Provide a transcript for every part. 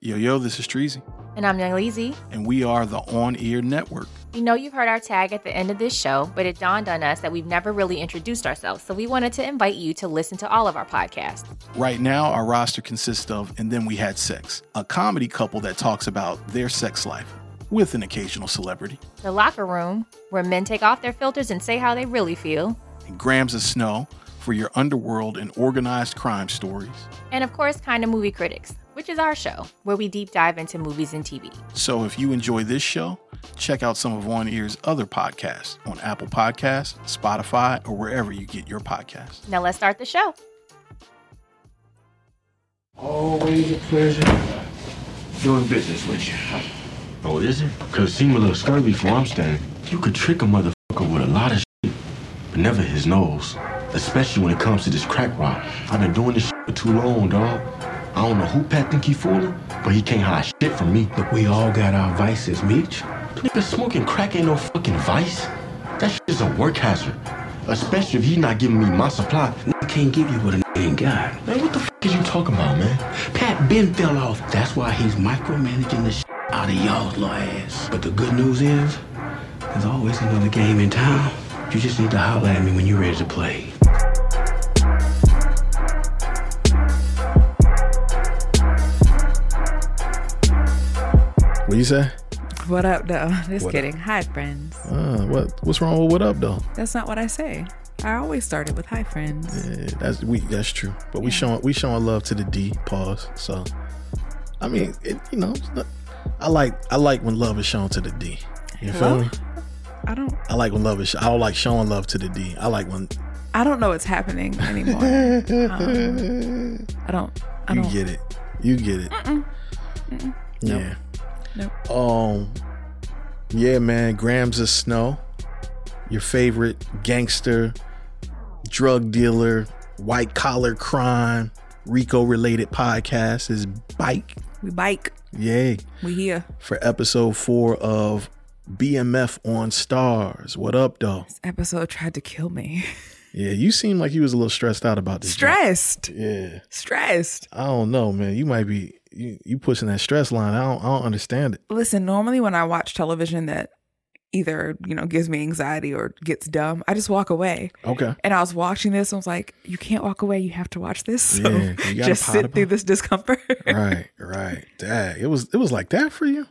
Yo, yo, this is Treasy, And I'm Young Leezy. and we are the On Ear Network. We know you've heard our tag at the end of this show, but it dawned on us that we've never really introduced ourselves, so we wanted to invite you to listen to all of our podcasts. Right now, our roster consists of And Then We Had Sex, a comedy couple that talks about their sex life with an occasional celebrity, The Locker Room, where men take off their filters and say how they really feel. and Grams of Snow for your underworld and organized crime stories. And of course, Kinda Movie Critics, which is our show, where we deep dive into movies and TV. So if you enjoy this show, check out some of One Ear's other podcasts on Apple Podcasts, Spotify, or wherever you get your podcasts. Now let's start the show. Always a pleasure doing business with you. Oh, is it? Cause seem a little scurvy for I'm standing. You could trick a motherfucker with a lot of shit, but never his nose. Especially when it comes to this crack rock. I've been doing this shit for too long, dog. I don't know who Pat think he fooling, but he can't hide shit from me. Look, we all got our vices, Meech. Nigga, smoking crack ain't no fucking vice. That shit is a work hazard. Especially if he not giving me my supply. I can't give you what a nigga ain't got. Man, what the fuck is you talking about, man? Pat Ben fell off. That's why he's micromanaging the shit out of y'all's little ass. But the good news is, there's always another game in town. You just need to holler at me when you're ready to play. What you say? What up, though? Just What kidding. Hi, friends. Uh, what What's wrong with what up though? That's not what I say. I always started with hi, friends. Yeah, that's we. That's true. But we showing we showing love to the D. Pause. So, I mean, it, you know, not- I like I like when love is shown to the D. You feel me? I don't. I like when love is. I don't like showing love to the D. I like when I don't know what's happening anymore. Um, I don't. I you don't. get it. You get it. Yeah. Nope. Um. Yeah, man. Grams of Snow, your favorite gangster, drug dealer, white collar crime, RICO related podcast is Bike. We bike. Yay. We here. For episode four of BMF on Starz. What up, though? This episode tried to kill me. Yeah, you seem like you was a little stressed out about this. job. Stressed. Yeah. Stressed. I don't know, man. You might be you, you pushing that stress line. I don't I don't understand it. Listen, normally when I watch television that either, you know, gives me anxiety or gets dumb, I just walk away. Okay. And I was watching this and I was like, you can't walk away. You have to watch this. So Yeah, just sit about through this discomfort. right, right. Dang. It was it was like that for you?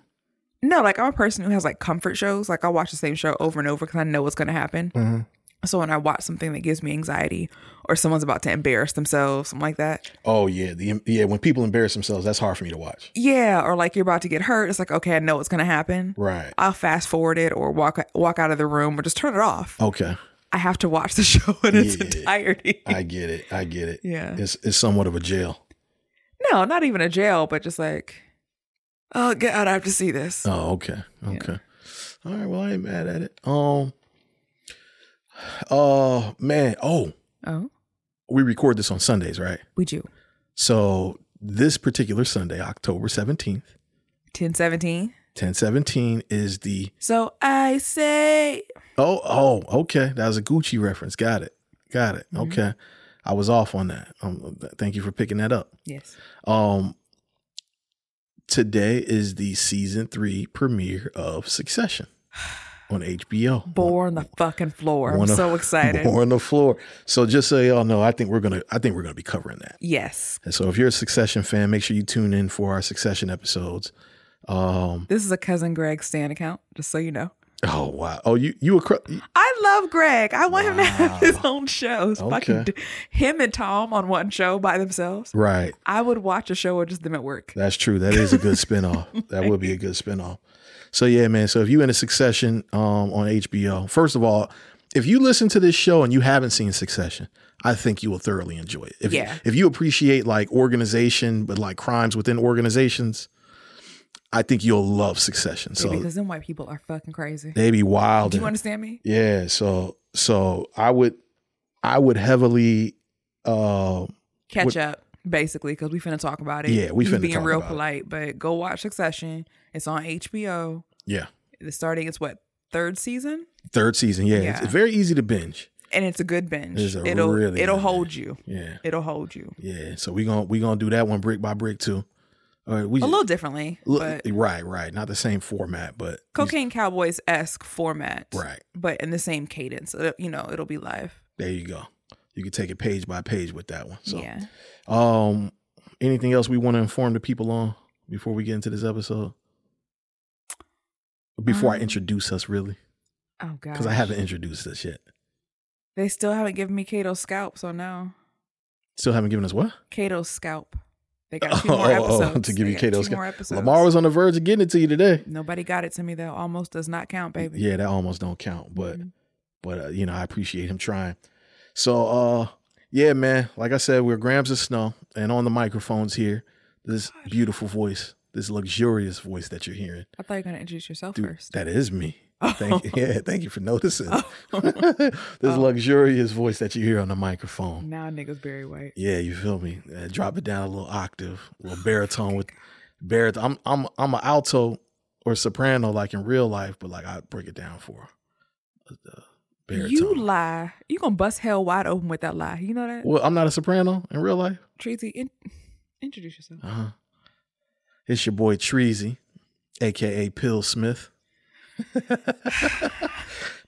No, like I'm a person who has like comfort shows. Like I watch the same show over and over because I know what's going to happen. Mm-hmm. So when I watch something that gives me anxiety, or someone's about to embarrass themselves, something like that, Oh yeah, the yeah. When people embarrass themselves, that's hard for me to watch. yeah, or like you're about to get hurt, it's like okay, I know what's going to happen. Right. I'll fast forward it or walk walk out of the room or just turn it off. Okay. I have to watch the show in its entirety. I get it. I get it. Yeah. It's it's somewhat of a jail. no, not even a jail, but just like, oh god, I have to see this. Oh, okay. Okay. All right. Well, I ain't mad at it. Um. Oh man. Oh, Oh, we record this on Sundays, right? we do. So this particular Sunday, October seventeenth, Ten seventeen. ten seventeen, is the So I say, Oh, oh, okay. That was a Gucci reference. Got it. Got it. Mm-hmm. Okay. I was off on that. Um, thank you for picking that up. yes. Um, today is the season three premiere of Succession on HBO. Boar on the fucking floor. I'm so excited. Boar on the floor. So just so y'all know, I think we're gonna, I think we're gonna be covering that. Yes. And so if you're a Succession fan, make sure you tune in for our Succession episodes. Um. This is a cousin Greg Stan account, just so you know. Oh wow. Oh, you you a cr- I love Greg. I want him to have his own shows. If I could Okay. him and Tom on one show by themselves. right. I would watch a show with just them at work. That's true. That is a good spinoff. that would be a good spinoff. So yeah, man. So if you in a Succession um, on HBO, first of all, if you listen to this show and you haven't seen Succession, I think you will thoroughly enjoy it. If, Yeah. If you appreciate like organization, but like crimes within organizations, I think you'll love Succession. So because then white people are fucking crazy. they be wild. Do you understand me? yeah. So so I would I would heavily uh, Catch What- up, basically, because we finna talk about it. Yeah, we He's finna being talk real about it. polite, but go watch Succession. It's on HBO. yeah It's starting. It's what third season, third season. Yeah, It's, Yeah. it's very easy to binge. and it's a good binge. It's a it'll really it'll hold binge. you. Yeah. It'll hold you. Yeah, so we gonna we gonna do that one brick by brick too. Or we A little differently, Look, right, right. Not the same format, but Cocaine Cowboys esque format. Right. But in the same cadence. You know, it'll be live. There you go. You can take it page by page with that one. So, yeah. um, anything else we want to inform the people on before we get into this episode? Before I Um, introduce us, really, Oh god. because I haven't introduced us yet. They still haven't given me Kato's scalp, so no. Still haven't given us what? Kato's scalp. They got two more episodes. to give They you got scalp. More episodes. Lamar was on the verge of getting it to you today. Nobody got it to me though. Almost does not count, baby. Yeah, that almost don't count, but Mhm. but uh, you know I appreciate him trying. So uh yeah, man, like I said, we're Grams of Snow, and on the microphones here, this beautiful voice, this luxurious voice that you're hearing, I thought you were gonna introduce yourself dude, first. that is me. Thank you. Yeah, thank you for noticing. Oh. this Oh. luxurious voice that you hear on the microphone. now niggas very white. Yeah, you feel me? Uh, drop it down a little octave, a little baritone with baritone. I'm I'm I'm an alto or soprano like in real life, but like I break it down for uh, baritone. You lie. You gonna bust hell wide open with that lie. You know that? well, I'm not a soprano in real life. Tracy, in- introduce yourself. Uh huh. It's your boy Treasy, aka Pill Smith,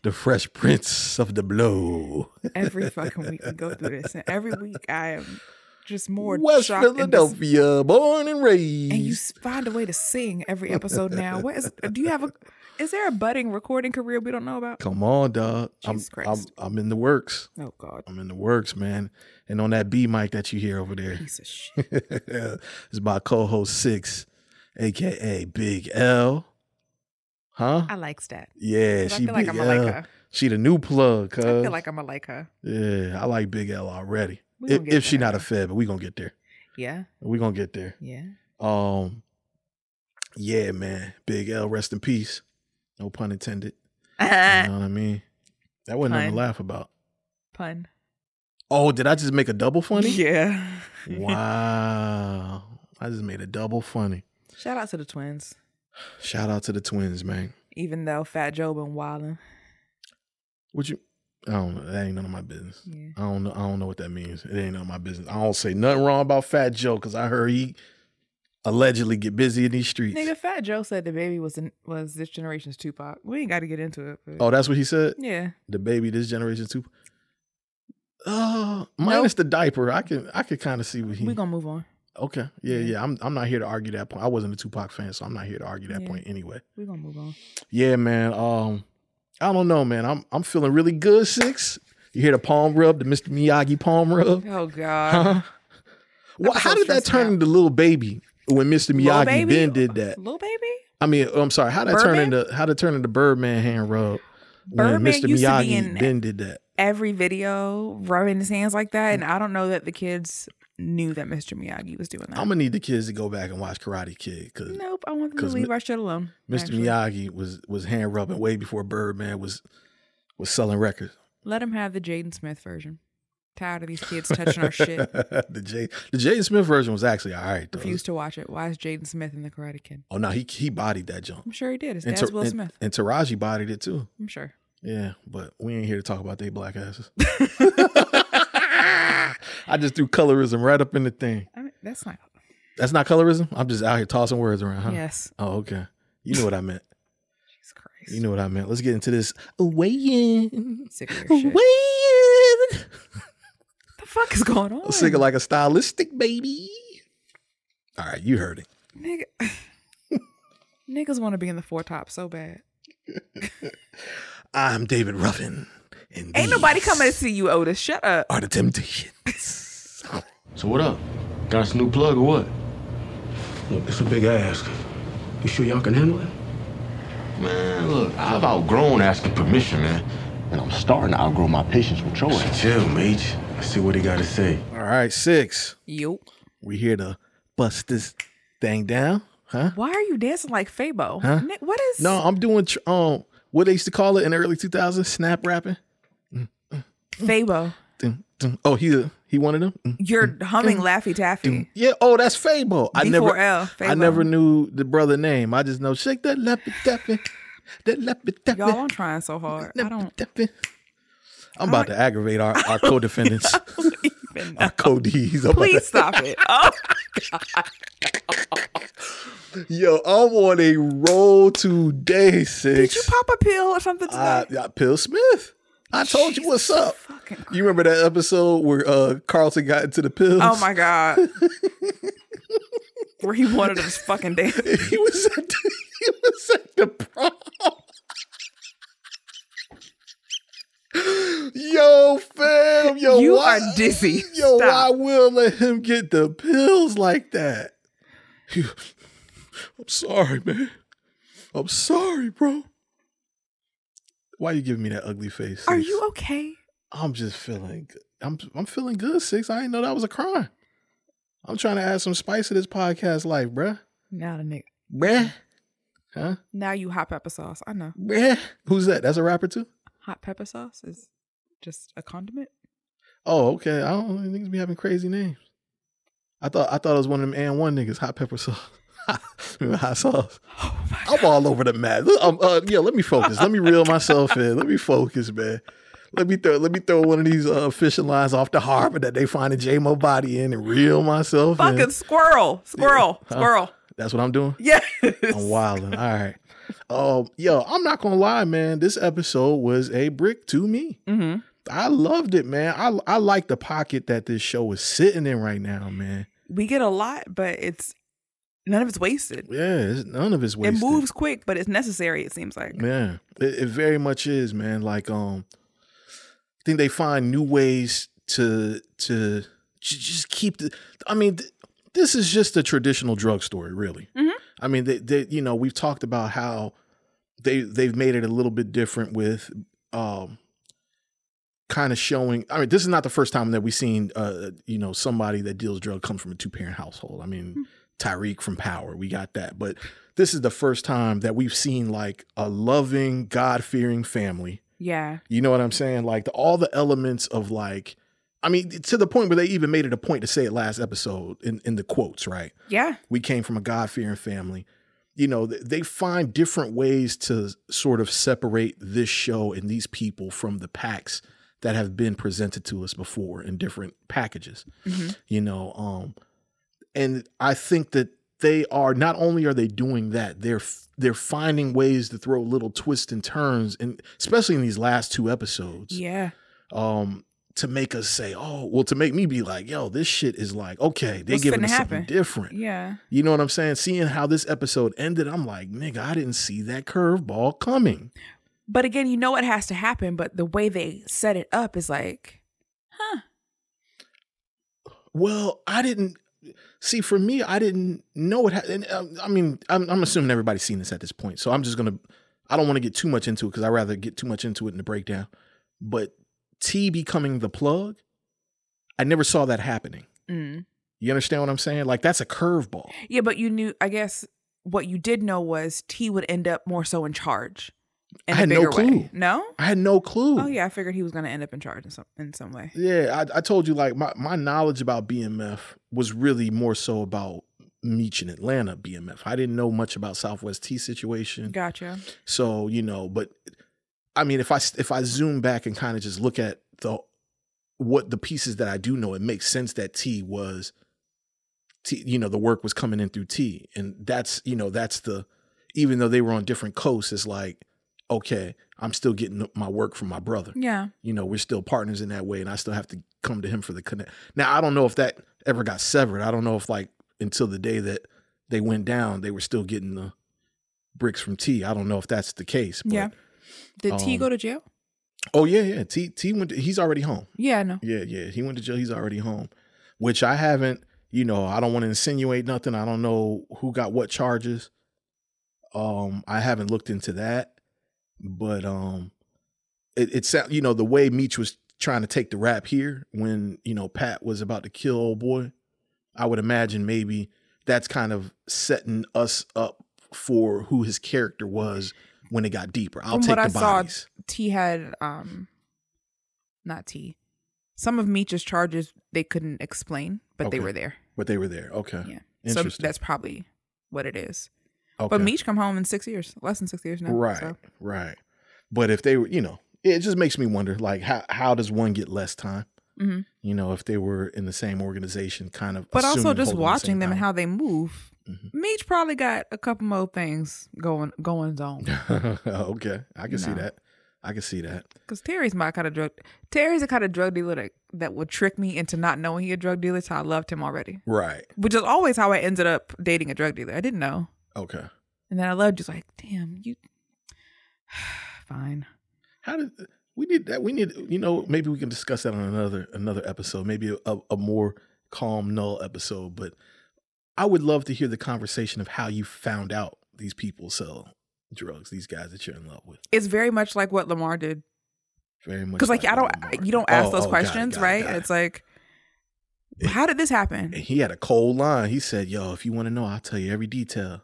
the Fresh Prince of the Blow, Every fucking week we go through this, and every week I am just more West shocked and dis- Philadelphia, born and raised. and you find a way to sing every episode now. What is? Do you have a? Is there a budding recording career we don't know about? Come on, dog. I'm, Jesus I'm Christ. I'm in the works. Oh God, I'm in the works, man. And on that B mic that you hear over there, piece of shit. it's my co-host Six, aka Big L. Huh? I likes that. yeah, 'Cause I she feel like Big I'm a L. like her. She the new plug, cuz. I feel like I'm a like her. yeah, I like Big L already. If, gonna if she not a fed, but we gonna get there. Yeah, We gonna get there. yeah. Um, yeah, man. Big L, rest in peace. No pun intended. You know what I mean? That wasn't nothing to laugh about. Pun. Oh, did I just make a double funny? Yeah. Wow. I just made a double funny. Shout out to the twins. Shout out to the twins, man. Even though Fat Joe been wilding. What you I don't know. That ain't none of my business. Yeah. I don't know. I don't know what that means. It ain't none of my business. I don't say nothing wrong about Fat Joe because I heard he allegedly get busy in these streets. Nigga, Fat Joe said the baby was in, was this generation's Tupac. We ain't got to get into it. But Oh, that's what he said. yeah. The baby, this generation too. Uh, minus the diaper, I can I could kind of see what he. We gonna move on. okay, yeah, Yeah. I'm I'm not here to argue that point. I wasn't a Tupac fan, so I'm not here to argue that Yeah. point anyway. We gonna move on. Yeah, man. Um, I don't know, man. I'm I'm feeling really good. Six. You hear the palm rub, the Mr. Miyagi palm rub? Oh God. Huh? Well, how did that turn out. into little baby when Mr. Miyagi then did that? Little baby. I mean, oh, I'm sorry. How that turn into how did turn into Birdman hand rub when Birdman Mr. to be Miyagi then did that? Every video rubbing his hands like that, and mm. I don't know that the kids knew that Mr. Miyagi was doing that. I'm gonna need the kids to go back and watch Karate Kid because nope. I want them to 'cause leave our shit alone. Mr. actually. Miyagi was was hand rubbing way before Birdman was was selling records. Let him have the Jaden Smith version. Tired of these kids touching our shit. the J the Jaden Smith version was actually all right. Though. Refuse to watch it. Why is Jaden Smith in the Karate Kid? Oh no, he he bodied that jump. I'm sure he did. His And, dad's Will and- Smith. and Taraji bodied it too. I'm sure. Yeah, but we ain't here to talk about they black asses. I just threw colorism right up in the thing. I mean, that's not. That's not colorism. I'm just out here tossing words around, huh? Yes. Oh, okay. You know what I meant. Jesus Christ. You know what I meant. Let's get into this weigh in. Sick of your shit. Weigh in. The fuck is going on? Sing it like a stylistic baby. All right, you heard it. Nigga. Niggas want to be in the four top so bad. I'm David Ruffin. And Ain't nobody coming to see you, Otis. Shut up. Are the temptations? So what up? Got us a new plug or what? Look, it's a big ask. You sure y'all can handle it? Man, look, I've outgrown asking permission, man. And I'm starting to outgrow my patience with Troy. Chill, mate. Let's see what he got to say. All right, six. Yo. We here to bust this thing down, huh? Why are you dancing like Fabo? Huh? Nick, what is. No, I'm doing tr- um what they used to call it in the early 2000s, snap rapping. Fabo. Dun, dun. Oh, he he one of them. Mm. You're humming Laffy Taffy. Yeah. Oh, that's Fable. I never, D4L, I Fabo. never knew the brother name. I just know shake that Laffy Taffy, that lappy tappy. Y'all, I'm trying so hard. I don't. I'm about to aggravate our, our co-defendants. Cody's. I'm Please stop it. Oh, Yo, I'm on a roll today, six. did you pop a pill or something Uh, today? yeah, Pill Smith. I told you what's up. You remember that episode where uh, Carlton got into the pills? Oh my god. Where he wanted us fucking dance. he was at the, he was at the prom. Yo, fam, yo, You why, are dizzy. Yo, Stop. why will let him get the pills like that? I'm sorry, man. I'm sorry, bro. Why are you giving me that ugly face? Are you okay? I'm just feeling. good. I'm I'm feeling good, six. I didn't know that was a crime. I'm trying to add some spice to this podcast life, bruh. Now the nigga. Bruh. Huh? Now you hot pepper sauce. I know. Bruh. Who's that? That's a rapper too? Hot pepper sauce is just a condiment. Oh, okay. I don't think Niggas be having crazy names. I thought I thought it was one of them and one niggas, hot pepper sauce. Hot sauce? Oh I'm all over the map. Um, uh, yeah, let me focus. Let me reel myself in. Let me focus, man. Let me throw let me throw one of these uh, fishing lines off the harbor that they find a J-Mo body in and reel myself Fucking in. squirrel. Squirrel. Huh? Squirrel. That's what I'm doing. Yeah, I'm wilding. All right. Um, yo, I'm not gonna lie, man. This episode was a brick to me. Mm-hmm. I loved it, man. I I like the pocket that this show is sitting in right now, man. We get a lot, but it's none of it's wasted. Yeah, it's, none of it's wasted. It moves quick, but it's necessary, it seems like. Yeah, it, it very much is, man. Like, um, I think they find new ways to to j- just keep the. I mean, th- this is just a traditional drug story, really. Mhm. I mean, they, they, you know, we've talked about how they they've made it a little bit different with, um, kind of showing. I mean, this is not the first time that we've seen, uh, you know, somebody that deals drug come from a two parent household. I mean, Tariq from Power, we got that, but this is the first time that we've seen like a loving, God fearing family. Yeah. You know what I'm saying? Like the, all the elements of like, I mean, to the point where they even made it a point to say it last episode in, in the quotes, right? Yeah. We came from a God fearing family. You know, they find different ways to sort of separate this show and these people from the packs that have been presented to us before in different packages. Mhm. You know, um, and I think that they are not only are they doing that, they're they're finding ways to throw little twists and turns, and especially in these last two episodes Yeah. um to make us say, oh, well, to make me be like, yo, this shit is like, okay, they What's giving us something different. Yeah. You know what I'm saying? Seeing how this episode ended, I'm like, nigga, I didn't see that curveball coming. But again, you know what has to happen, but the way they set it up is like, huh. Well, I didn't see. For me, I didn't know it. Ha- uh, I mean, I'm, I'm assuming everybody's seen this at this point, so I'm just gonna. I don't want to get too much into it because I rather get too much into it in the breakdown. But T becoming the plug, I never saw that happening. Mm. You understand what I'm saying? Like that's a curveball. Yeah, but you knew, I guess what you did know was T would end up more so in charge. In I a had no bigger way. clue. No? I had no clue. Oh, yeah. I figured he was going to end up in charge in some, in some way. Yeah, I, I told you like my, my knowledge about BMF was really more so about Meech in Atlanta BMF. I didn't know much about Southwest T situation. Gotcha. So, you know, but I mean if I if I zoom back and kind of just look at the what the pieces that I do know, it makes sense that T was T, you know, the work was coming in through T. And that's, you know, that's the even though they were on different coasts, it's like, okay, I'm still getting my work from my brother Yeah. you know, we're still partners in that way, and I still have to come to him for the connect. Now, I don't know if that ever got severed. I don't know if like until the day that they went down, they were still getting the bricks from T. I don't know if that's the case. But, Yeah. Did T um, go to jail? Oh yeah, yeah. T T went. To, he's already home. Yeah, no. Yeah, yeah. He went to jail. He's already home. Which I haven't. You know, I don't want to insinuate nothing. I don't know who got what charges. Um, I haven't looked into that, but um, it it sound you know the way Meech was trying to take the rap here when you know Pat was about to kill old boy. I would imagine maybe that's kind of setting us up for who his character was when it got deeper. I'll From take what the I saw. T had, um, not T. Some of Meech's charges they couldn't explain, but they Okay. were there. but they were there. Okay. Yeah. So Interesting. that's probably what it is. okay. But Meech come home in six years, less than six years now. right, so. right. But if they were, you know, it just makes me wonder, like, how how does one get less time? Mhm. You know, if they were in the same organization, kind of. But also assuming just holding the watching them and power. how they move. Mhm. Meech probably got a couple more things going going on. okay, I can see that. I can see that. Because Terry's my kind of drug. Terry's the kind of drug dealer that, that would trick me into not knowing he a drug dealer. So I loved him already, Right. which is always how I ended up dating a drug dealer. I didn't know, Okay. and then I loved just like, damn you. Fine. How did we need that? We need you know maybe we can discuss that on another another episode, maybe a, a more calm null episode. But I would love to hear the conversation of how you found out these people sell drugs. These guys that you're in love with. It's very much like what Lamar did. Very much Because like, I don't, Lamar. you don't ask Oh, those oh, got it, questions, got it, right? got And it. it's like, how did this happen? And he had a cold line. He said, "Yo, if you want to know, I'll tell you every detail."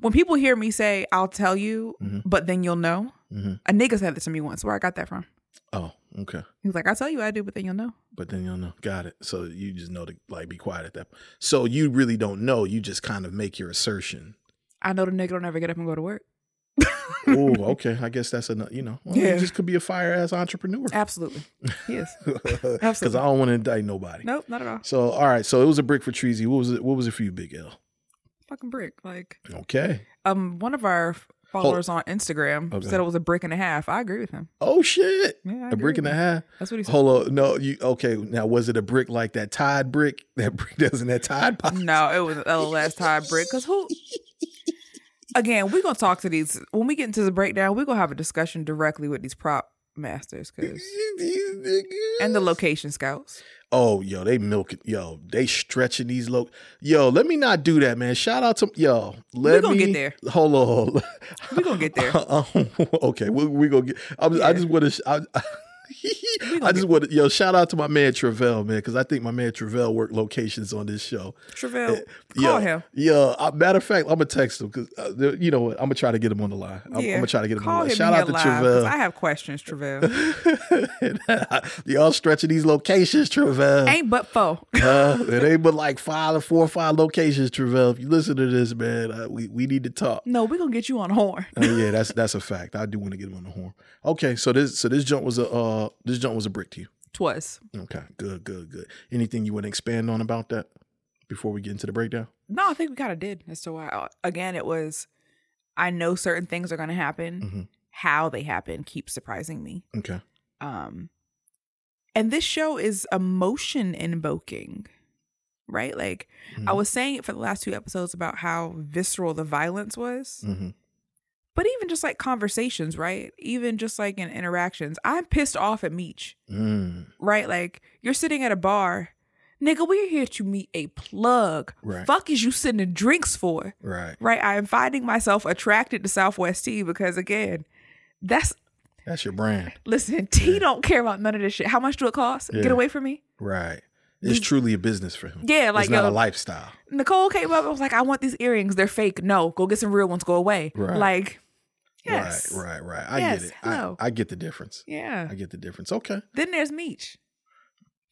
When people hear me say, "I'll tell you," Mhm. but then you'll know. hmm A nigga said this to me once. Where I got that from? Oh, okay. He's like, "I'll tell you I do, but then you'll know." But then you'll know. Got it. So you just know to like be quiet at that. So you really don't know. You just kind of make your assertion. I know the nigga don't ever get up and go to work. oh, okay. I guess that's a you know. Well, Yeah. He just could be a fire ass entrepreneur. Absolutely, Yes. is. Because I don't want to indict nobody. Nope, not at all. So all right. So it was a brick for Treasy. What was it? What was it for you, Big L? Fucking brick. Like, Okay. um, one of our followers on Instagram Okay. said it was a brick and a half. I agree with him. Oh shit. Yeah, a brick and a half. That's what he said. Hold on. No, you okay? Now was it a brick like that Tide brick? That brick doesn't that Tide pot? No, it was an LLS Tide brick. Cause who? Again, we're gonna talk to these when we get into the breakdown. We're gonna have a discussion directly with these prop masters, cause and the location scouts. Oh, yo, they milking. Yo, they stretching these low. Yo, let me not do that, man. Shout out to yo. Let gonna me get there. Hold on. Hold on. We gonna get there. okay, we we gonna get. I, was- I just want to. I, just want to. Yo, shout out to my man Travell, man, because I think my man Travell worked locations on this show. Travell, Yeah, call him. Yeah, uh, matter of fact, I'm gonna text him because uh, you know what? I'm gonna try to get him on the line. I'm, I'm gonna try to get him Call on the line. Shout out to Travell. I have questions, Travell. Y'all stretching these locations, Travell. Ain't but four. Uh, it ain't but like five or four or five locations, Travell. If you listen to this, man, uh, we, we need to talk. No, we're gonna get you on horn. Uh, yeah, that's that's a fact. I do want to get him on the horn. Okay, so this so this jump was a uh this jump was a brick to you. Twas. Okay, good, good, good. Anything you want to expand on about that before we get into the breakdown? No, I think we kind of did as to why. uh, Again, it was. I know certain things are gonna happen. Mhm. How they happen keeps surprising me. Okay. Um, and this show is emotion invoking, right? Like I Mhm. was saying it for the last two episodes about how visceral the violence was. Mm-hmm. But even just like conversations, right? Even just like in interactions, I'm pissed off at Meech, Mm, right? Like you're sitting at a bar, nigga. We're here to meet a plug. Right. Fuck is you sitting in drinks for? right. Right? I am finding myself attracted to Southwest T because again, that's That's your brand. listen. T don't care about none of this shit. How much do it cost? Yeah. Get away from me. Right. It's truly a business for him. Yeah, like it's not yo, a lifestyle. Nicole came up and was like, "I want these earrings. They're fake. No, go get some real ones. Go away." Right. Like, yes, Right, right, right. I Yes, get it. hello. I, I get the difference. yeah. I get the difference. Okay. Then there's Meech.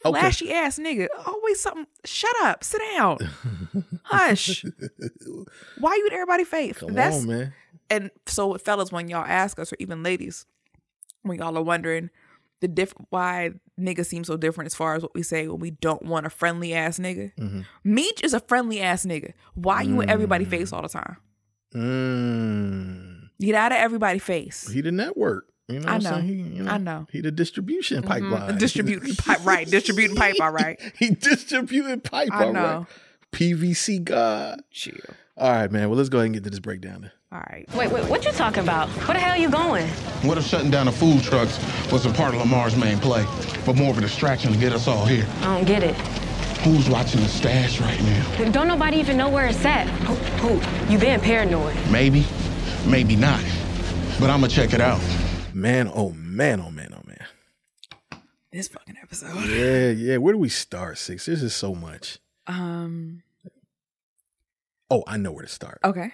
Okay. Flashy ass nigga. Always something. Shut up. Sit down. Hush. Why you in everybody face? Come That's on, man. and so fellas, when y'all ask us, or even ladies, when y'all are wondering the diff why niggas seem so different as far as what we say when we don't want a friendly ass nigga. Mhm. Meech is a friendly ass nigga. Why you in everybody Mm. face all the time? Mm. Get out of everybody's face. He the network. You know I know. I'm saying? He, you I know. He the distribution pipeline. Mhm. Distributing pipe, right? Distributing pipe, all right. he distributing pipe, I all right. know. PVC God. Chill. All right, man. Well, let's go ahead and get to this breakdown. Then. All right. Wait, wait, what you talking about? Where the hell are you going? What if shutting down the food trucks was a part of Lamar's main play, but more of a distraction to get us all here? I don't get it. Who's watching the stash right now? Don't nobody even know where it's at. Who? who? You being paranoid. Maybe, maybe not. But I'm gonna check it out. Man, oh man, oh man, oh man. This fucking episode. Yeah, yeah. Where do we start, Six? This is so much. Um. Oh, I know where to start. Okay.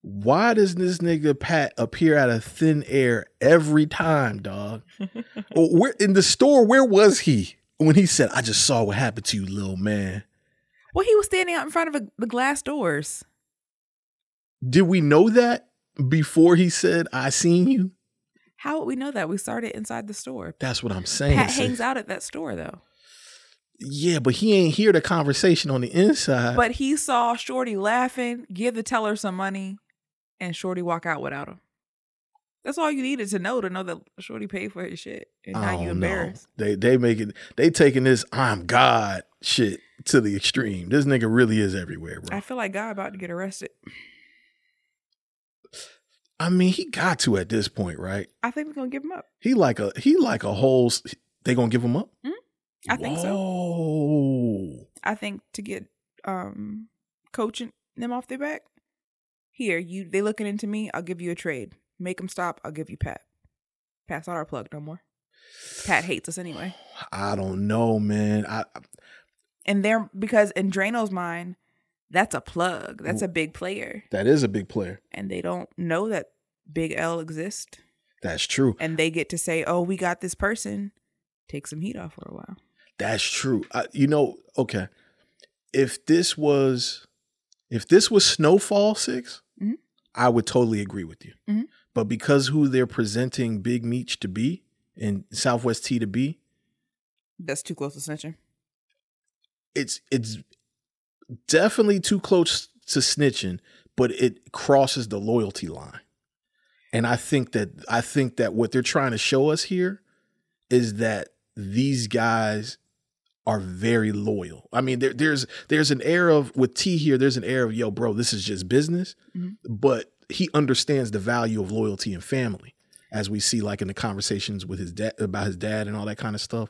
Why does this nigga Pat appear out of thin air every time, dog? where in the store? Where was he when he said, "I just saw what happened to you, little man"? Well, he was standing out in front of a, the glass doors. Did we know that before he said, "I seen you"? How would we know that? We started inside the store. That's what I'm saying. Pat hangs out at that store though. Yeah, but he ain't hear the conversation on the inside. But he saw Shorty laughing, give the teller some money, and Shorty walk out without him. That's all you needed to know to know that Shorty paid for his shit. And now don't you know. embarrassed. They they making they taking this I'm God shit to the extreme. This nigga really is everywhere, bro. I feel like God about to get arrested. I mean, he got to at this point, right? I think we're gonna give him up. He like a he like a whole. They gonna give him up? I think so. so. I think to get um coaching them off their back. Here, you they looking into me, I'll give you a trade. Make them stop, I'll give you Pat. Pat's not our plug no more. Pat hates us anyway. I don't know, man. I I- And they're because in Drano's mind, that's a plug. That's a big player. that is a big player. And they don't know that Big L exists. That's true. And they get to say, Oh, we got this person. Take some heat off for a while. That's true. I, you know, okay. If this was, if this was Snowfall 6 Mhm. I would totally agree with you. Mhm. But because who they're presenting Big Meech to be and Southwest T to be, That's too close to snitching. it's it's definitely too close to snitching, but it crosses the loyalty line. And I think that I think that what they're trying to show us here is that these guys are very loyal. I mean, there, there's there's an air of with T here. There's an air of yo, bro, this is just business, Mhm. but he understands the value of loyalty and family, as we see like in the conversations with his dad about his dad and all that kind of stuff.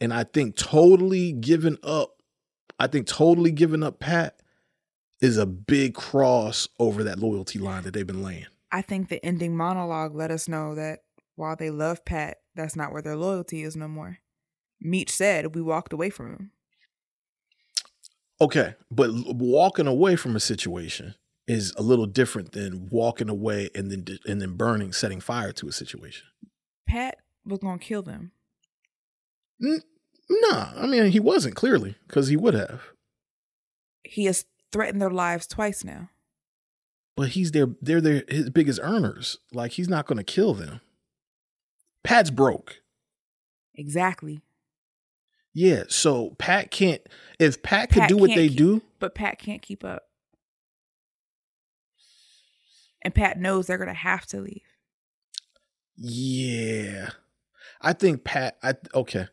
And I think totally giving up, I think totally giving up Pat is a big cross over that loyalty line that they've been laying. I think the ending monologue let us know that while they love Pat, that's not where their loyalty is no more. Meech said we walked away from him. Okay, but walking away from a situation is a little different than walking away and then and then burning, setting fire to a situation. Pat was gonna kill them. Mm, Nah, I mean he wasn't clearly because he would have, He has threatened their lives twice now. but he's their they're their his biggest earners. Like he's not going to kill them. Pat's broke. Exactly. Yeah, so Pat can't. If Pat could Pat do what they keep- do, But Pat can't keep up. And Pat knows they're gonna have to leave. yeah, I think Pat. I okay.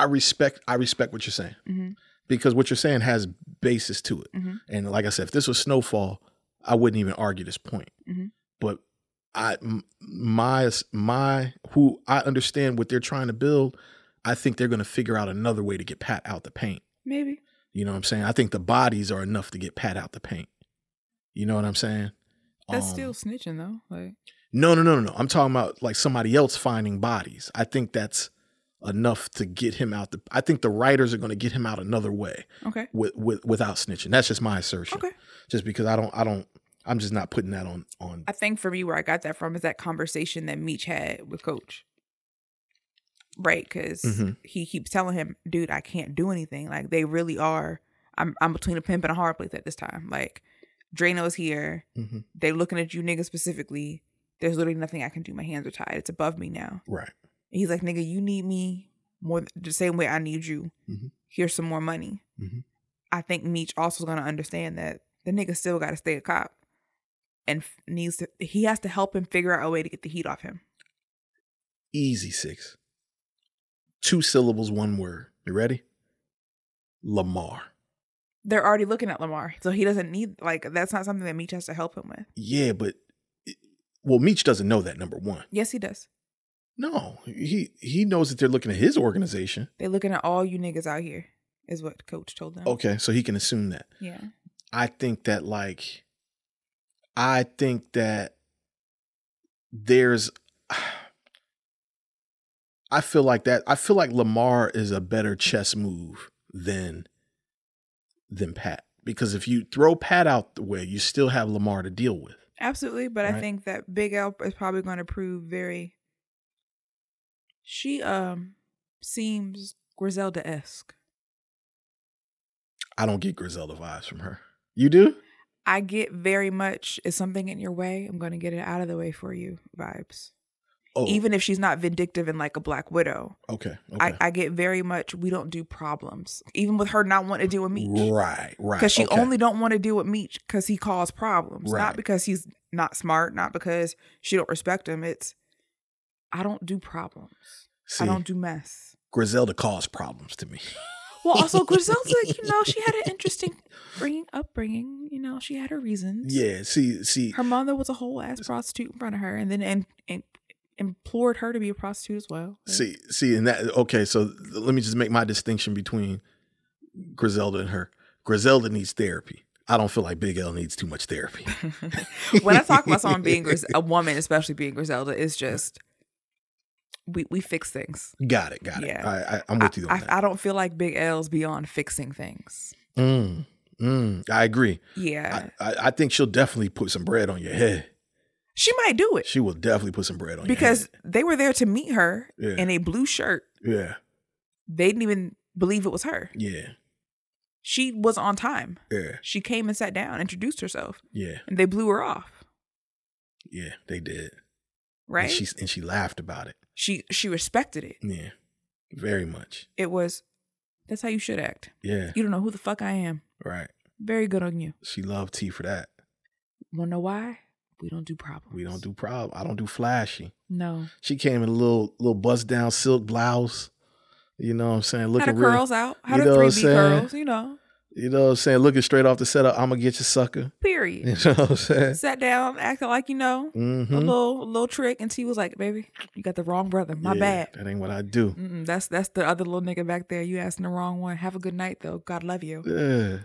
I respect. I respect what you're saying Mhm. because what you're saying has basis to it. Mhm. And like I said, if this was Snowfall, I wouldn't even argue this point. Mhm. But I my, my, who I understand what they're trying to build. I think they're going to figure out another way to get Pat out the paint. Maybe. You know what I'm saying? I think the bodies are enough to get Pat out the paint. You know what I'm saying? That's Um, still snitching though. Like no, no, no, no, no. I'm talking about like somebody else finding bodies. I think that's enough to get him out the. I think the writers are going to get him out another way okay. with, with without snitching. That's just my assertion. Okay. Just because I don't, I don't, I'm just not putting that on on. I think for me, where I got that from is that conversation that Meech had with Coach. Right, because Mhm. he keeps telling him, "Dude, I can't do anything. Like they really are. I'm I'm between a pimp and a hard place at this time. Like Drano's here. Mhm. They're looking at you, nigga, specifically. There's literally nothing I can do. My hands are tied. It's above me now. Right. He's like, nigga, you need me more the same way I need you. Mhm. Here's some more money. Mhm. I think Meech also is gonna understand that the nigga still got to stay a cop, and f- needs to. He has to help him figure out a way to get the heat off him. Easy six. Two syllables, one word. You ready? Lamar. They're already looking at Lamar, so he doesn't need like that's not something that Meech has to help him with. Yeah, but well, Meech doesn't know that. Number one. Yes, he does. No, he he knows that they're looking at his organization. They're looking at all you niggas out here, is what coach told them. Okay, so he can assume that. Yeah. I think that like I think that there's I feel like that I feel like Lamar is a better chess move than than Pat because if you throw Pat out the way, you still have Lamar to deal with. Absolutely, but I think that Big L is probably going to prove very. She um seems Griselda esque. I don't get Griselda vibes from her. You do? I get very much is something in your way. I'm going to get it out of the way for you vibes. Oh, even if she's not vindictive and like a black widow. okay. Okay. I, I get very much we don't do problems. Even with her not wanting to deal with Meech. right. Right. Because she okay. only don't want to deal with Meech because he caused problems. Right. Not because he's not smart, not because she don't respect him. It's I don't do problems. See, I don't do mess. Griselda caused problems to me. Well, also Griselda, you know, she had an interesting bringing upbringing. You know, she had her reasons. Yeah. See. See. Her mother was a whole ass prostitute in front of her, and then and, and implored her to be a prostitute as well. See. See. And that. Okay. So let me just make my distinction between Griselda and her. Griselda needs therapy. I don't feel like Big L needs too much therapy. when I talk about someone being Gris- a woman, especially being Griselda, it's just we we fix things. Got it. Got it. Yeah. I, I, I'm with you on I, that. I, don't feel like Big L's beyond fixing things. Mm, mm, I agree. Yeah, I, I, I think she'll definitely put some bread on your head. she might do it She will definitely put some bread on because they were there to meet her Yeah. in a blue shirt. Yeah. They didn't even believe it was her. Yeah. Yeah. She was on time. Yeah. She came and sat down, introduced herself, Yeah. and they blew her off. Yeah. They did. Right? And she and she laughed about it. She she respected it. Yeah. Very much. It was that's how you should act. Yeah. You don't know who the fuck I am. Right. Very good on you. She loved T for that. Wanna know why? We don't do problems. We don't do prob. I don't do flashy. no. She came in a little little bust down silk blouse. You know what I'm saying? Had Looking her real. curls out. Had you her know what three B curls, you know. You know what I'm saying? Looking straight off the setup. I'm gonna get you, sucker. Period. You know what I'm saying? Sat down, acting like you know. Mm-hmm. A little a little trick, and T was like, "Baby, you got the wrong brother. My Yeah, bad. That ain't what I do. Mm-mm, that's that's the other little nigga back there. You asking the wrong one. Have a good night though. God love you. Yeah.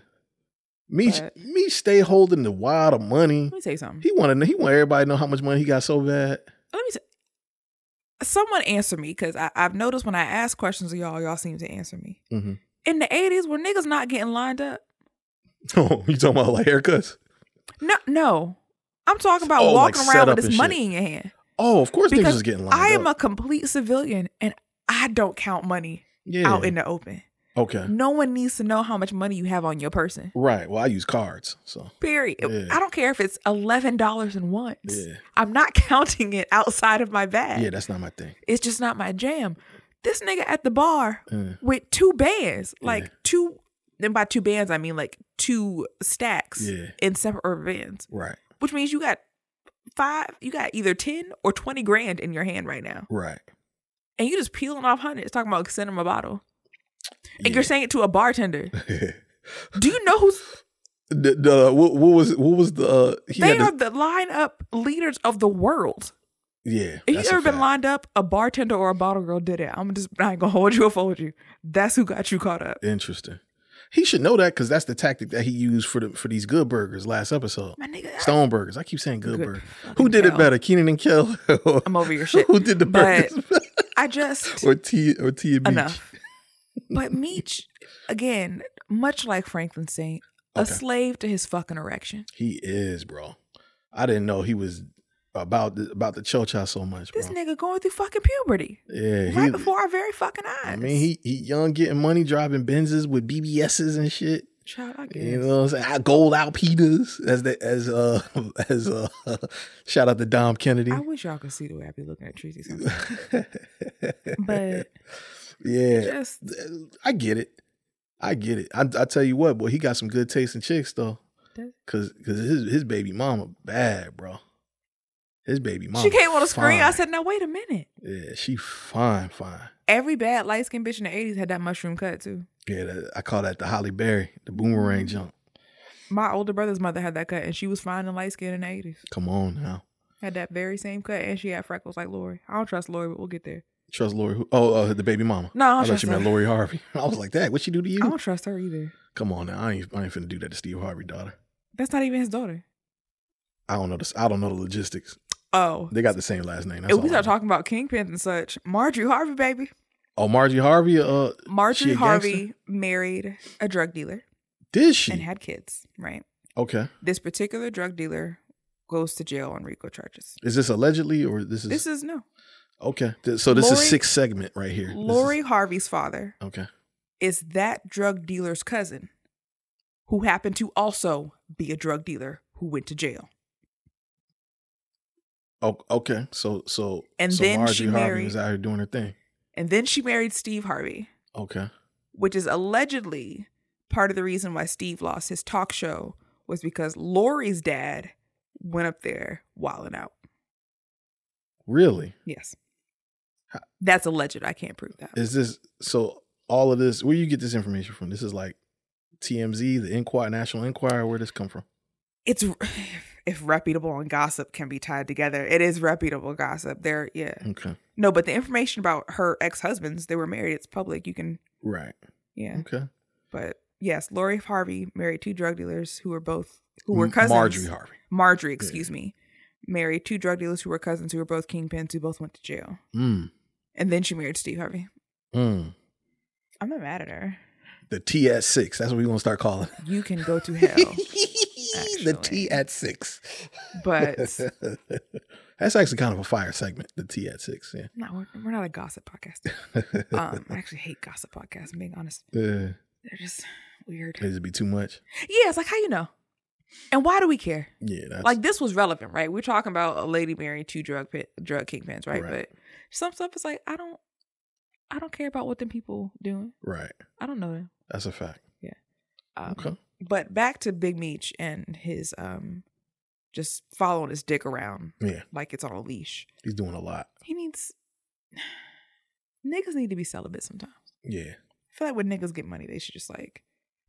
Me, But- me stay holding the wad of money. Let me tell you something. He wanted he want everybody to know how much money he got so bad. Let me. T- Someone answer me because I've noticed when I ask questions of y'all, y'all seem to answer me. Mm-hmm. In the eighties, were niggas not getting lined up? Oh, you talking about like haircuts? No, no. I'm talking about Oh, walking set around with and this money shit. in your hand. Oh, of course niggas is getting lined up. I am up. a complete civilian and I don't count money yeah. out in the open. okay. No one needs to know how much money you have on your person. Right. Well, I use cards, so Period. Yeah. I don't care if it's eleven dollars in once. Yeah. I'm not counting it outside of my bag. yeah, that's not my thing. it's just not my jam. This nigga at the bar Uh, with two bands, like Yeah. two, and by two bands I mean like two stacks Yeah. in separate bands, right. which means you got five, you got either ten or twenty grand in your hand right now, Right. and you just peeling off hundreds, talking about send him a bottle, and Yeah. you're saying it to a bartender. Do you know who's? the, the what, what was what was the uh, he they had are the, the lineup leaders of the world. Yeah. If you ever been fact. lined up, a bartender or a bottle girl did it. I'm just I ain't gonna hold you or fold you. That's who got you caught up. Interesting. He should know that because that's the tactic that he used for the for these good burgers last episode. My nigga, Stone burgers. I keep saying good, Good burger. Who did it better, Kenan and Kel? I'm over your shit. Who did the burgers? I just or T or T and enough. But Meech, again, much like Franklin Saint, a slave to his fucking erection. He is, bro. I didn't know he was about the, about the chocha so much, bro. This nigga going through fucking puberty yeah, right he, before our very fucking eyes. I mean, he he young, getting money, driving Benzes with BBSs and shit. Child, I guess. You know what I'm saying? Ah, Gold Alpinas, as the as uh as uh shout out to Dom Kennedy. I wish y'all could see the way I be looking at Tracy sometimes. but yeah, just I get it. I get it. I, I tell you what, boy, he got some good taste in chicks though. Cause, cause his his baby mama bad, bro. His baby mama. she came on the screen. I said, "Now wait a minute." yeah, she fine, fine. Every bad light skinned bitch in the '80s had that mushroom cut too. Yeah, that, I call that the Halle Berry, the boomerang jump. My older brother's mother had that cut, and she was fine and light skinned in the '80s. Come on now, Had that very same cut, and she had freckles like Lori. I don't trust Lori, but we'll get there. trust Lori. Who, oh, uh, the baby mama. No, I don't I thought you meant. Lori Harvey. I was like, that. What she do to you? I don't trust her either. Come on now, I ain't I ain't finna do that to Steve Harvey daughter. That's not even his daughter. I don't know this. I don't know the logistics. Oh, They got the same last name. That's we start talking about kingpins and such, Marjorie Harvey, baby. Oh, Margie Harvey. Uh, Marjorie Harvey married a drug dealer Did she? and had kids. Right. okay. This particular drug dealer goes to jail on RICO charges. Is this allegedly or this is? This is no. okay. So this Lori- is sixth segment right here. This is- Lori Harvey's father okay. is that drug dealer's cousin, who happened to also be a drug dealer who went to jail. Oh, okay. So so And so then Marjorie she Harvey married- was out here doing her thing. And then she married Steve Harvey, Okay. which is allegedly part of the reason why Steve lost his talk show was because Lori's dad went up there wilding out. Really? Yes. That's alleged. I can't prove that. Is this so? All of this. Where you get this information from? This is like TMZ, the Inquirer, National Enquirer. Where this come from? It's if reputable and gossip can be tied together, it is reputable gossip. There, yeah. Okay. No, but the information about her ex husbands, they were married. It's public. You can, Right. yeah. Okay. But yes, Lori Harvey married two drug dealers who were both who were cousins. Marjorie Harvey. Marjorie, excuse me, married two drug dealers who were cousins who were both kingpins who both went to jail. Mm. And then she married Steve Harvey. Mm. I'm not mad at her. The TS six. That's what we're gonna start calling. You can go to hell. the T at six. But That's actually kind of a fire segment. The T at six. Yeah. no, we're, we're not a gossip podcast. Um, I actually hate gossip podcasts. I'm being honest. Uh, They're just weird. it'd be too much. Yeah, it's like how you know, and why do we care? Yeah. That's, like this was relevant, right? We're talking about a lady marrying two drug pit, drug kingpins, right? Right. But some stuff is like I don't, I don't care about what them people doing. right. I don't know them. That's a fact. Um, Okay. But back to Big Meech and his um, just following his dick around Yeah. like it's on a leash. He's doing a lot. He needs niggas need to be celibate sometimes. Yeah. I feel like when niggas get money, they should just like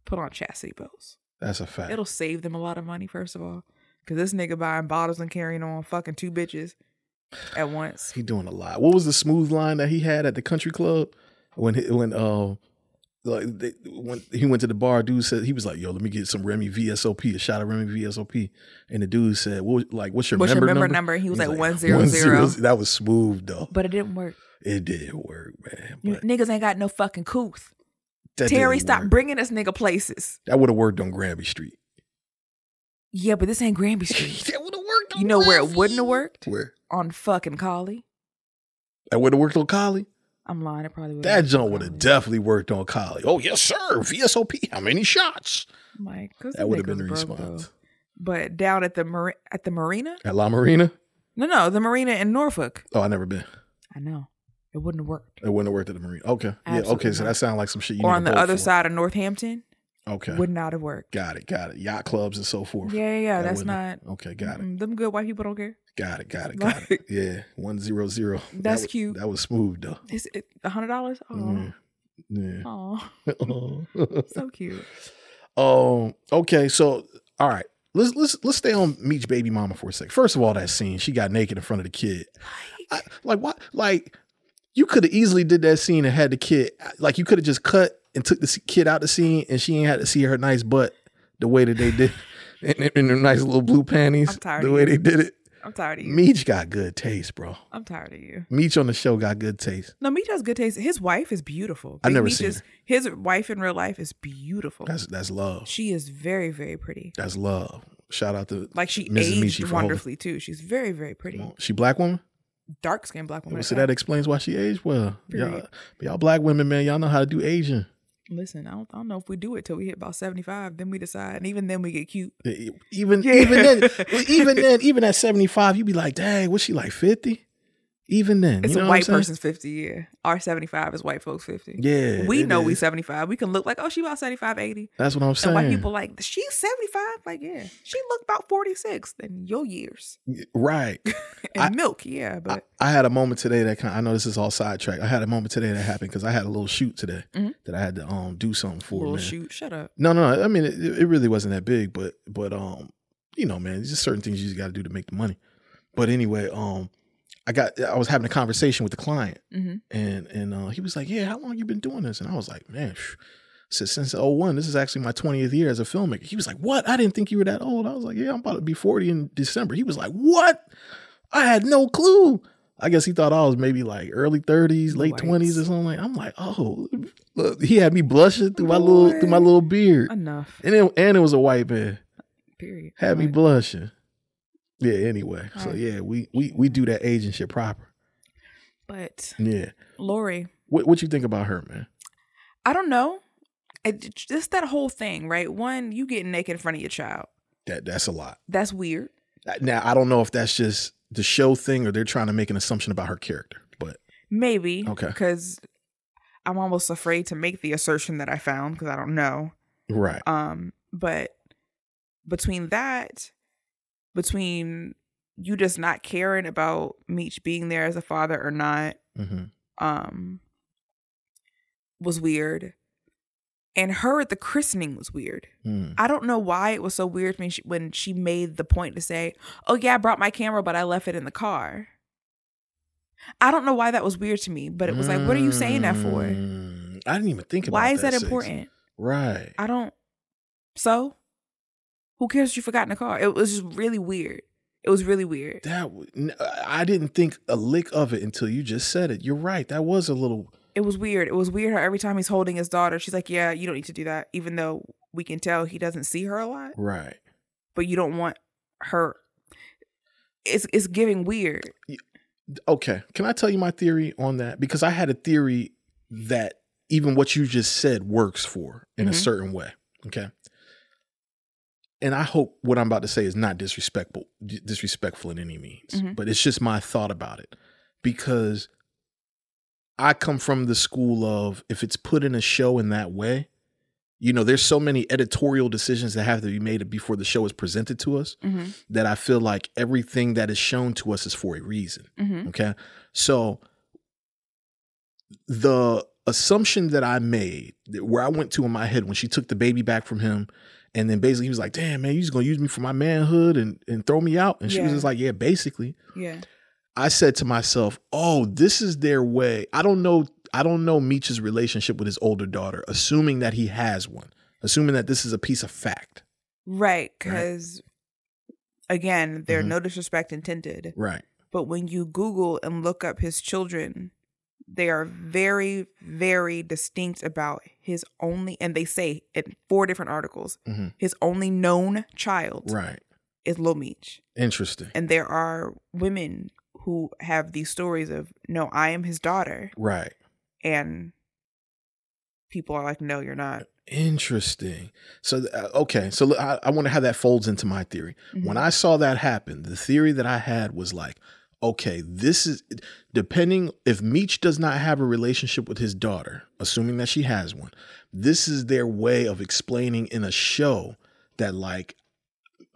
put on chastity belts. That's a fact. It'll save them a lot of money, first of all. Cause this nigga buying bottles and carrying on fucking two bitches at once. He doing a lot. What was the smooth line that he had at the country club when he, when uh like they, when he went to the bar? Dude said he was like, "Yo, let me get some Remy VSOP, a shot of Remy VSOP." And the dude said, "What? Like, what's your What's your member member number?" number? He was He's like, 100. That was smooth though. But it didn't work. It didn't work, man. But niggas ain't got no fucking couth. Terry, stop work. bringing us nigga places. That would have worked on Granby Street. Yeah, but this ain't Granby Street. that would have worked. On You know where it wouldn't have worked? Where On fucking Colley. that would have worked on Colley. I'm lying. It probably would. That joint would have definitely worked on Colley. Oh yes, sir. VSOP. How many shots? Like, 'cause That would have been the response. though. But down at the mar- at the marina? At La Marina. No, no, the marina in Norfolk. Oh, I never been. I know. It wouldn't have worked. It wouldn't have worked at the marina. Okay. Yeah. Absolutely Okay. So that sounds like some shit you or on the other for. side of Northampton. Okay. Would not have worked. Got it. Got it. Yacht clubs and so forth. Yeah, yeah, yeah. That That's wouldn't- Okay. Got it. Mm, Them good white people don't care. Got it. Got it. Got it. Yeah. One zero zero. That That's was- cute. That was smooth though. Is it a hundred dollars? Oh, Mm. Yeah. oh, so cute. Um. Okay. So, all right. Let's let's let's stay on Meech baby mama for a sec. First of all, that scene, she got naked in front of the kid. I, like what? Like you could have easily did that scene and had the kid. Like you could have just cut and took the kid out the scene, and she ain't had to see her nice butt the way that they did, in, in, in her nice little blue panties. I'm tired the way you. they did it. I'm tired of you. Meech got good taste, bro. I'm tired of you. Meech on the show got good taste. No, Meech has good taste. His wife is beautiful. I Big never Meech seen is- His wife in real life is beautiful. That's that's love. she is very, very pretty. That's love. Shout out to Like she Mrs. Aged for wonderfully too. She's very, very pretty. She black woman. Dark skinned black woman. So that that. explains why she aged well. Y'all, y'all black women, man, y'all know how to do Asian. Listen, I don't, I don't know if we do it till we hit about seventy five. Then we decide, and even then we get cute. Even Yeah. even then, even then, even at seventy five, you'd be like, dang, was she like fifty? Even then, It's you know a white person's fifty. year. our seventy five is white folks fifty. Yeah, we know we seventy five. We can look like oh she about 75, 80. That's what I'm And saying. white people like she's seventy five. Like yeah, she looked about forty six. Then your years right. and I- milk. Yeah, but I had a moment today that kind. I know this is all sidetracked. I had a moment today that happened because I had a little shoot today Mhm. that I had to um do something for. little man. shoot. Shut up. No, no. I mean, it, it really wasn't that big, but but um, you know, man, just certain things you just got to do to make the money. But anyway, um, I got I was having a conversation with the client, Mhm. and and uh, he was like, "Yeah, how long you been doing this?" And I was like, "Man, phew." since since 01, this is actually my 20th year as a filmmaker." He was like, "What? I didn't think you were that old." I was like, "Yeah, I'm about to be 40 in December." He was like, "What? I had no clue." I guess he thought I was maybe like early 30s, late. 20s or something. Like I'm like, oh, look, he had me blushing through my little through my little beard. Enough. And it, and it was a white man. Period. Had me blushing. Yeah, anyway. So Alright. yeah, we we we do that aging shit proper. But Yeah. Lori, What what you think about her, man? I don't know. It, just that whole thing, right? One, you getting naked in front of your child. That that's a lot. That's weird. Now I don't know if that's just the show thing or they're trying to make an assumption about her character. But Maybe. Okay. Because I'm almost afraid to make the assertion that I found because I don't know. right. Um, but between that, between you just not caring about Meech being there as a father or not, hmm um, was weird. And her at the christening was weird. Mm. I don't know why it was so weird when she, when she made the point to say, "Oh yeah, I brought my camera, but I left it in the car." I don't know why that was weird to me, but it was like, "What are you saying that for? Mm, I didn't even think about Why is that Six. important?" Right. I don't. So, who cares if you forgot in the car? It was just really weird. It was really weird. That I didn't think a lick of it until you just said it. You're right. That was a little It was weird. It was weird how every time he's holding his daughter, she's like, "Yeah, you don't need to do that," even though we can tell he doesn't see her a lot. right. But you don't want her. It's it's giving weird. Okay. Can I tell you my theory on that? Because I had a theory that even what you just said works for in a Mhm. certain way. Okay. And I hope what I'm about to say is not disrespectful, disrespectful in any means, Mhm. but it's just my thought about it. Because I come from the school of if it's put in a show in that way, you know, there's so many editorial decisions that have to be made before the show is presented to us Mm-hmm. that I feel like everything that is shown to us is for a reason. Mm-hmm. Okay. So the assumption that I made, where I went to in my head when she took the baby back from him, and then basically he was like, damn, man, you just gonna use me for my manhood and, and throw me out. And she was just like, yeah, basically. Yeah. I said to myself, oh, this is their way. I don't know. I don't know Meech's relationship with his older daughter, assuming that he has one, assuming that this is a piece of fact. Right. Because again, they're Mhm. no disrespect intended. Right. But when you Google and look up his children, they are very, very distinct about his only, and they say in four different articles, Mhm. his only known child Right. is Lil Meech. Interesting. And there are women who have these stories of, no, I am his daughter. Right. And people are like, no, you're not. Interesting. So, uh, okay. So I, I wonder how that folds into my theory. When I saw that happen, the theory that I had was like, okay, this is depending if Meech does not have a relationship with his daughter, assuming that she has one, this is their way of explaining in a show that, like,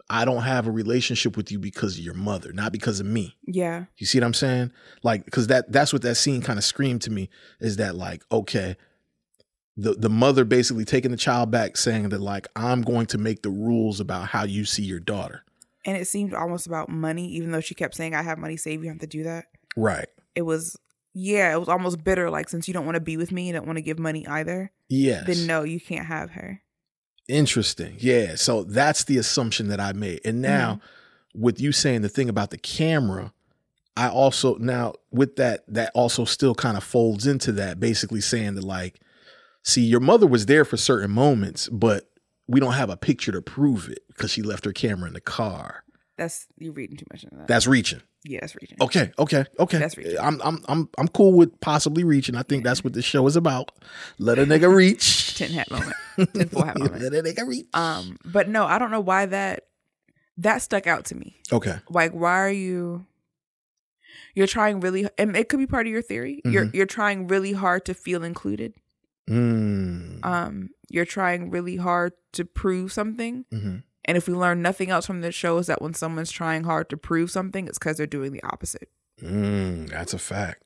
I don't have a relationship with you because of your mother, not because of me. Yeah. You see what I'm saying? Like, because that that's what that scene kind of screamed to me is that like, okay, the the mother basically taking the child back, saying that like, I'm going to make the rules about how you see your daughter. And it seemed almost about money, even though she kept saying, I have money saved, you have to do that. Right. It was, yeah, it was almost bitter. Like, since you don't want to be with me, you don't want to give money either, Yes. then no, you can't have her. Interesting. Yeah. So that's the assumption that I made. And now mm-hmm. with you saying the thing about the camera, I also now with that that also still kind of folds into that basically saying that like see your mother was there for certain moments, but we don't have a picture to prove it because she left her camera in the car. That's, you're reading too much into that. That's reaching. yeah, that's reaching. Okay, okay, okay. That's reaching. I'm I'm I'm I'm cool with possibly reaching. I think that's what this show is about. Let a nigga reach. Tin hat moment. Tinfoil hat moment. Let a nigga reach. Um, but no, I don't know why that that stuck out to me. Okay. Like, why are you? You're trying really, and it could be part of your theory. You're Mhm. you're trying really hard to feel included. Mm. Um, you're trying really hard to prove something. hmm And if we learn nothing else from this show, is that when someone's trying hard to prove something, it's because they're doing the opposite. Mm, that's a fact.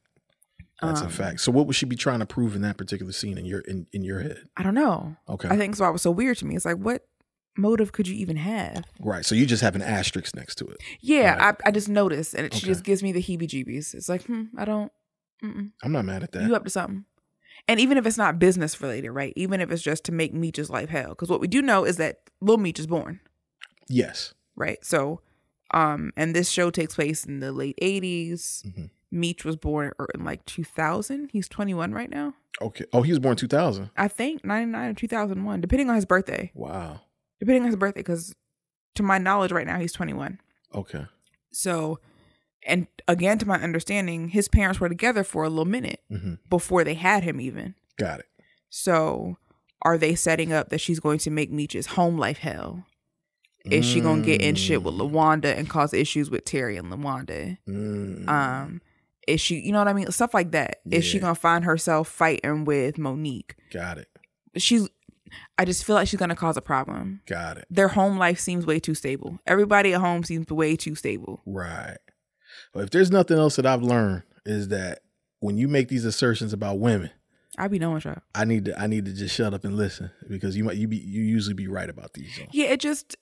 That's a Um, fact. So what would she be trying to prove in that particular scene in your in, in your head? I don't know. Okay. I think why it was so weird to me. It's like, what motive could you even have? right. So you just have an asterisk next to it. Yeah, Right. I, I just noticed, and it she Okay. just gives me the heebie-jeebies. It's like, hmm, I don't. Mm-mm. I'm not mad at that. You up to something? And even if it's not business related, right? Even if it's just to make Meech's life hell, because what we do know is that Lil Meech is born, yes. right? So, um, and this show takes place in the late '80s. Mhm. Meech was born er- in like 2000. He's 21 right now, Okay. Oh, he was born 2000. I think 99 or 2001, depending on his birthday. Wow. Depending on his birthday, because to my knowledge, right now he's 21. Okay. So, and again, to my understanding, his parents were together for a little minute hmm before they had him, even. Got it. So, are they setting up that she's going to make Meech's home life hell? Is she gonna get in shit with Mm. Lawanda and cause issues with Terry and Lawanda? Mm. Um, is she, you know what I mean? Stuff like that. Is she gonna find herself fighting with Monique? got it. She's. I just feel like she's gonna cause a problem. Got it. Their home life seems way too stable. Everybody at home seems way too stable. Right. But if there's nothing else that I've learned is that when you make these assertions about women, I be knowing y'all. I need to I need to just shut up and listen because you might you be you usually be right about these. Things. Yeah, it just.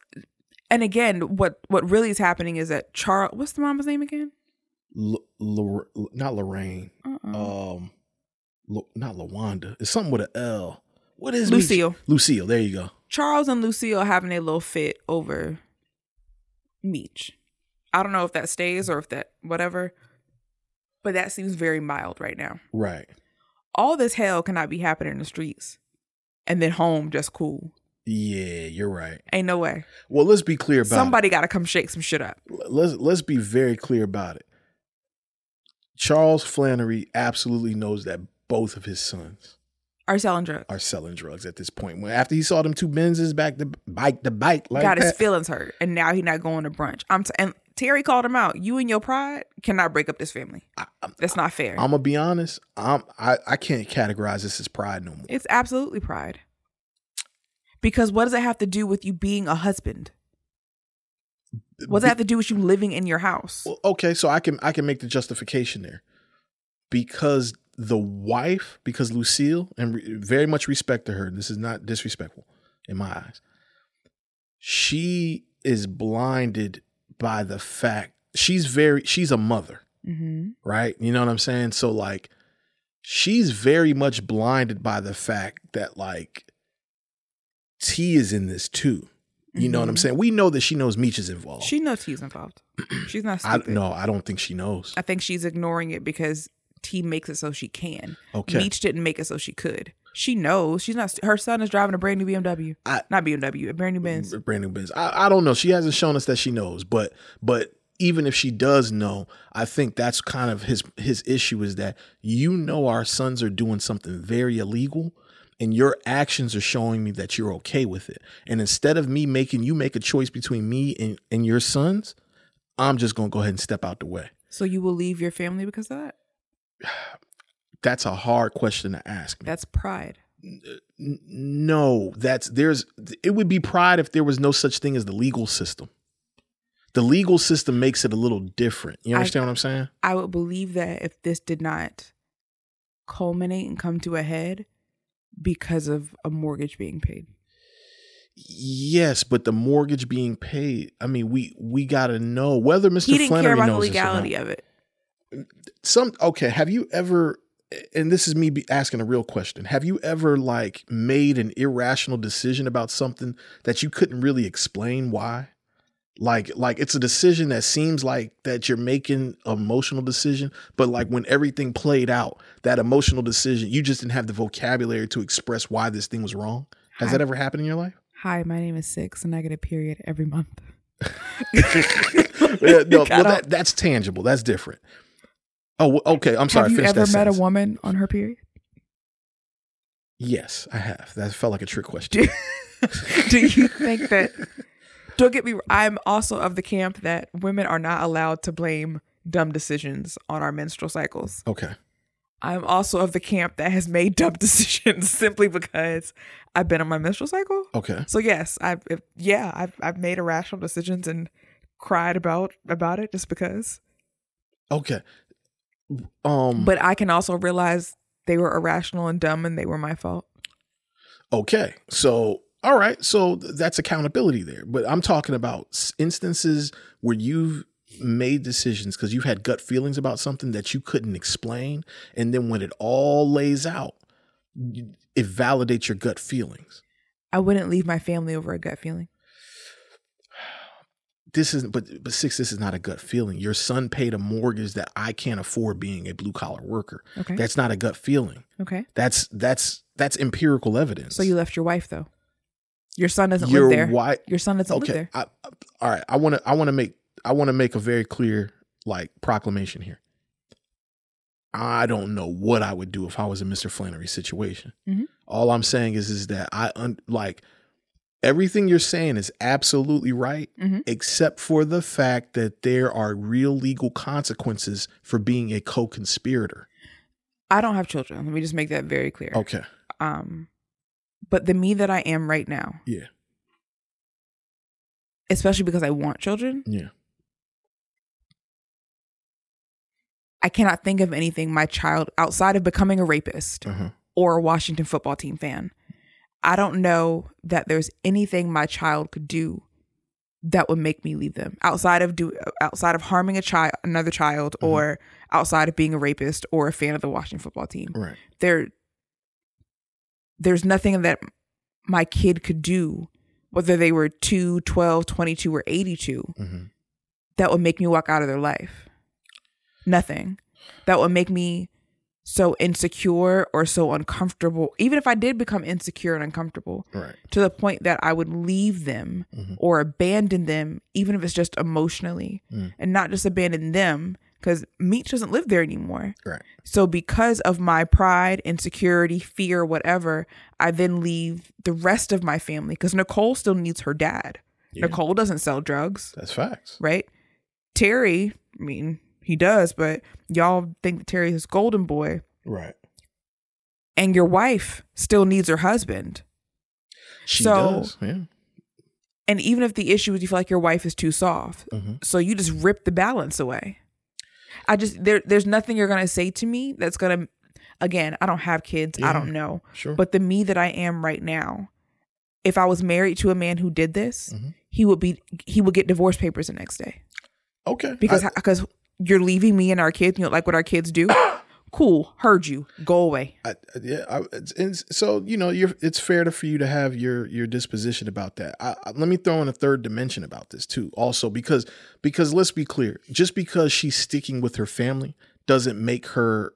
And again, what what really is happening is that Charles. What's the mama's name again? L- Lor- not Lorraine. Uh-uh. Um, not Lawanda. It's something with an L. What is? Lucille. Lucille. There you go. Charles and Lucille are having a little fit over Meech. I don't know if that stays or if that whatever, but that seems very mild right now. Right. All this hell cannot be happening in the streets, and then home just cool. Yeah, you're right. Ain't no way. Well, let's be clear about Somebody got to come shake some shit up. Let's let's be very clear about it. Charles Flenory absolutely knows that both of his sons Are selling drugs. are selling drugs at this point. When after he saw them two Benzes back to bike the bike like got his that, feelings hurt, and now he's not going to brunch. I'm t- and Terry called him out. You and your pride cannot break up this family. That's not fair. I'm gonna be honest. I'm I, I can't categorize this as pride no more. It's absolutely pride. Because what does it have to do with you being a husband? What does it have to do with you living in your house? Well, okay, so I can I can make the justification there because the wife, because Lucille, and re- very much respect to her. This is not disrespectful in my eyes. She is blinded by the fact she's very she's a mother, Mm-hmm. right? You know what I'm saying? So like, she's very much blinded by the fact that like T is in this too. You know what I'm Mhm. saying? We know that she knows Meech is involved. She knows he's involved. She's not I stupid. no, I don't think she knows. I think she's ignoring it because T makes it so she can. Okay. Meech didn't make it so she could. She knows. She's not. Her son is driving a brand new BMW. I- not BMW, a brand new Benz. brand new business. I, I don't know. She hasn't shown us that she knows, but but even if she does know, I think that's kind of his his issue is that you know our sons are doing something very illegal and your actions are showing me that you're okay with it. And instead of me making you make a choice between me and, and your sons, I'm just gonna go ahead and step out the way. So you will leave your family because of that? That's a hard question to ask. me. That's pride. No that's there's it would be pride if there was no such thing as the legal system the legal system makes it a little different you I- understand what i'm saying I would believe that if this did not culminate and come to a head because of a mortgage being paid. yes but the mortgage being paid i mean we we got to know whether mr He didn't Flenory care about the legality of it. some okay have you ever and this is me asking a real question. Have you ever like made an irrational decision about something that you couldn't really explain why? Like like it's a decision that seems like that you're making an emotional decision but like when everything played out that emotional decision you just didn't have the vocabulary to express why this thing was wrong? Has that ever happened in your life? Hi, my name is Six, and I get a period every month. yeah, no, well, that, that's tangible. That's different oh okay i'm sorry have you ever met a woman on her period? Yes, I have. That felt like a trick question. Do you think that? Don't get me. I'm also of the camp that women are not allowed to blame dumb decisions on our menstrual cycles. okay. I'm also of the camp that has made dumb decisions simply because I've been on my menstrual cycle. Okay. So yes, I've if, yeah, I've I've made irrational decisions and cried about about it just because. Okay. Um But I can also realize they were irrational and dumb and they were my fault. okay. So all right. So that's accountability there. But I'm talking about instances where you've made decisions because you've had gut feelings about something that you couldn't explain and then when it all lays out it validates your gut feelings. I wouldn't leave my family over a gut feeling. This isn't but but six this is not a gut feeling. Your son paid a mortgage that I can't afford being a blue collar worker. Okay. That's not a gut feeling. Okay. That's that's that's empirical evidence. So you left your wife though. Your son doesn't Your live there. Your son doesn't live there. I, I- all right. I want to. I want to make. I want to make a very clear like proclamation here. I don't know what I would do if I was in Mr. Flenory's situation. Mhm. All I'm saying is, is that I un, like everything you're saying is absolutely right, Mhm. except for the fact that there are real legal consequences for being a co-conspirator. I don't have children. Let me just make that very clear. Okay. Um, but the me that I am right now, Yeah. especially because I want children, Yeah. I cannot think of anything my child outside of becoming a rapist Uh-huh. or a Washington football team fan. I don't know that there's anything my child could do that would make me leave them outside of do outside of harming a child another child Mm-hmm. or outside of being a rapist or a fan of the Washington football team. Right. There there's nothing that my kid could do whether they were 2, 12, 22 or 82 Mhm. that would make me walk out of their life. Nothing. That would make me so insecure or so uncomfortable. Even if I did become insecure and uncomfortable Right. to the point that I would leave them Mm-hmm. or abandon them, even if it's just emotionally, Mm. and not just abandon them because Meech doesn't live there anymore. Right. So because of my pride, insecurity, fear, whatever, I then leave the rest of my family because Nicole still needs her dad. Yeah. Nicole doesn't sell drugs That's facts. right? Terry, I mean, he does, but y'all think that Terry is golden boy, Right. and your wife still needs her husband. She So- does. Yeah. And even if the issue is you feel like your wife is too soft, Mhm. so you just rip the balance away. I just there there's nothing you're gonna say to me that's gonna again, I don't have kids, I don't know. Sure. But the me that I am right now, if I was married to a man who did this, Mhm. he would be he would get divorce papers the next day. okay. because because you're leaving me and our kids. You know, like what our kids do. cool, heard you. Go away. I, yeah, I, it's, it's, so you know, you're, it's fair to, for you to have your your disposition about that. I, I, let me throw in a third dimension about this too, also because because let's be clear, just because she's sticking with her family doesn't make her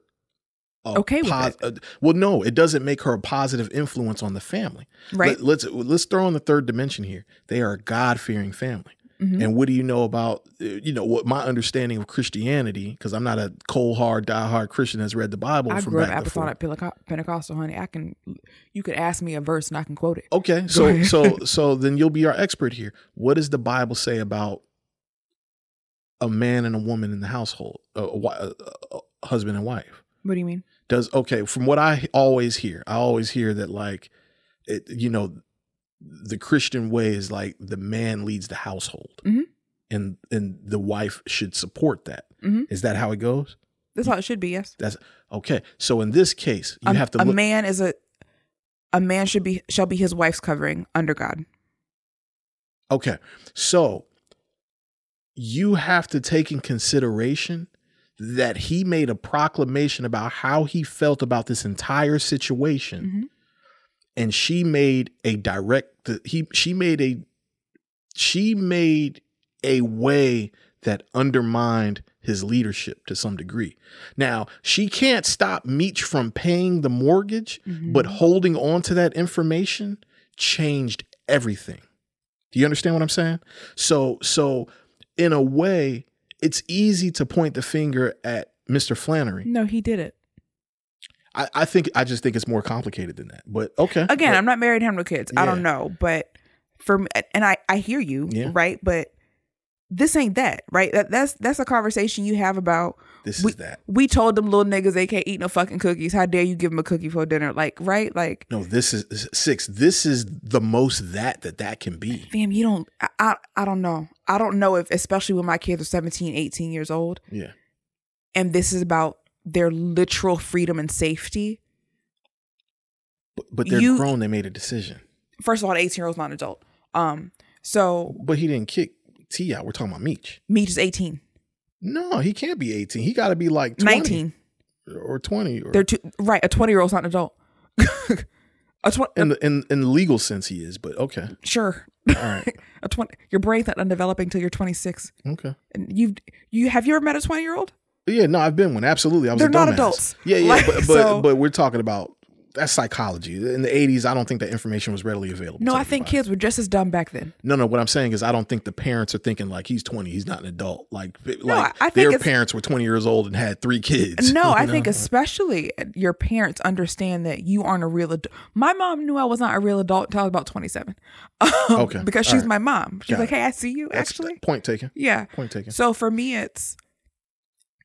a Okay with it. uh, well, no, it doesn't make her a positive influence on the family. Right. Let, let's let's throw in the third dimension here. They are a God fearing family. Mhm. And what do you know about, uh, you know, what my understanding of Christianity, because I'm not a cold, hard, die-hard Christian that's read the Bible I from grew up back apostolic Penteco- Pentecostal, honey. I can. You could ask me a verse and I can quote it. Okay, so so so then you'll be our expert here. What does the Bible say about a man and a woman in the household, a, a, a- a- a husband and wife? What do you mean? Does okay? From what I always hear, I always hear that like, it, you know, the Christian way is like the man leads the household, Mhm. and and the wife should support that. Is Mhm. that how it goes? That's how it should be. Yes. That's okay. So in this case, you a, have to a look. man is a. A man should be shall be his wife's covering under God. Okay. So you have to take in consideration that he made a proclamation about how he felt about this entire situation Mhm. And she made a direct he she made a she made a way that undermined his leadership to some degree. Now, she can't stop Meech from paying the mortgage, mm-hmm. but holding on to that information changed everything. Do you understand what I'm saying? So, so in a way, it's easy to point the finger at Mr. Flenory. No, he did it. I, I think I just think it's more complicated than that. But okay. Again, But- I'm not married, have no kids. I don't know, but for me, and I I hear you, Yeah. right? But this ain't that, right? That that's that's a conversation you have about. this we, is that. We told them little niggas they can't eat no fucking cookies. How dare you give them a cookie for dinner? Like, right? Like, No, this is six. This is the most that that that can be. fam, you don't. I, I I don't know. I don't know if, especially when my kids are 17, 18 years old, Yeah. and this is about their literal freedom and safety. But, but they're You- grown. They made a decision. First of all, an 18 year old's not an adult. Um, so But he didn't kick T out. We're talking about Meech. me is 18, No, he can't be 18. He got to be like 20 19. or 20. Or, They're two, right. A 20 year old's not an adult. a 20, in, the, in, in the legal sense, he is, but okay. sure. All right. a 20, your brain's not undeveloping until you're 26. Okay. And you've, you, have you ever met a 20 year old? Yeah, no, I've been one. Absolutely. I was They're not adults. Yeah, yeah. Like, but, but, so- but we're talking about that's psychology. In the 80s, I don't think that information was readily available. No, I think kids were just as dumb back then. No, no. What I'm saying is, I don't think the parents are thinking like he's 20, he's not an adult. Like, like I- think their parents were 20 years old and had three kids. No, I know? think especially your parents understand that you aren't a real adult. My mom knew I was not a real adult until I was about 27. Um, Okay, Because she's right. my mom. She's Got like, hey, I see you That's- actually. point taken. Yeah. Point taken. So for me, it's,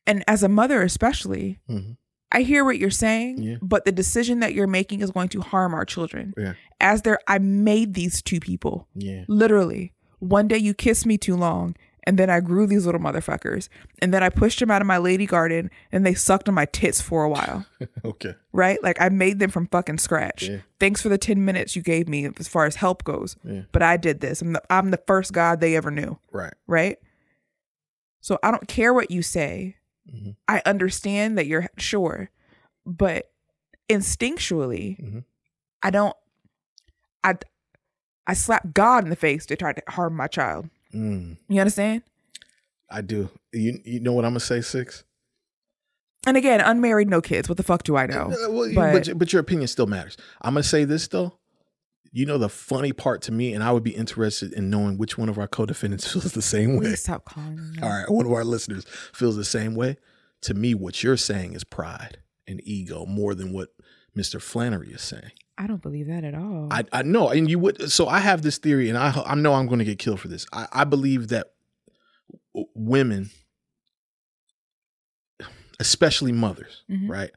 and as a mother especially, Mhm. I hear what you're saying, Yeah. but the decision that you're making is going to harm our children. Yeah. As there, I made these two people. Yeah. Literally, one day you kissed me too long, and then I grew these little motherfuckers, and then I pushed them out of my lady garden, and they sucked on my tits for a while. Okay. right? Like I made them from fucking scratch. Yeah. Thanks for the ten minutes you gave me as far as help goes. Yeah. But I did this. I'm the I'm the first God they ever knew, Right. right? So I don't care what you say. Mm-hmm. I understand that you're sure, but instinctually, Mhm. I don't. I I slap God in the face to try to harm my child. Mm, You understand? I do. You you know what I'm gonna say, six? And again, unmarried, no kids. What the fuck do I know? Uh, well, but, but, but your opinion still matters. I'm gonna say this though. You know the funny part to me, and I would be interested in knowing which one of our co-defendants feels the same way. please stop calling them. All right, one of our listeners feels the same way. To me, what you're saying is pride and ego more than what Mr. Flenory is saying. I don't believe that at all. I I know, and you would. So I have this theory, and I I know I'm going to get killed for this. I, I believe that w- women, especially mothers, Mhm. right?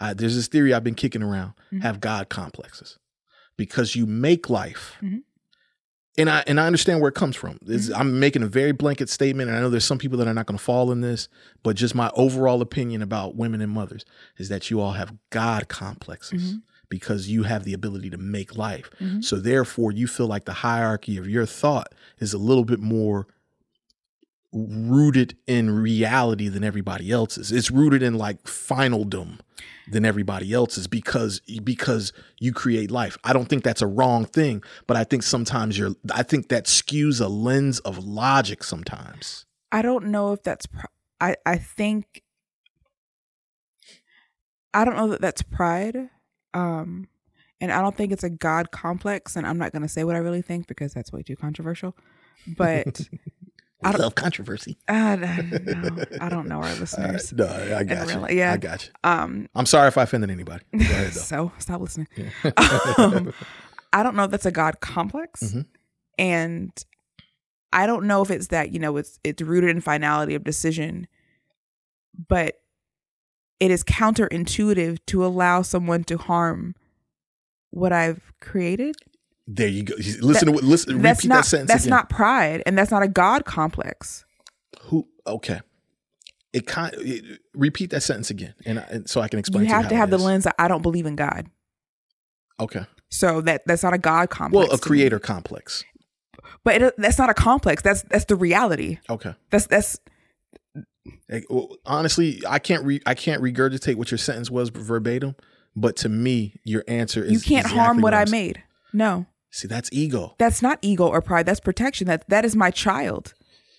Uh, there's this theory I've been kicking around: Mhm. have God complexes because you make life. Mhm. And I and I understand where it comes from. Mm-hmm. I'm making a very blanket statement, and I know there's some people that are not going to fall in this, but just my overall opinion about women and mothers is that you all have God complexes Mm-hmm. because you have the ability to make life. Mhm. So therefore, you feel like the hierarchy of your thought is a little bit more rooted in reality than everybody else's. It's rooted in like finaldom than everybody else's because because you create life. I don't think that's a wrong thing, but I think sometimes you're I think that skews a lens of logic sometimes. I don't know if that's. Pr- I I think. I don't know that that's pride, um, and I don't think it's a God complex. And I'm not going to say what I really think because that's way too controversial. But I I don't- love controversy. uh, no, I don't know our listeners. No, I got you. real- yeah. I got you. Um, I'm sorry if I offended anybody. Go ahead so stop listening. um, I don't know if that's a God complex, Mhm. and I don't know if it's that you know it's it's rooted in finality of decision, but it is counterintuitive to allow someone to harm what I've created. There you go. Listen to what listen repeat not that sentence again. that's again. not pride, and that's not a God complex. Who? Okay. It kind. It, repeat that sentence again, and, I, and so I can explain. you have how to have the is. lens that I don't believe in God, Okay. so that that's not a God complex. Well, a to creator complex. but it, that's not a complex. That's that's the reality. Okay. That's that's honestly, I can't re I can't regurgitate what your sentence was verbatim, but to me, your answer is you can't exactly harm what I I'm made. No, See, that's ego. that's not ego or pride. That's protection. That that is my child.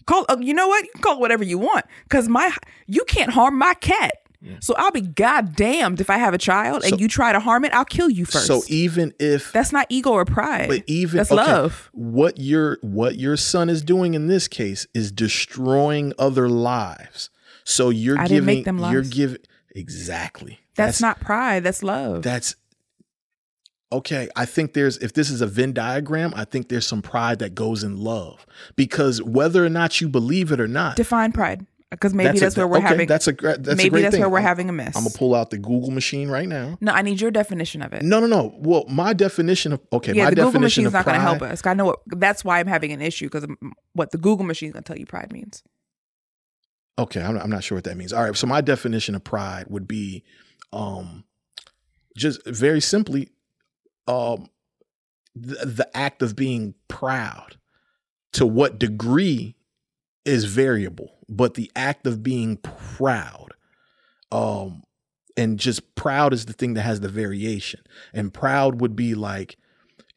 Call uh, you know what? You can call it whatever you want because my you can't harm my cat. So I'll be goddamned if I have a child So- and you try to harm it. I'll kill you first. So even if that's not ego or pride. But even that's okay, love. What your what your son is doing in this case is destroying other lives. So you're I giving didn't make them you're giving exactly. That's, not pride. That's love. that's okay. I think there's if this is a Venn diagram, I think there's some pride that goes in love because whether or not you believe it or not, Define pride because maybe that's, a- where we're okay, having. That's a that's a maybe great that's thing. where we're I'm- having a miss. I'm gonna pull out the Google machine right now. no, I need your definition of it. No, no, no. Well, my definition of okay, yeah, my the Google machine's not going to help us. I know what. That's why I'm having an issue because what the Google machine's going to tell you pride means. Okay, I'm, I'm not sure what that means. All right, so my definition of pride would be, um, just very simply, um, the, the act of being proud. To what degree is variable, but the act of being proud, um, and just proud is the thing that has the variation. And proud would be like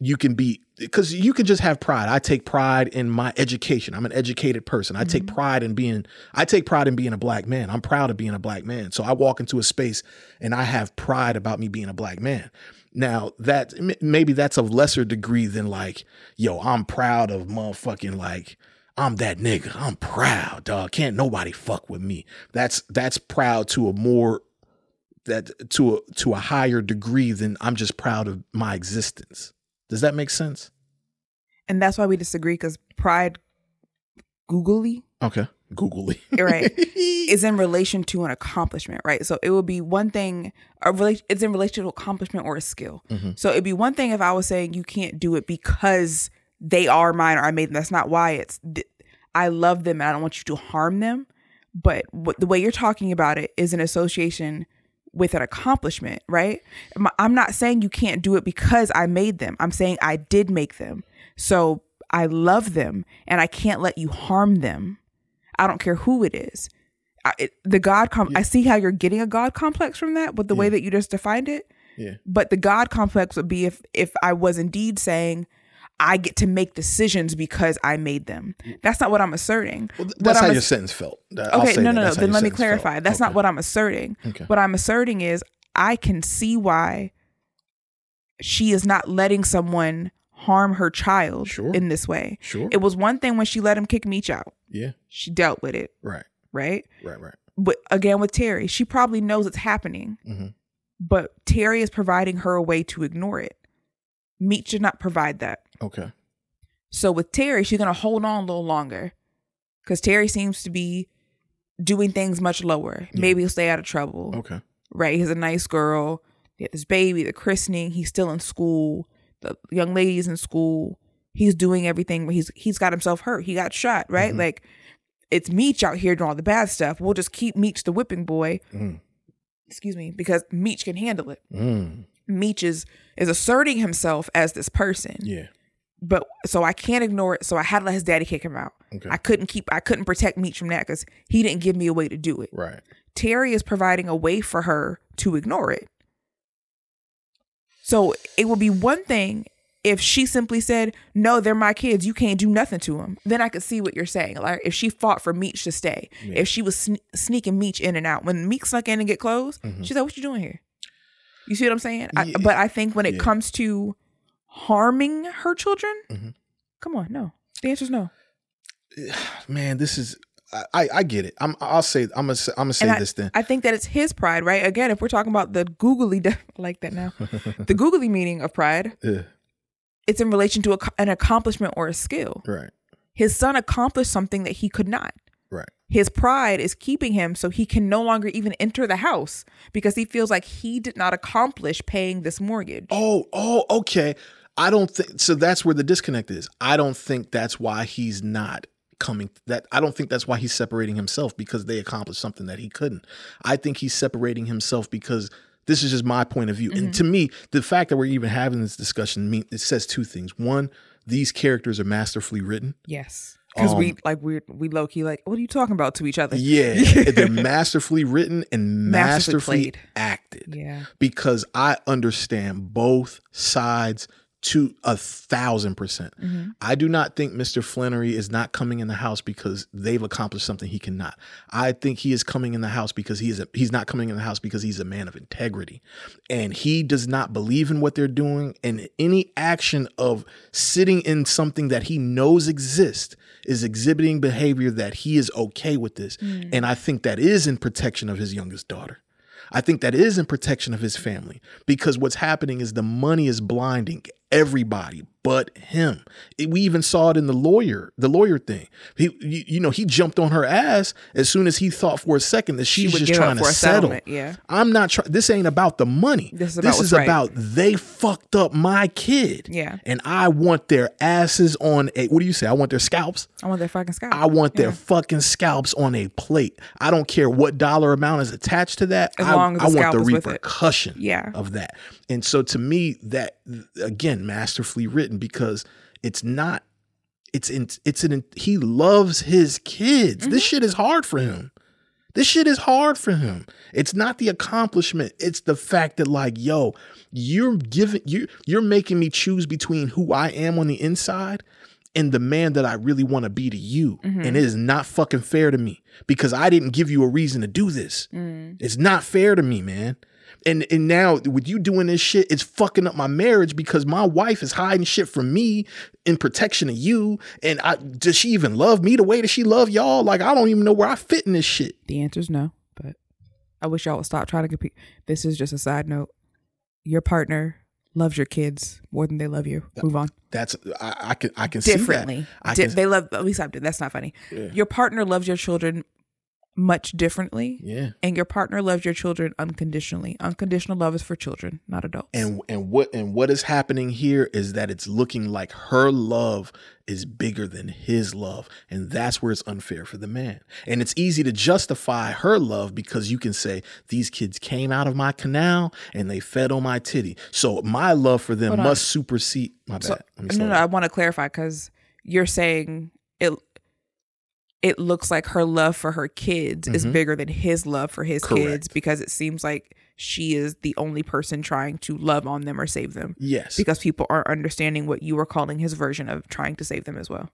you can be because you can just have pride. I take pride in my education. I'm an educated person. I take pride in being I take pride in being a black man. I'm proud of being a black man. So I walk into a space and I have pride about me being a black man. Now that maybe that's of lesser degree than like, yo, I'm proud of motherfucking like I'm that nigga. I'm proud, dog. Can't nobody fuck with me. That's that's proud to a more that to a to a higher degree than I'm just proud of my existence. Does that make sense? And that's why we disagree because pride, googly, Okay. Googly. right, is in relation to an accomplishment, right? So it would be one thing, a relation, it's in relation to accomplishment or a skill. Mm-hmm. So it'd be one thing if I was saying you can't do it because they are mine or I made them. That's not why it's, th- I love them and I don't want you to harm them. But what, the way you're talking about it is an association with an accomplishment, right? i'm not saying you can't do it because I made them. I'm saying I did make them. So I love them and I can't let you harm them. I don't care who it is. I, it, the God, com- I see how you're getting a God complex from that, but the way that you just defined it. Yeah. But the God complex would be if if I was indeed saying I get to make decisions because I made them. That's not what I'm asserting. Well, th- What that's how I'm your sentence felt. I'll Okay, no, no, no. Then let me clarify. felt. That's not what I'm asserting. Okay. What I'm asserting is I can see why she is not letting someone harm her child Sure. in this way. Sure. It was one thing when she let him kick Meech out. Yeah. She dealt with it, Right. right? Right. Right. But again with Terry, she probably knows it's happening. Mhm. But Terry is providing her a way to ignore it. Meech did not provide that. Okay. So with Terry, she's gonna hold on a little longer because Terry seems to be doing things much lower. Maybe he'll stay out of trouble. Okay. Right? He's a nice girl. He had this baby, the christening. He's still in school. The young ladies in school. He's doing everything. He's he's got himself hurt. He got shot. Right? Like it's Meech out here doing all the bad stuff. We'll just keep Meech the whipping boy. Mm. Excuse me, because Meech can handle it. Mm. Meech is is asserting himself as this person Yeah. but so I can't ignore it. So I had to let his daddy kick him out. Okay. I couldn't keep, I couldn't protect Meech from that because he didn't give me a way to do it. Right. Terry is providing a way for her to ignore it. So it would be one thing if she simply said, "No, they're my kids. You can't do nothing to them." Then I could see what you're saying. Like if she fought for Meech to stay, if she was sne- sneaking Meech in and out, when Meek snuck in and get clothes, she's like, "What you doing here?" You see what I'm saying? I, but I think when it Yeah. comes to harming her children, Mhm. come on, no. The answer is no. Man, this is. I, I, get it. I'm. I'll say. I'm gonna. Say, I'm gonna say I, this then. I think that it's his pride, right? Again, if we're talking about the googly, de- like that now, the googly meaning of pride, Yeah. it's in relation to a, an accomplishment or a skill. Right. His son accomplished something that he could not. Right. His pride is keeping him so he can no longer even enter the house because he feels like he did not accomplish paying this mortgage. Oh. Oh. Okay. I don't think so. That's where the disconnect is. I don't think that's why he's not coming. That I don't think that's why he's separating himself because they accomplished something that he couldn't. I think he's separating himself because this is just my point of view. And to me, the fact that we're even having this discussion mean it says two things. One, these characters are masterfully written. Yes. Because we Um, like we we low key like, what are you talking about to each other? Yeah, they're masterfully written and Masterfully masterfully, acted. Yeah. Because I understand both sides to a thousand percent. Mm-hmm. I do not think Mr. Flenory is not coming in the house because they've accomplished something he cannot. I think he is coming in the house because he is a, he's not coming in the house because he's a man of integrity. And he does not believe in what they're doing and any action of sitting in something that he knows exists is exhibiting behavior that he is okay with this. And I think that is in protection of his youngest daughter. I think that is in protection of his family because what's happening is the money is blinding everybody but him. We even saw it in the lawyer, the lawyer thing. He, you, know, he jumped on her ass as soon as he thought for a second that she's would just trying to settle. settlement, yeah. I'm not trying. This ain't about the money. This is about what's is right. about they fucked up my kid. Yeah. and I want their asses on a. What do you say? I want their scalps. I want that fucking sky. I want their fucking scalps on a plate. I don't care what dollar amount is attached to that. As I, long as I want the repercussion Yeah. of that. And so to me, that again, masterfully written because it's not. It's in. It's an. He loves his kids. This Mm-hmm. shit is hard for him. This shit is hard for him. It's not the accomplishment. It's the fact that like, yo, you're giving you you're making me choose between who I am on the inside and the man that I really want to be to you. Mm-hmm. And it is not fucking fair to me because I didn't give you a reason to do this. Mm. It's not fair to me, man. And and now with you doing this shit, it's fucking up my marriage because my wife is hiding shit from me in protection of you. And I does she even love me the way that she love y'all? Like I don't even know where I fit in this shit. The answer is no, but I wish y'all would stop trying to compete. This is just a side note. Your partner loves your kids more than they love you. Move on. That's I, I can I can see that. Differently. I Di- can, they love, at least I do. That's not funny. Yeah. Your partner loves your children much differently. yeah. And your partner loves your children unconditionally. Unconditional love is for children, not adults. And and what and what is happening here is that it's looking like her love is bigger than his love, and that's where it's unfair for the man. And it's easy to justify her love because you can say these kids came out of my canal and they fed on my titty, so my love for them Hold on. must supersede. My bad. So- me no, no. I want to clarify because you're saying it. It looks like her love for her kids is Mhm. bigger than his love for his Correct. kids because it seems like she is the only person trying to love on them or save them. Yes, Because people aren't understanding what you were calling his version of trying to save them as well.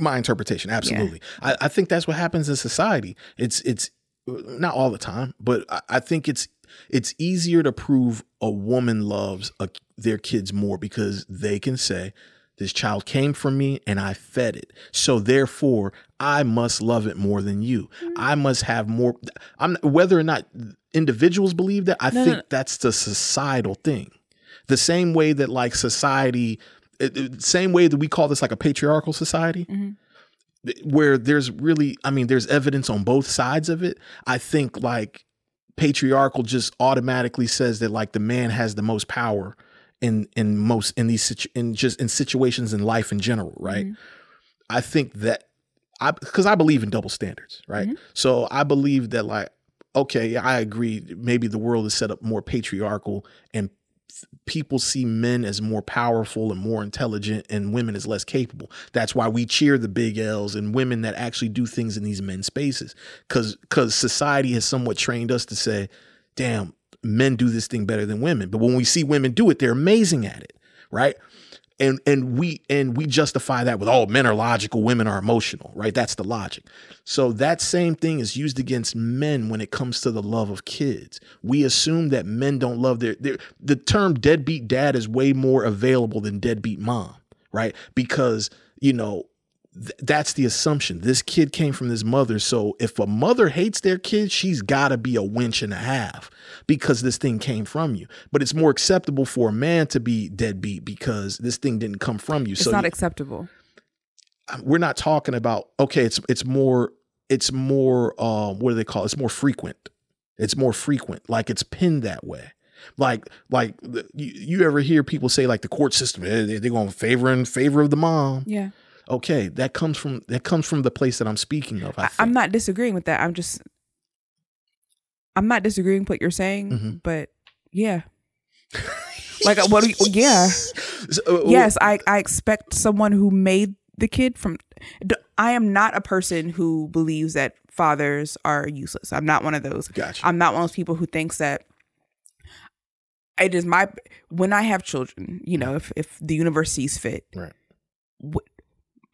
my interpretation absolutely I, I think that's what happens in society it's it's not all the time but I, I think it's it's easier to prove a woman loves a, their kids more because they can say this child came from me and i fed it so therefore i must love it more than you. Mm-hmm. I must have more i'm whether or not individuals believe that i No, think no. that's the societal thing. The same way that like society it- it- same way that we call this like a patriarchal society mm-hmm. where there's really i mean there's evidence on both sides of it. I think like patriarchal just automatically says that like the man has the most power in in most in these situ- in just in situations in life in general right? Mm-hmm. I think that i because i believe in double standards right mm-hmm. so i believe that like okay i agree maybe the world is set up more patriarchal and people see men as more powerful and more intelligent and women as less capable. That's why we cheer the big L's and women that actually do things in these men's spaces. Cause cause society has somewhat trained us to say, damn, men do this thing better than women. But when we see women do it, they're amazing at it. Right. And and we and we justify that with oh men are logical, women are emotional, right? That's the logic. So that same thing is used against men when it comes to the love of kids. We assume that men don't love their, their the term deadbeat dad is way more available than deadbeat mom, right? Because, you know, th- that's the assumption. This kid came from this mother. So if a mother hates their kid, she's got to be a winch and a half because this thing came from you. But it's more acceptable for a man to be deadbeat because this thing didn't come from you. It's so not you- acceptable. we're not talking about okay it's it's more it's more um what do they call it? it's more frequent it's more frequent like it's pinned that way like like the, you, you ever hear people say like the court system eh, they, they're going favor in favor of the mom Yeah. okay that comes from that comes from the place that i'm speaking of I. I'm not disagreeing with that. I'm just, I'm not disagreeing with what you're saying, Mhm. but yeah. like, what do you, yeah. So, uh, yes, I, I expect someone who made the kid from. I am not a person who believes that fathers are useless. I'm not one of those. Gotcha. I'm not one of those people who thinks that it is my when I have children. You know, if if the universities fit, right w-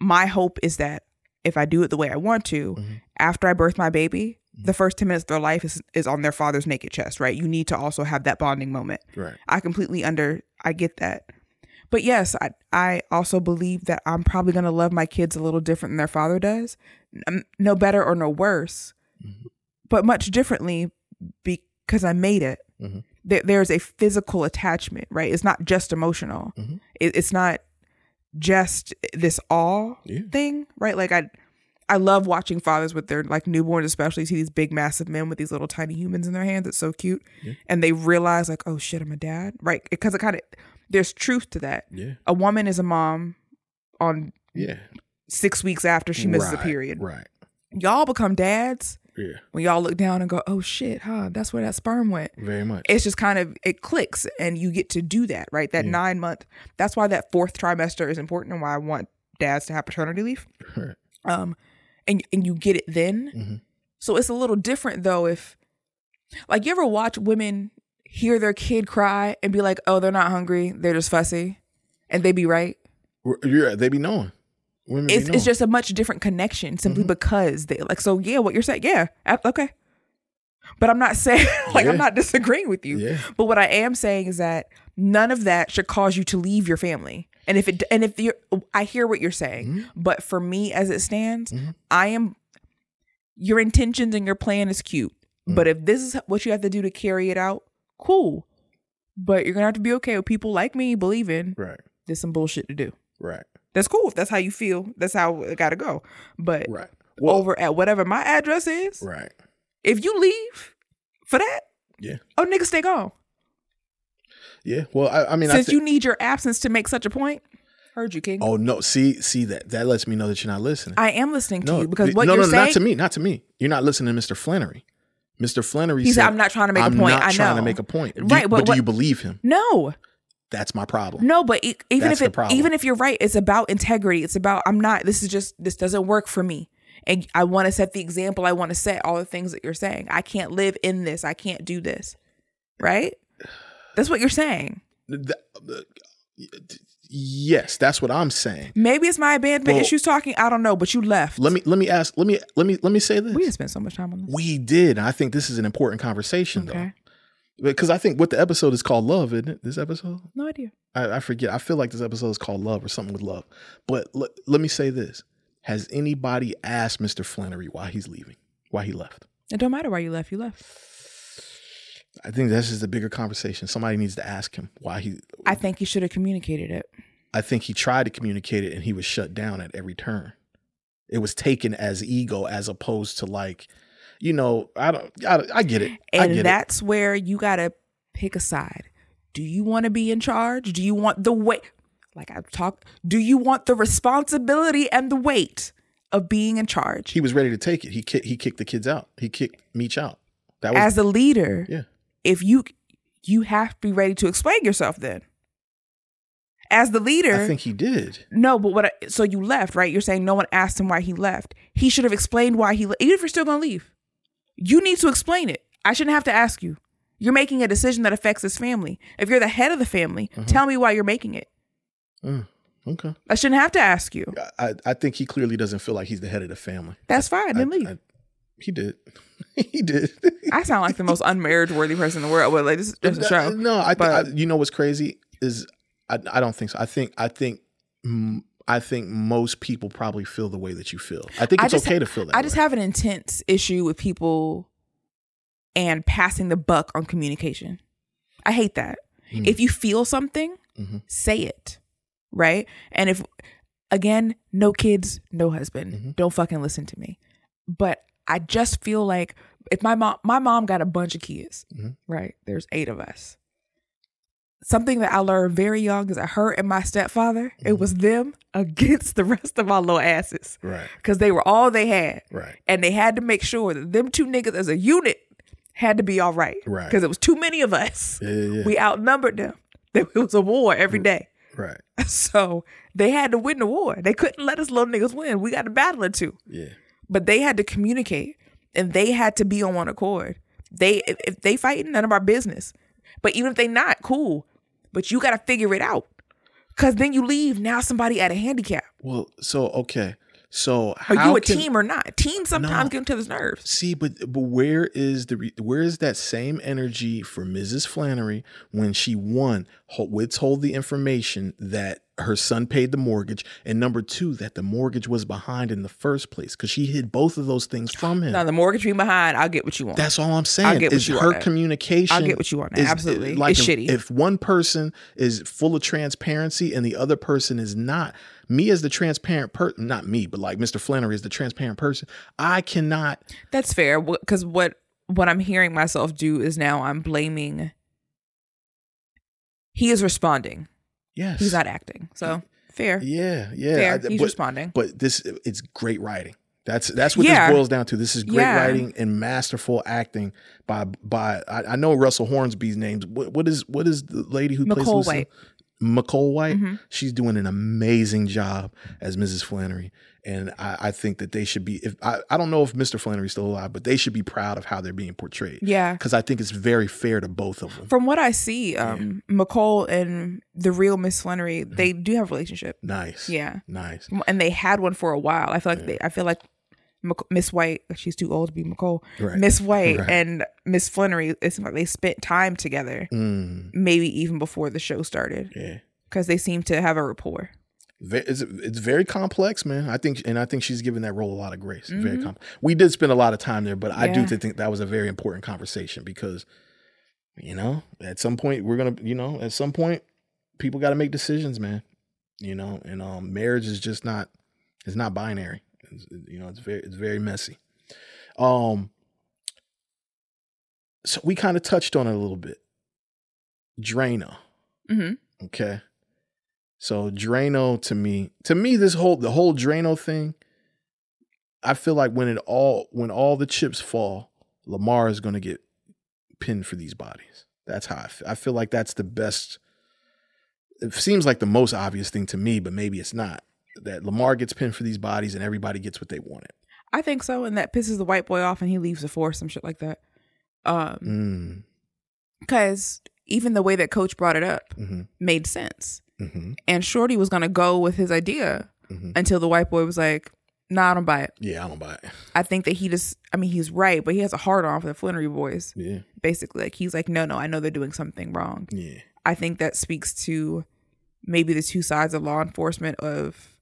my hope is that if I do it the way I want to, Mm-hmm. after I birth my baby, the first 10 minutes of their life is, is on their father's naked chest, right? You need to also have that bonding moment. right I completely under, I get that. But yes, I, I also believe that I'm probably going to love my kids a little different than their father does. No better or no worse, but much differently because I made it. Mhm. There, there's a physical attachment, right? It's not just emotional. Mhm. It, it's not just this awe Yeah. thing, right? Like I, I love watching fathers with their like newborns, especially see these big, massive men with these little tiny humans in their hands. It's so cute, and they realize like, oh shit, I'm a dad, right? Because it kind of there's truth to that. yeah A woman is a mom on yeah six weeks after she misses Right, a period. right Y'all become dads yeah when y'all look down and go, oh shit, huh? That's where that sperm went. very much It's just kind of it clicks, and you get to do that, right? That nine month. That's why that fourth trimester is important, and why I want dads to have paternity leave. Right. um and and you get it then Mhm. so it's a little different though if like you ever watch women hear their kid cry and be like oh they're not hungry they're just fussy and they be right yeah they be knowing Women it's, it's just a much different connection simply because they like so yeah what you're saying yeah okay But I'm not saying like Yeah. I'm not disagreeing with you. Yeah. But what I am saying is that none of that should cause you to leave your family. And if it and if you're I hear what you're saying, Mm-hmm. but for me as it stands, I am your intentions and your plan is cute. Mm. But if this is what you have to do to carry it out, cool. But you're gonna have to be okay with people like me believing Right. there's some bullshit to do. Right. That's cool. If that's how you feel, that's how it gotta go. But Right. Well- over at whatever my address is, Right. if you leave for that, Yeah. oh nigga, stay gone. Yeah. Well, I, I mean, I Since you need your absence to make such a point, heard you, King. Oh no! See, see that that lets me know that you're not listening. I am listening to you because what no, you're saying no, saying. not to me, not to me. You're not listening to Mr. Flenory. Mr. Flenory. He said, "I'm not trying to make a I'm point. Not I trying to make a point. Do- Right, but but, do what- you believe him? No, That's my problem. no, but e- even That's if it, problem. even if you're right, it's about integrity. It's about I'm not. This is just this doesn't work for me, and I want to set the example. I want to set all the things that you're saying. I can't live in this. I can't do this. Right? That's what you're saying. Th- uh, Yes, that's what I'm saying. Maybe it's my abandonment Well- issues talking. I don't know, but you left. Let me let me ask. Let me let me let me say this. we didn't so much time on this. We did. I think this is an important conversation Okay. though, because I think what the episode is called love, isn't it? This episode. No idea. I, I forget. I feel like this episode is called Love or something with love. But l- let me say this: Has anybody asked Mr. Flenory why he's leaving? Why he left? It don't matter why you left. You left. I think this is the bigger conversation. Somebody needs to ask him why he. I think he should have communicated it. I think he tried to communicate it and he was shut down at every turn. It was taken as ego as opposed to like, you know, I don't. I, I get it. And get that's where you got to pick a side. Do you want to be in charge? Do you want the weight? Like I've talked, do you want the responsibility and the weight of being in charge? He was ready to take it. He kicked. He kicked the kids out. He kicked Meech out. That was As a leader, yeah. If you you have to be ready to explain yourself then. As the leader, I think he did. No, but what? I, so you left, right? You're saying no one asked him why he left. He should have explained why he. le- Even if you're still gonna leave, you need to explain it. I shouldn't have to ask you. You're making a decision that affects his family. If you're the head of the family, tell me why you're making it. Mm, okay. I shouldn't have to ask you. I, I think he clearly doesn't feel like he's the head of the family. That's fine. Then I- leave. I- he did. he did. I sound like the most unmarriage worthy person in the world. But like this is a show. No, I, But- I you know what's crazy is I, I don't think so. I think I think mm, I think most people probably feel the way that you feel. I think I it's just okay ha- to feel that. I just have an intense issue with people and passing the buck on communication. I hate that. Hmm. If you feel something, Mhm. say it. Right? And if again, no kids, no husband. Mm-hmm. Don't fucking listen to me. But I just feel like if my mom my mom got a bunch of kids, Mhm. right? There's 8 of us. Something that I learned very young is that her and my stepfather, Mm-hmm. it was them against the rest of our little asses right, because they were all they had. right, And they had to make sure that them two niggas as a unit had to be all right. Right. Because it was too many of us. yeah, yeah, yeah. We outnumbered them. It was a war every day. right, So they had to win the war. They couldn't let us little niggas win. We got to battle it too. yeah, But they had to communicate and they had to be on one accord. They if, they fighting, none of our business. But even if they not, cool. But you got to figure it out. Cause then you leave now somebody at a handicap. Well, so okay, so Are you a can- team or not? Teams sometimes No. get into his nerves. See, but but where is the re- where is that same energy for Mrs. Flenory when she one ho- withhold the information that her son paid the mortgage, and number two that the mortgage was behind in the first place because she hid both of those things from him. Now the mortgage being behind, I'll get what you want. That's all I'm saying. I get what is you want her there. communication. I'll get what you want is- Absolutely. Like It's if, shitty. If one person is full of transparency and the other person is not, me as the transparent person, not me, but like Mr. Flenory is the transparent person, I cannot. That's fair because what what I'm hearing myself do is now I'm blaming. He is responding. Yes, He's not acting. So fair. Yeah, yeah. Fair. I- He's but, responding. But this, it's great writing. That's that's what Yeah. this boils down to. This is great Yeah. writing and masterful acting by by. I, I know Russell Hornsby's names. What, what is what is the lady who plays McCall Lucy? White. Michole White. Mhm. She's doing an amazing job as Mrs. Flenory, and I, I think that they should be. If I, I don't know if Mr. Flenory's still alive, but they should be proud of how they're being portrayed. Yeah. because I think it's very fair to both of them. From what I see, um, Michole and the real Miss Flenory, they do have a relationship. Nice. Yeah. Nice. And they had one for a while. I feel like they. I feel like Miss White, she's too old to be McCole. Right. Miss White Right. and Miss Flenory, it seemed like they spent time together, Mm, maybe even before the show started, yeah. because they seem to have a rapport. It's, it's very complex, man. I think, and I think she's given that role a lot of grace. Very Mhm. complex. We did spend a lot of time there, but I do think that was a very important conversation because, you know, at some point we're gonna, you know, at some point people got to make decisions, man. You know, and um, marriage is just not, it's not binary. It's, you know, it's very, it's very messy. Um, so we kind of touched on it a little bit. Drano. hmm Okay. So Drano to me, to me, this whole the whole Drano thing, I feel like when it all when all the chips fall, Lamar is gonna get pinned for these bodies. That's how I feel. I feel like that's the best. It seems like the most obvious thing to me, but maybe it's not. That Lamar gets pinned for these bodies and everybody gets what they wanted. I think so, and that pisses the white boy off, and he leaves the force, some shit like that. Um, Mm. because even the way that Coach brought it up hmm made sense, hmm and Shorty was gonna go with his idea hmm until the white boy was like, "Nah, I don't buy it." Yeah, I don't buy it. I think that he just, I mean, he's right, but he has a hard on for the Flenory boys. Yeah, Basically, like he's like, "No, no, I know they're doing something wrong." yeah, I think that speaks to maybe the two sides of law enforcement of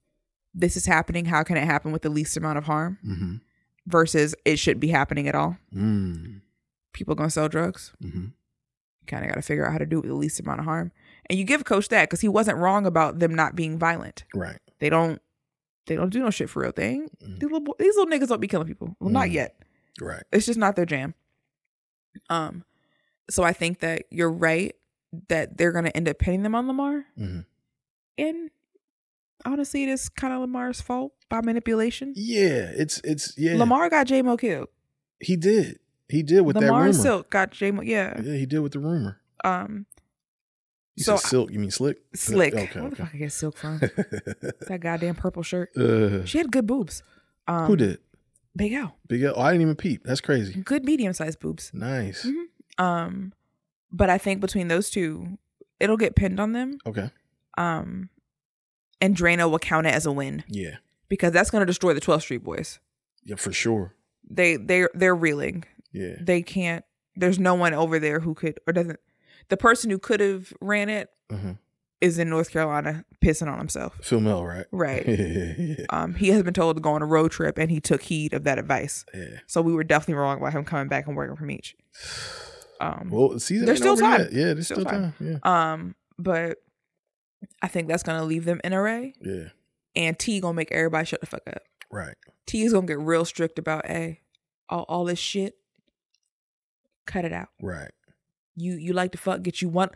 this is happening. How can it happen with the least amount of harm hmm versus it shouldn't be happening at all? mm. People gonna sell drugs. hmm Kind of got to figure out how to do it with the least amount of harm. And you give Coach that because he wasn't wrong about them not being violent. right. They don't. They don't do no shit for real thing. Mhm. These little these little niggas don't be killing people. Well, not Mhm. yet. Right. It's just not their jam. Um, so I think that you're right that they're gonna end up pinning them on Lamar. hmm And honestly, it is kind of Lamar's fault by manipulation. Yeah, it's it's yeah. Lamar got J Mo killed. he did. He did with Lamar that rumor. Silk got J Mo. Yeah. Yeah, he did with the rumor. Um. You So said silk. You mean slick? slick. Okay. Where the fuck I get Silk from? that goddamn purple shirt. uh, She had good boobs. Um, who did? Big L. Big L. Oh, I didn't even peep. That's crazy. Good medium sized boobs. Nice. Mhm. Um, but I think between those two, it'll get pinned on them. Okay. Um, and Drano will count it as a win Yeah. because that's going to destroy the 12th Street Boys. Yeah, for sure. They they they're reeling. Yeah. They can't. There's no one over there who could or doesn't. The person who could have ran it Uh-huh. is in North Carolina pissing on himself. Phil Mel, right? Right. yeah. Um, he has been told to go on a road trip, and he took heed of that advice. Yeah. So we were definitely wrong about him coming back and working from each. Um, Well, season There's still time. yet. Yeah, there's Still still, time. time. Yeah. um, but I think that's gonna leave them in array, Yeah. and T gonna make everybody shut the fuck up. Right. T is gonna get real strict about, a all all this shit, cut it out. Right. You you like to fuck, get you one.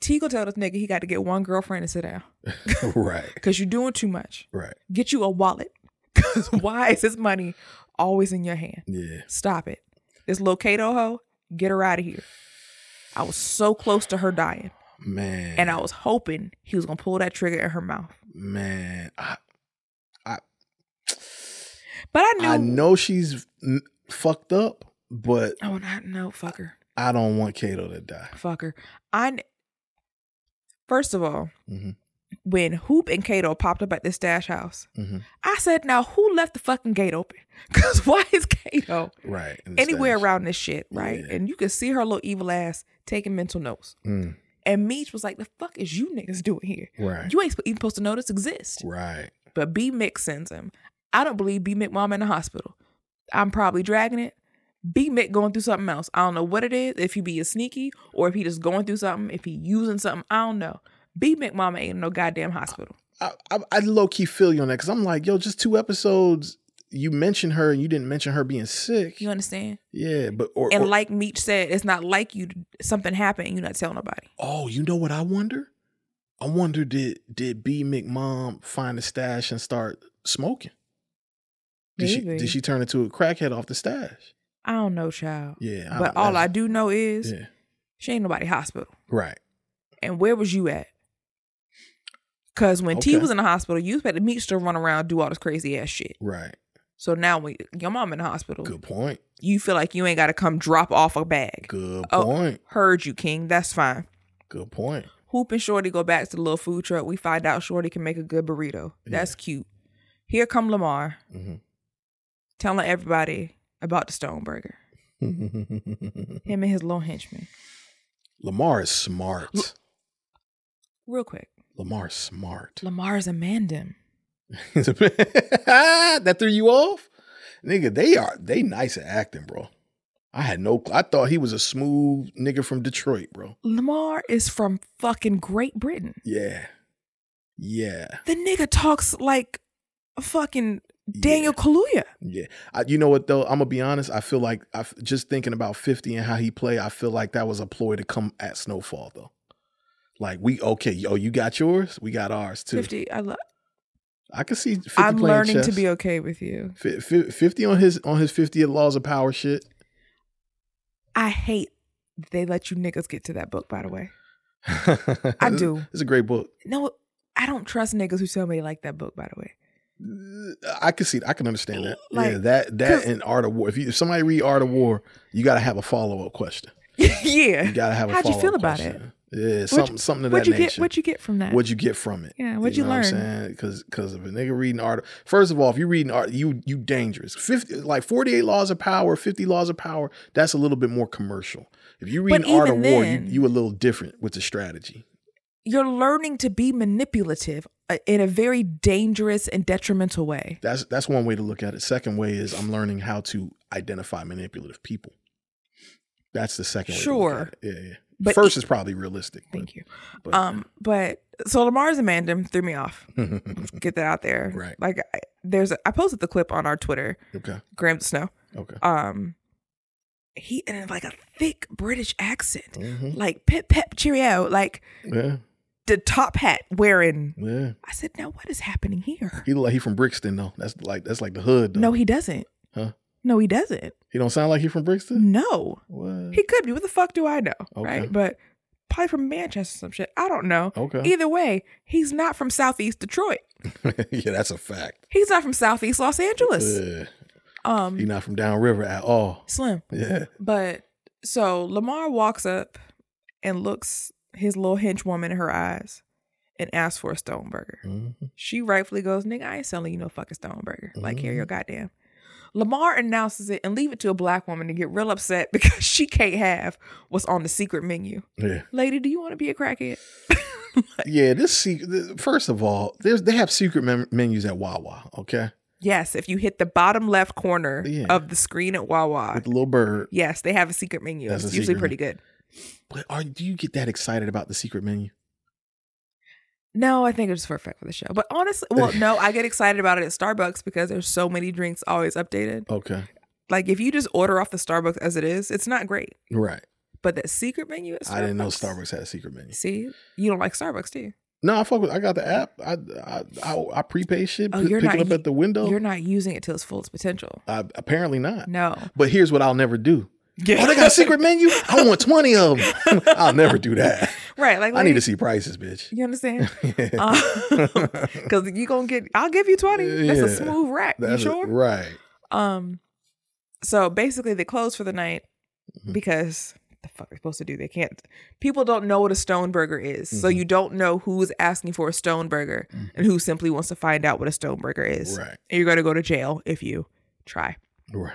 T gonna tell this nigga he got to get one girlfriend and sit down right. because you're doing too much. Right. Get you a wallet. Cause why is this money always in your hand? Yeah. Stop it. This little Kato hoe, get her out of here. I was so close to her dying. Man. And I was hoping he was gonna pull that trigger in her mouth. man. I I, But I knew I know she's fucked up, but Oh not no fucker. I don't want Kato to die. Fucker. I first of all, Mhm. when Hoop and Kato popped up at this stash house, Mhm. I said, now who left the fucking gate open? Cause why is Kato Right. anywhere stash. around this shit, right? Yeah. And you could see her little evil ass taking mental notes. Mm, And Meech was like, the fuck is you niggas doing here? right. You ain't even supposed to know this exists. right. But B Mick sends him. I don't believe B Mick mom in the hospital. I'm probably dragging it. B Mick going through something else. I don't know what it is. If he be a sneaky or if he just going through something, if he using something, I don't know. B Mick mama ain't in no goddamn hospital. I, I, I low key feel you on that because I'm like, yo, just two episodes. You mentioned her and you didn't mention her being sick. You understand? Yeah, but or, And or- like Meech said, it's not like you something happened and you not telling nobody. oh, you know what I wonder? I wonder did did B McMom find a stash and start smoking? Did she Maybe. did she turn into a crackhead off the stash? I don't know, child. Yeah, I But all I do know is yeah, she ain't nobody hospital. right. And where was you at? Cause when T was in the hospital, you expected Meech to run around do all this crazy ass shit. Right. So now when your mom in the hospital, Good point. you feel like you ain't got to come drop off a bag. Good Oh. point. Heard you, King. That's fine. Good point. Hoop and Shorty go back to the little food truck. We find out Shorty can make a good burrito. That's cute. Here come Lamar. hmm telling everybody about the Stone Burger. Him and his little henchman. Lamar is smart. Real quick, Lamar's smart. Lamar's a mandem. that threw you off? Nigga, they are they nice at acting, bro. I had no I thought he was a smooth nigga from Detroit, bro. Lamar is from fucking Great Britain. Yeah. Yeah. The nigga talks like a fucking Daniel Kaluuya. Yeah. I, you know what though? I'm gonna be honest. I feel like I just thinking about 50 and how he play. I feel like that was a ploy to come at Snowfall though. Like we okay, yo, you got yours, we got ours too. 50. I love. I can see 50 I'm learning to be okay with you. Fi- fi- 50 on his on his 50th laws of power shit. I hate they let you niggas get to that book. By the way, I do. It's a great book. no, I don't trust niggas who tell me they like that book. By the way, I can see. I can understand that. Like, yeah, that that and Art of War. If you if somebody read Art of War, you got to have a follow up question. yeah. You got to have a How'd you feel about question. it? Yeah, What'd something you- something of that you nature. get? What'd you get from that? What'd you get from it? Yeah, what'd you know What I'm learn? saying? Because because if a nigga reading art, first of all, if you're reading art, you you dangerous. Fifty like forty eight laws of power, fifty laws of power. That's a little bit more commercial. If you read art of even war, you you a little different with the strategy. You're learning to be manipulative uh, in a very dangerous and detrimental way. That's that's one way to look at it. Second way is I'm learning how to identify manipulative people. That's the second way. to look Sure. Yeah, yeah. But First is probably realistic. Thank you. but- Um, but so Lamar's a threw me off. Let's get that out there. Right. Like I, there's, a, I posted the clip on our Twitter. Okay. Graham Snow. Okay. Um, he and like a thick British accent, Mhm. like pip pep cheerio, like Yeah. The top hat wearing. Yeah. I said, now what is happening here? He look like he from Brixton though. That's like that's like the hood though. No, he doesn't. Huh? No, he doesn't. He don't sound like he from Brixton. No, What? he could be. What the fuck do I know? Okay. Right, but probably from Manchester, or some shit. I don't know. Okay. Either way, he's not from Southeast Detroit. yeah, that's a fact. He's not from Southeast Los Angeles. Yeah. Um, He not from downriver at all. Slim. Yeah. But so Lamar walks up and looks his little henchwoman in her eyes and asks for a stone burger. Mhm. She rightfully goes, Nigga, I ain't selling you no fucking stone burger. Like, here, your goddamn. Lamar announces it and leave it to a black woman to get real upset because she can't have what's on the secret menu. Yeah. Lady, do you want to be a crackhead? Yeah. This secret. First of all, there's they have secret mem- menus at Wawa. Okay. Yes, if you hit the bottom left corner Yeah. of the screen at Wawa, With the little bird. yes, they have a secret menu. That's a it's usually pretty good. But are do you get that excited about the secret menu? No, I think it's perfect for the show. But honestly, well, no, I get excited about it at Starbucks because there's so many drinks always updated. Okay. Like if you just order off the Starbucks as it is, it's not great. Right. But that secret menu at Starbucks, I didn't know Starbucks had a secret menu. See, you don't like Starbucks, do you? No, I fuck with. I got the app. I I I, I prepay shit. Oh, p- you're pick not it up at the window. You're not using it to its fullest potential. Uh, apparently not. No. But here's what I'll never do. Oh, they got a secret menu. I want twenty of them. I'll never do that. Right. Like I need to see prices, bitch. You understand? Because you gonna get. I'll give you twenty. That's a smooth rack. You a- sure? right. Um. So basically, they close for the night Mm-hmm. because the fuck are they supposed to do? They can't. People don't know what a stone burger is, so Mm-hmm. you don't know who's asking for a stone burger and who simply wants to find out what a stone burger is. Right. And you're gonna go to jail if you try. Right.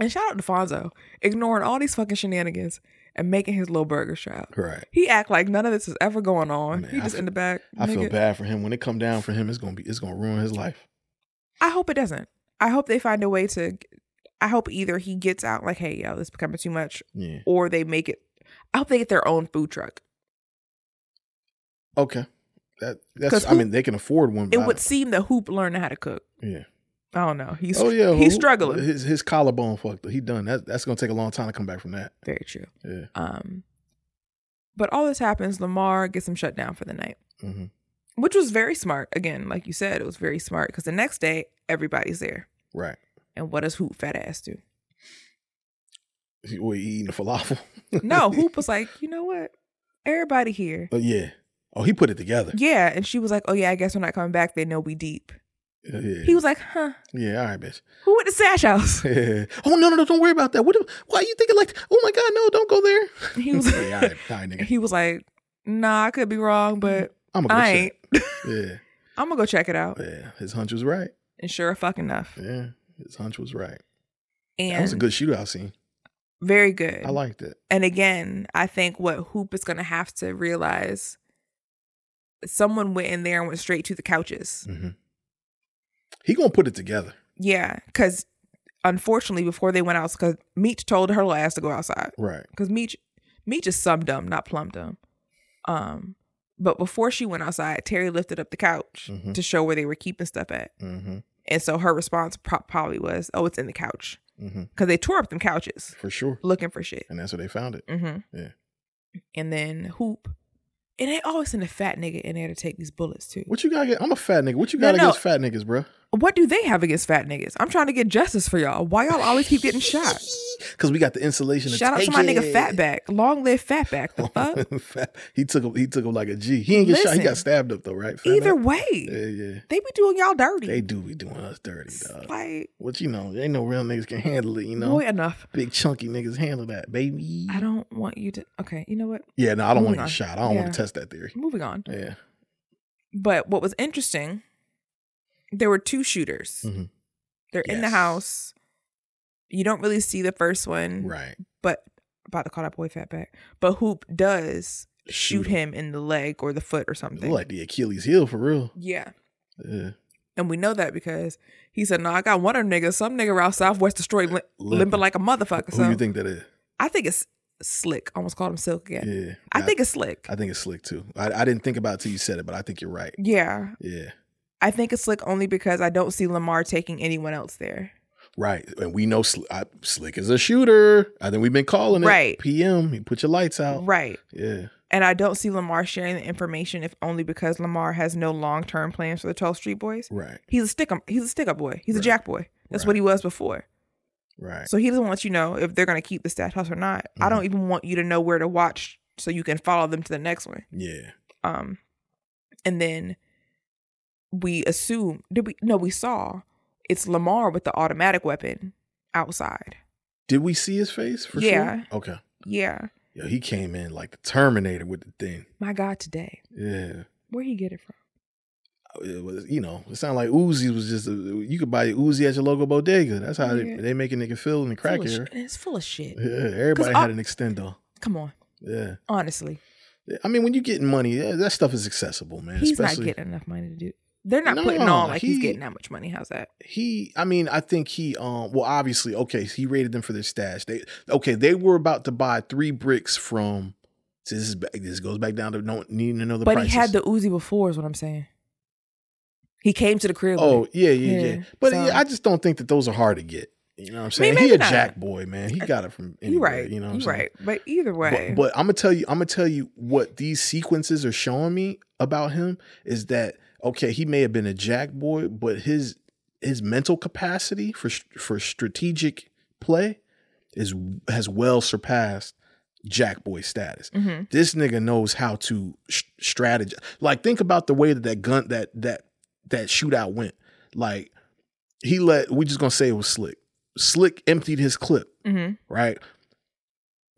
And shout out to Fonzo, ignoring all these fucking shenanigans and making his little burger shop. Right. He act like none of this is ever going on. Man, he just feel- in the back. I feel bad for him. When it come down for him, it's gonna be it's gonna ruin his life. I hope it doesn't. I hope they find a way to. I hope either he gets out like, hey, yo, this is becoming too much, Yeah. or they make it. I hope they get their own food truck. Okay. That that's. I who- mean, they can afford one. It would seem that Hoop learned how to cook. Yeah. I don't know. He's Oh yeah. he's who- struggling. His his collarbone fucked. up. He done. That that's gonna take a long time to come back from that. Very true. Yeah. Um, but all this happens. Lamar gets him shut down for the night, hmm which was very smart. Again, like you said, it was very smart because the next day everybody's there. Right. And what does Hoop fat ass do? He, he eating the falafel. No, Hoop was like, you know what? Everybody here. Oh yeah. Oh, he put it together. Yeah. And she was like, oh, yeah, I guess we're not coming back. They know we deep. Yeah. Yeah. He was like, huh? yeah all right, bitch. Who went to Sash House? oh no, no, no! Don't worry about that. What? Why are you thinking like? Oh my God, no! Don't go there. He was, yeah, all right, all right, nigga. he was like, nah, I could be wrong, but I'm gonna go I check. ain't. Yeah, I'm gonna go check it out. yeah. His hunch was right. And sure fucking enough, Yeah, His hunch was right. And that was a good shootout scene. very good. I liked it. And again, I think what Hoop is going to have to realize someone went in there and went straight to the couches. hmm He gonna put it together. Yeah, because unfortunately, before they went out, because Meech told her last to go outside. Right. Because Meech, Meech is some dumb, not plum dumb. Um, but before she went outside, Terry lifted up the couch Mhm. to show where they were keeping stuff at, Mm-hmm. and so her response pro- probably was, "Oh, it's in the couch," Mm-hmm. because they tore up them couches For sure. looking for shit. And that's where they found it. Mm-hmm. Yeah. And then Hoop, and they always send a fat nigga in there to take these bullets too. What you got? Get? I'm a fat nigga. What you No, got no. against fat niggas, bro? What do they have against fat niggas? I'm trying to get justice for y'all. Why y'all always keep getting shot? Because we got the insulation. Shout out to my nigga Fatback. Long live Fatback. The fuck? Fat. He took him. He took him like a G. He ain't get shot. He got stabbed up though, right? Fatback? Either way, Yeah, yeah. they be doing y'all dirty. They do be doing us dirty, dog. like What you know? Ain't no real niggas can handle it. You know, boy enough. big chunky niggas handle that, baby. I don't want you to. Okay, you know what? Yeah, no, I don't want to get shot. I don't Yeah. want to test that theory. Moving on. Yeah. But what was interesting, there were two shooters. Mhm. They're in the house. You don't really see the first one, Right. but about to call that boy Fatback. But Hoop does Shoot shoot him in the leg or the foot or something. like the Achilles heel for real. yeah. Yeah. And we know that because he said, "No, I got one of them niggas. Some nigga around Southwest destroyed lim- Limping. like a motherfucker." Who So you think that is? I think it's slick. Almost called him silk again. Yeah. I think it's slick. I think it's slick too. I, I didn't think about it till you said it, but I think you're right. yeah, Yeah. I think it's slick only because I don't see Lamar taking anyone else there. Right. And we know Sl- I, Slick is a shooter. I think we've been calling it. Right. PM. You put your lights out. Right. Yeah. And I don't see Lamar sharing the information if only because Lamar has no long term plans for the 12th Street Boys. Right. He's a stick up. He's a stick up boy. He's a jack boy. That's Right. what he was before. Right. So he doesn't want you to know if they're going to keep the stat house or not. I Mm-hmm. don't even want you to know where to watch so you can follow them to the next one. yeah. Um, and then we assume did we no we saw it's Lamar with the automatic weapon outside. Did we see his face for Yeah. sure? Okay. Yeah, Yo, he came in like the Terminator with the thing. my God, today Yeah. where he get it from? Uh, it was, you know, it sounded like Uzi was just a, you could buy Uzi at your local bodega. That's how Yeah. they, they make a nigga feel in the crack era. It's full of shit. Yeah, everybody had an extendo. Come on, Yeah. honestly, I mean, when you're getting money, yeah, that stuff is accessible, man. he's Especially not getting enough money to do. They're not No, putting on like he's getting that much money. How's that? he. I mean, I think he. Um. Well, obviously, okay. He rated them for their stash. They okay. They were about to buy three bricks from. So this is back, this goes back down to no, needing to know the but prices. he had the Uzi before, is what I'm saying. He came to the crib. Oh yeah, yeah, yeah. Yeah, But so- yeah, I just don't think that those are hard to get. You know what I'm saying? he a not. jack boy, man. He got it from you anywhere. right. You know what I'm you saying? right. But either way, But, but I'm gonna tell you, I'm gonna tell you what these sequences are showing me about him is that okay, he may have been a jack boy, but his his mental capacity for for strategic play is has well surpassed jack boy status. Mhm. This nigga knows how to sh- strategize. Like think about the way that that gun that that that shootout went. Like he let we just gonna say it was slick. Slick emptied his clip, Mhm. right?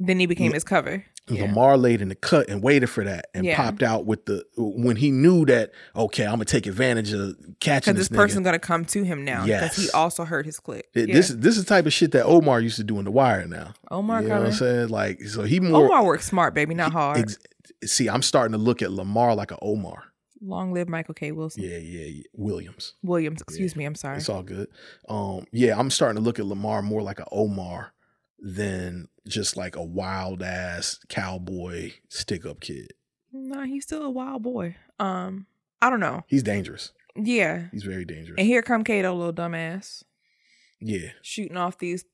then he became his cover. Yeah. Lamar laid in the cut and waited for that and Yeah. popped out with the when he knew that okay, I'm gonna take advantage of catching this, this person's gonna come to him now. Because he also heard his click. It- Yeah. This is this is the type of shit that Omar used to do in the wire. Now, Omar you know what I'm saying? Like, so he more. Omar works smart, baby, not hard. ex- see, I'm starting to look at Lamar like a Omar. Long live Michael K. Wilson. Yeah, yeah, yeah. Williams. Williams, excuse me, I'm sorry. It's all good. Um, yeah, I'm starting to look at Lamar more like a Omar than just like a wild ass cowboy stick up kid. Nah, he's still a wild boy. Um, I don't know. He's dangerous. Yeah. He's very dangerous. And here come Kato, little dumbass, yeah. shooting off these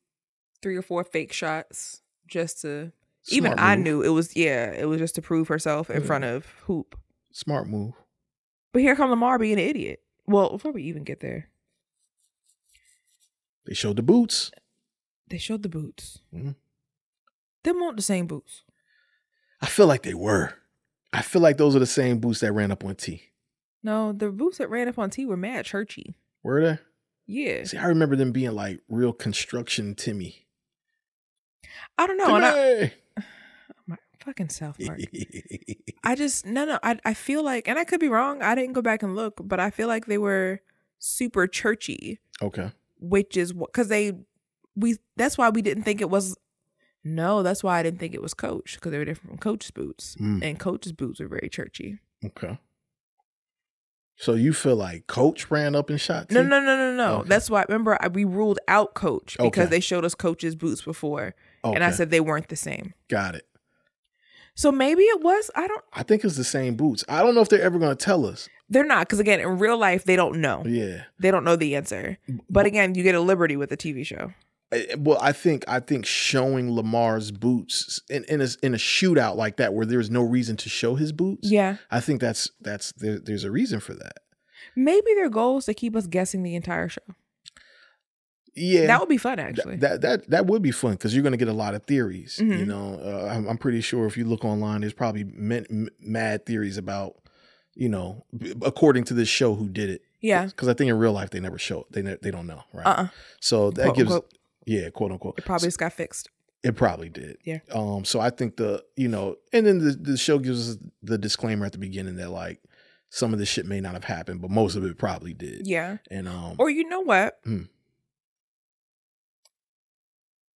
three or four fake shots just to even Smart I knew it was yeah, it was just to prove herself in Yeah. front of Hoop. Smart move. But here come Lamar being an idiot. Well, before we even get there, They showed the boots. They showed the boots. Mhm. Them weren't the same boots. I feel like they were. I feel like those are the same boots that ran up on T. No, the boots that ran up on T were mad churchy. Were they? Yeah. See, I remember them being like real construction Timmy. I don't know. And I, Timmy! my fucking South Park. I just no no. I I feel like, and I could be wrong. I didn't go back and look, but I feel like they were super churchy. okay. which is what because they we that's why we didn't think it was no that's why i didn't think it was coach because they were different from coach's boots Mm. and coach's boots were very churchy Okay. So you feel like Coach ran up and shot? no no no no no Okay. that's why remember I, we ruled out coach because Okay. they showed us coach's boots before and i said they weren't the same Got it. so maybe it was i don't I think it's the same boots. I don't know if they're ever going to tell us. they're not because again in real life they don't know Yeah. they don't know the answer but again you get a liberty with a tv show Well, I think I think showing Lamar's boots in in a, in a shootout like that where there's no reason to show his boots. yeah I think that's that's there, there's a reason for that. maybe their goal is to keep us guessing the entire show Yeah, that would be fun actually That that that would be fun because you're going to get a lot of theories. You Mhm. know, uh, I'm, I'm pretty sure if you look online, there's probably men, mad theories about, you know, according to this show, who did it. yeah Because I think in real life they never show it. They ne- they don't know, right? uh-uh So that Quote, gives, unquote. Yeah, quote unquote. it probably just got fixed It probably did. Yeah. Um. So I think the you know, and then the the show gives us the disclaimer at the beginning that like some of this shit may not have happened, but most of it probably did. yeah And um. Or you know what? Hmm.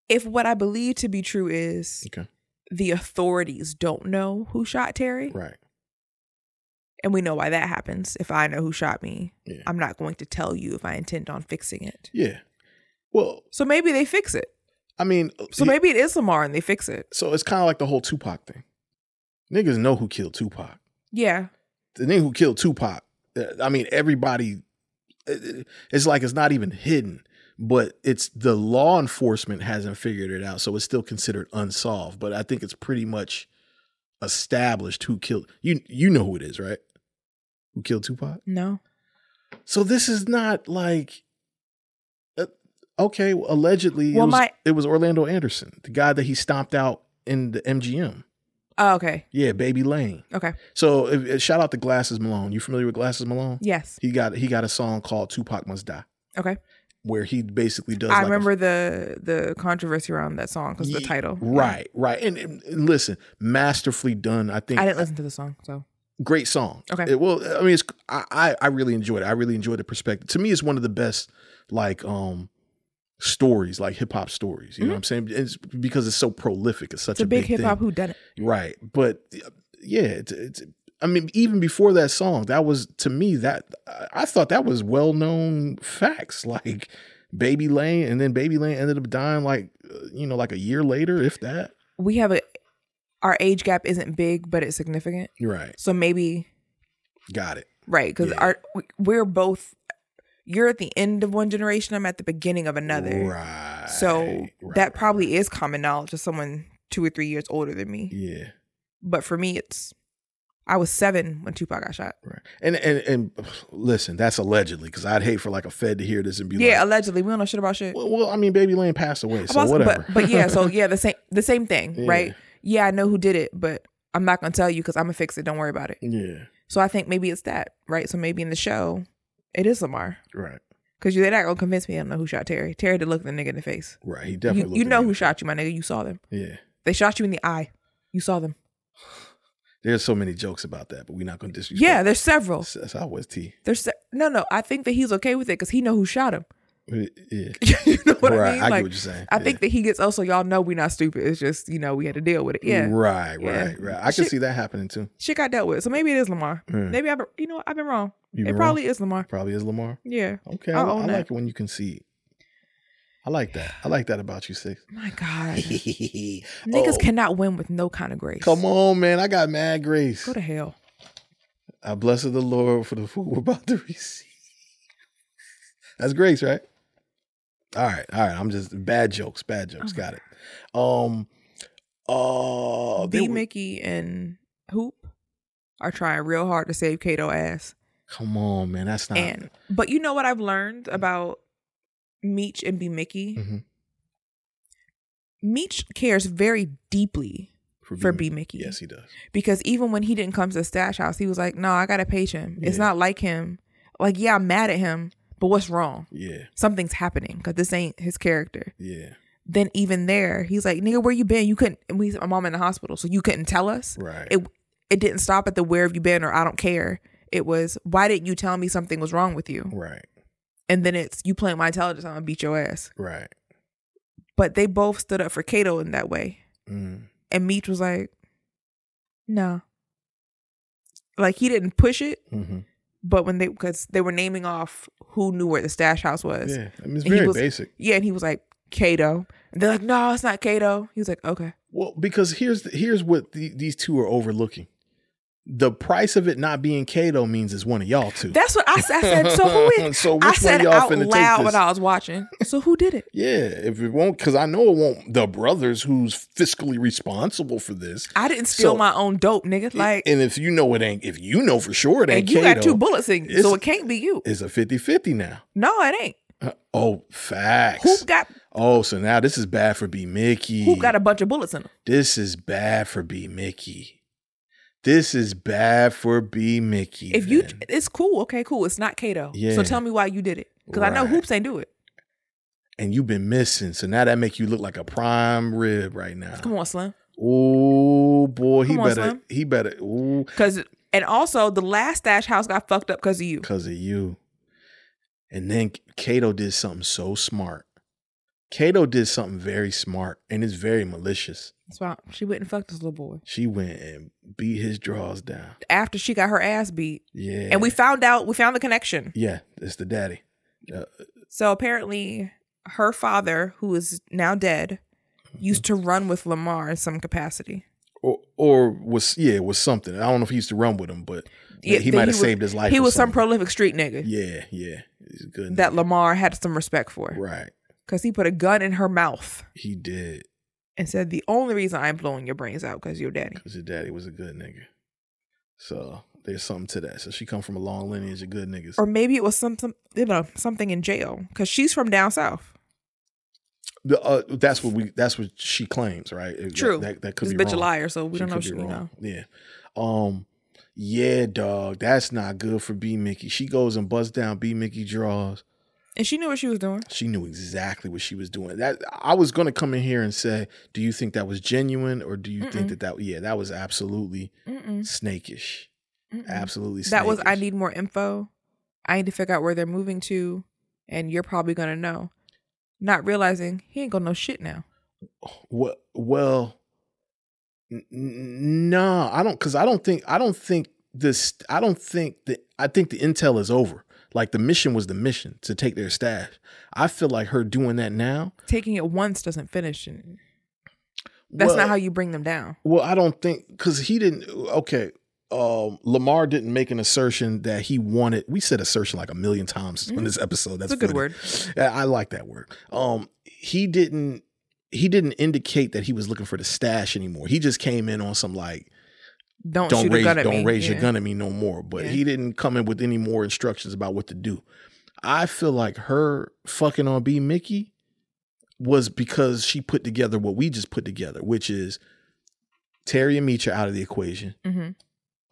If what I believe to be true is okay. the authorities don't know who shot Terry, Right. and we know why that happens. If I know who shot me, Yeah. I'm not going to tell you if I intend on fixing it. Yeah. Well, So maybe they fix it. I mean, So maybe it is Lamar and they fix it. So it's kind of like the whole Tupac thing. Niggas know who killed Tupac. Yeah. The nigga who killed Tupac. uh, I mean, everybody. It's like it's not even hidden, but it's the law enforcement hasn't figured it out, so it's still considered unsolved. But I think it's pretty much established who killed you. You know who it is, right? Who killed Tupac? No. So this is not like. Okay, well, allegedly, Well, it, was, my- it was Orlando Anderson, the guy that he stomped out in the MGM. Oh, okay. Yeah, Baby Lane. Okay. So if, if- shout out to Glasses Malone. You familiar with Glasses Malone? Yes. He got he got a song called Tupac Must Die, Okay. where he basically does. I like a- remember the the controversy around that song because the title. Right, right, and, and- and listen, masterfully done. I think I didn't listen to the song, so great song. Okay. It- well, I mean, it's I, I I really enjoyed it. I really enjoyed the perspective. To me, it's one of the best like um stories, like hip hop stories. You know what I'm saying? It's because it's so prolific. It's such Mm-hmm. it's a big thing. hip hop who done it. Right. But yeah, it's, it's I mean, even before that song, that was to me that I- I thought that was well known facts. Like Baby Lane, and then Baby Lane ended up dying like uh, you know like a year later, if that. We have a our age gap isn't big, but it's significant. Right. So maybe Got it. right because Yeah. our we're both. You're at the end of one generation. I'm at the beginning of another. Right. So right, that right. probably is common knowledge to someone two or three years older than me. yeah. But for me, it's I was seven when Tupac got shot. Right. And and and listen, that's allegedly because I'd hate for like a Fed to hear this and be like, Yeah, like, allegedly, we don't know shit about shit. well, well, I mean, Baby Lane passed away, so whatever. But, but yeah, so yeah, the same the same thing, Yeah. right? Yeah, I know who did it, but I'm not gonna tell you because I'm gonna fix it. Don't worry about it. yeah. So I think maybe it's that, right? So maybe in the show, it is Lamar Right. because you're not gonna convince me I don't know who shot Terry. Terry did look the nigga in the face. Right. He definitely. you looked know who shot you, my nigga. You saw them. Yeah. They shot you in the eye. You saw them. There's so many jokes about that, but we're not going to disrespect. Yeah, there's several. That's, that's always T. There's se- no, no. I think that he's okay with it because he know who shot him. Yeah. you know what right. I mean? I Like, get what you're saying. I Yeah. think that he gets also y'all know we're not stupid. It's just you know we had to deal with it. Yeah, Right. Yeah. Right. Right. I can see that happening too. shit got dealt with. So maybe it is Lamar. Mm. Maybe I've been, you know what? I've been wrong. It probably is Lamar. Probably is Lamar. Yeah. Okay. I, I like it when you concede. I like that. I like that about you, six. My God, Niggas niggas cannot win with no kind of grace. Come on, man. I got mad grace. Go to hell. I bless the Lord for the food we're about to receive. That's grace, right? All right, all right. I'm just bad jokes, bad jokes. Got it. Um, uh, B were- Mickey and Hoop are trying real hard to save Kato ass. come on, man. That's not. And but you know what I've learned about Meech and B Mickey? Mhm. Meech cares very deeply for B. B Mickey. Yes, he does. because even when he didn't come to the stash house, he was like, "No, I gotta page him. It's not like him. Like, yeah, I'm mad at him, but what's wrong? Yeah, Something's happening because this ain't his character." yeah. Then even there, he's like, "Nigga, where you been? You couldn't." We, my mom in the hospital, so you couldn't tell us. Right. It it didn't stop at the where have you been or I don't care. It was why didn't you tell me something was wrong with you? right. and then it's you playing my intelligence, I'm gonna beat your ass. Right. But they both stood up for Kato in that way. Mm. And Meech was like, no. Like he didn't push it, hmm but when they because they were naming off who knew where the stash house was. Yeah. I mean, it's very was- basic. Yeah, and he was like, Kato. And they're like, no, it's not Kato. He was like, okay. Well, because here's the, here's what the, these two are overlooking. The price of it not being Kato means it's one of y'all two. That's what I, I said. So who is So which I one said y'all out loud when I was watching. So who did it? yeah, if it won't, because I know it won't. The brothers who's fiscally responsible for this. I didn't steal So- my own dope, nigga. Like and if you know it ain't, if you know for sure it ain't and you Kato, got two bullets in you, so it can't be you. It's a 50-50 now. No, it ain't. Uh, Oh, facts. Who got oh, so now this is bad for B Mickey. who got a bunch of bullets in them? This is bad for B Mickey. This is bad for B Mickey. If you, then. it's cool. Okay, cool. It's not Kato. Yeah. So tell me why you did it. Because I know hoops ain't do it. and you've been missing, so now that make you look like a prime rib right now. Come on, Slim. Oh boy, he on, better Slim. he better ooh Because and also the last stash house got fucked up because of you. because of you. And then Kato did something so smart. Kato did something very smart and it's very malicious. That's why she went and fucked this little boy She went and beat his drawers down. after she got her ass beat, Yeah. and we found out we found the connection. Yeah, it's the daddy. Uh, So apparently, her father, who is now dead, used to run with Lamar in some capacity. or or was yeah, was something. I don't know if he used to run with him, but Yeah, he might have saved his life. He was some prolific street nigga Yeah, yeah. He's good. that nigga. Lamar had some respect for right. Because he put a gun in her mouth He did. and said, "The only reason I'm blowing your brains out because you're daddy." Because your daddy was a good nigga. So there's something to that. So she come from a long lineage of good niggas. Or maybe it was something, you know, something in jail because she's from down south. The, uh, that's what we. That's what she claims, right? True. That, that, could This be bitch a wrong. liar, so we don't know. could She, be you wrong. know. Yeah. Um. Yeah, dog. That's not good for B Mickey. She goes and busts down B Mickey draws. And she knew what she was doing. She knew exactly what she was doing. That I was gonna come in here and say, do you think that was genuine, or do you think Mm-mm. that that yeah, that was absolutely Mm-mm. snakish, Mm-mm. absolutely. That was I need more info. I need to figure out where they're moving to, and you're probably gonna know. Not realizing he ain't gonna know shit now. Well, well, n- n- no, I don't, because I don't think, I don't think this, I don't think that, I think the intel is over. Like the mission was the mission to take their stash. I feel like her doing that now. Taking it once doesn't finish. And that's well, not how you bring them down. Well, I don't think because he didn't. Okay, um, Lamar didn't make an assertion that he wanted. We said assertion like a million times in this episode. That's It's a good funny. word. I I like that word. Um, he didn't. He didn't indicate that he was looking for the stash anymore. He just came in on some like Don't, don't shoot raise a gun at don't raise your gun at me no more. But Yeah. he didn't come in with any more instructions about what to do. I feel like her fucking on B Mickey was because she put together what we just put together, which is Terry and Meech out of the equation. Mhm.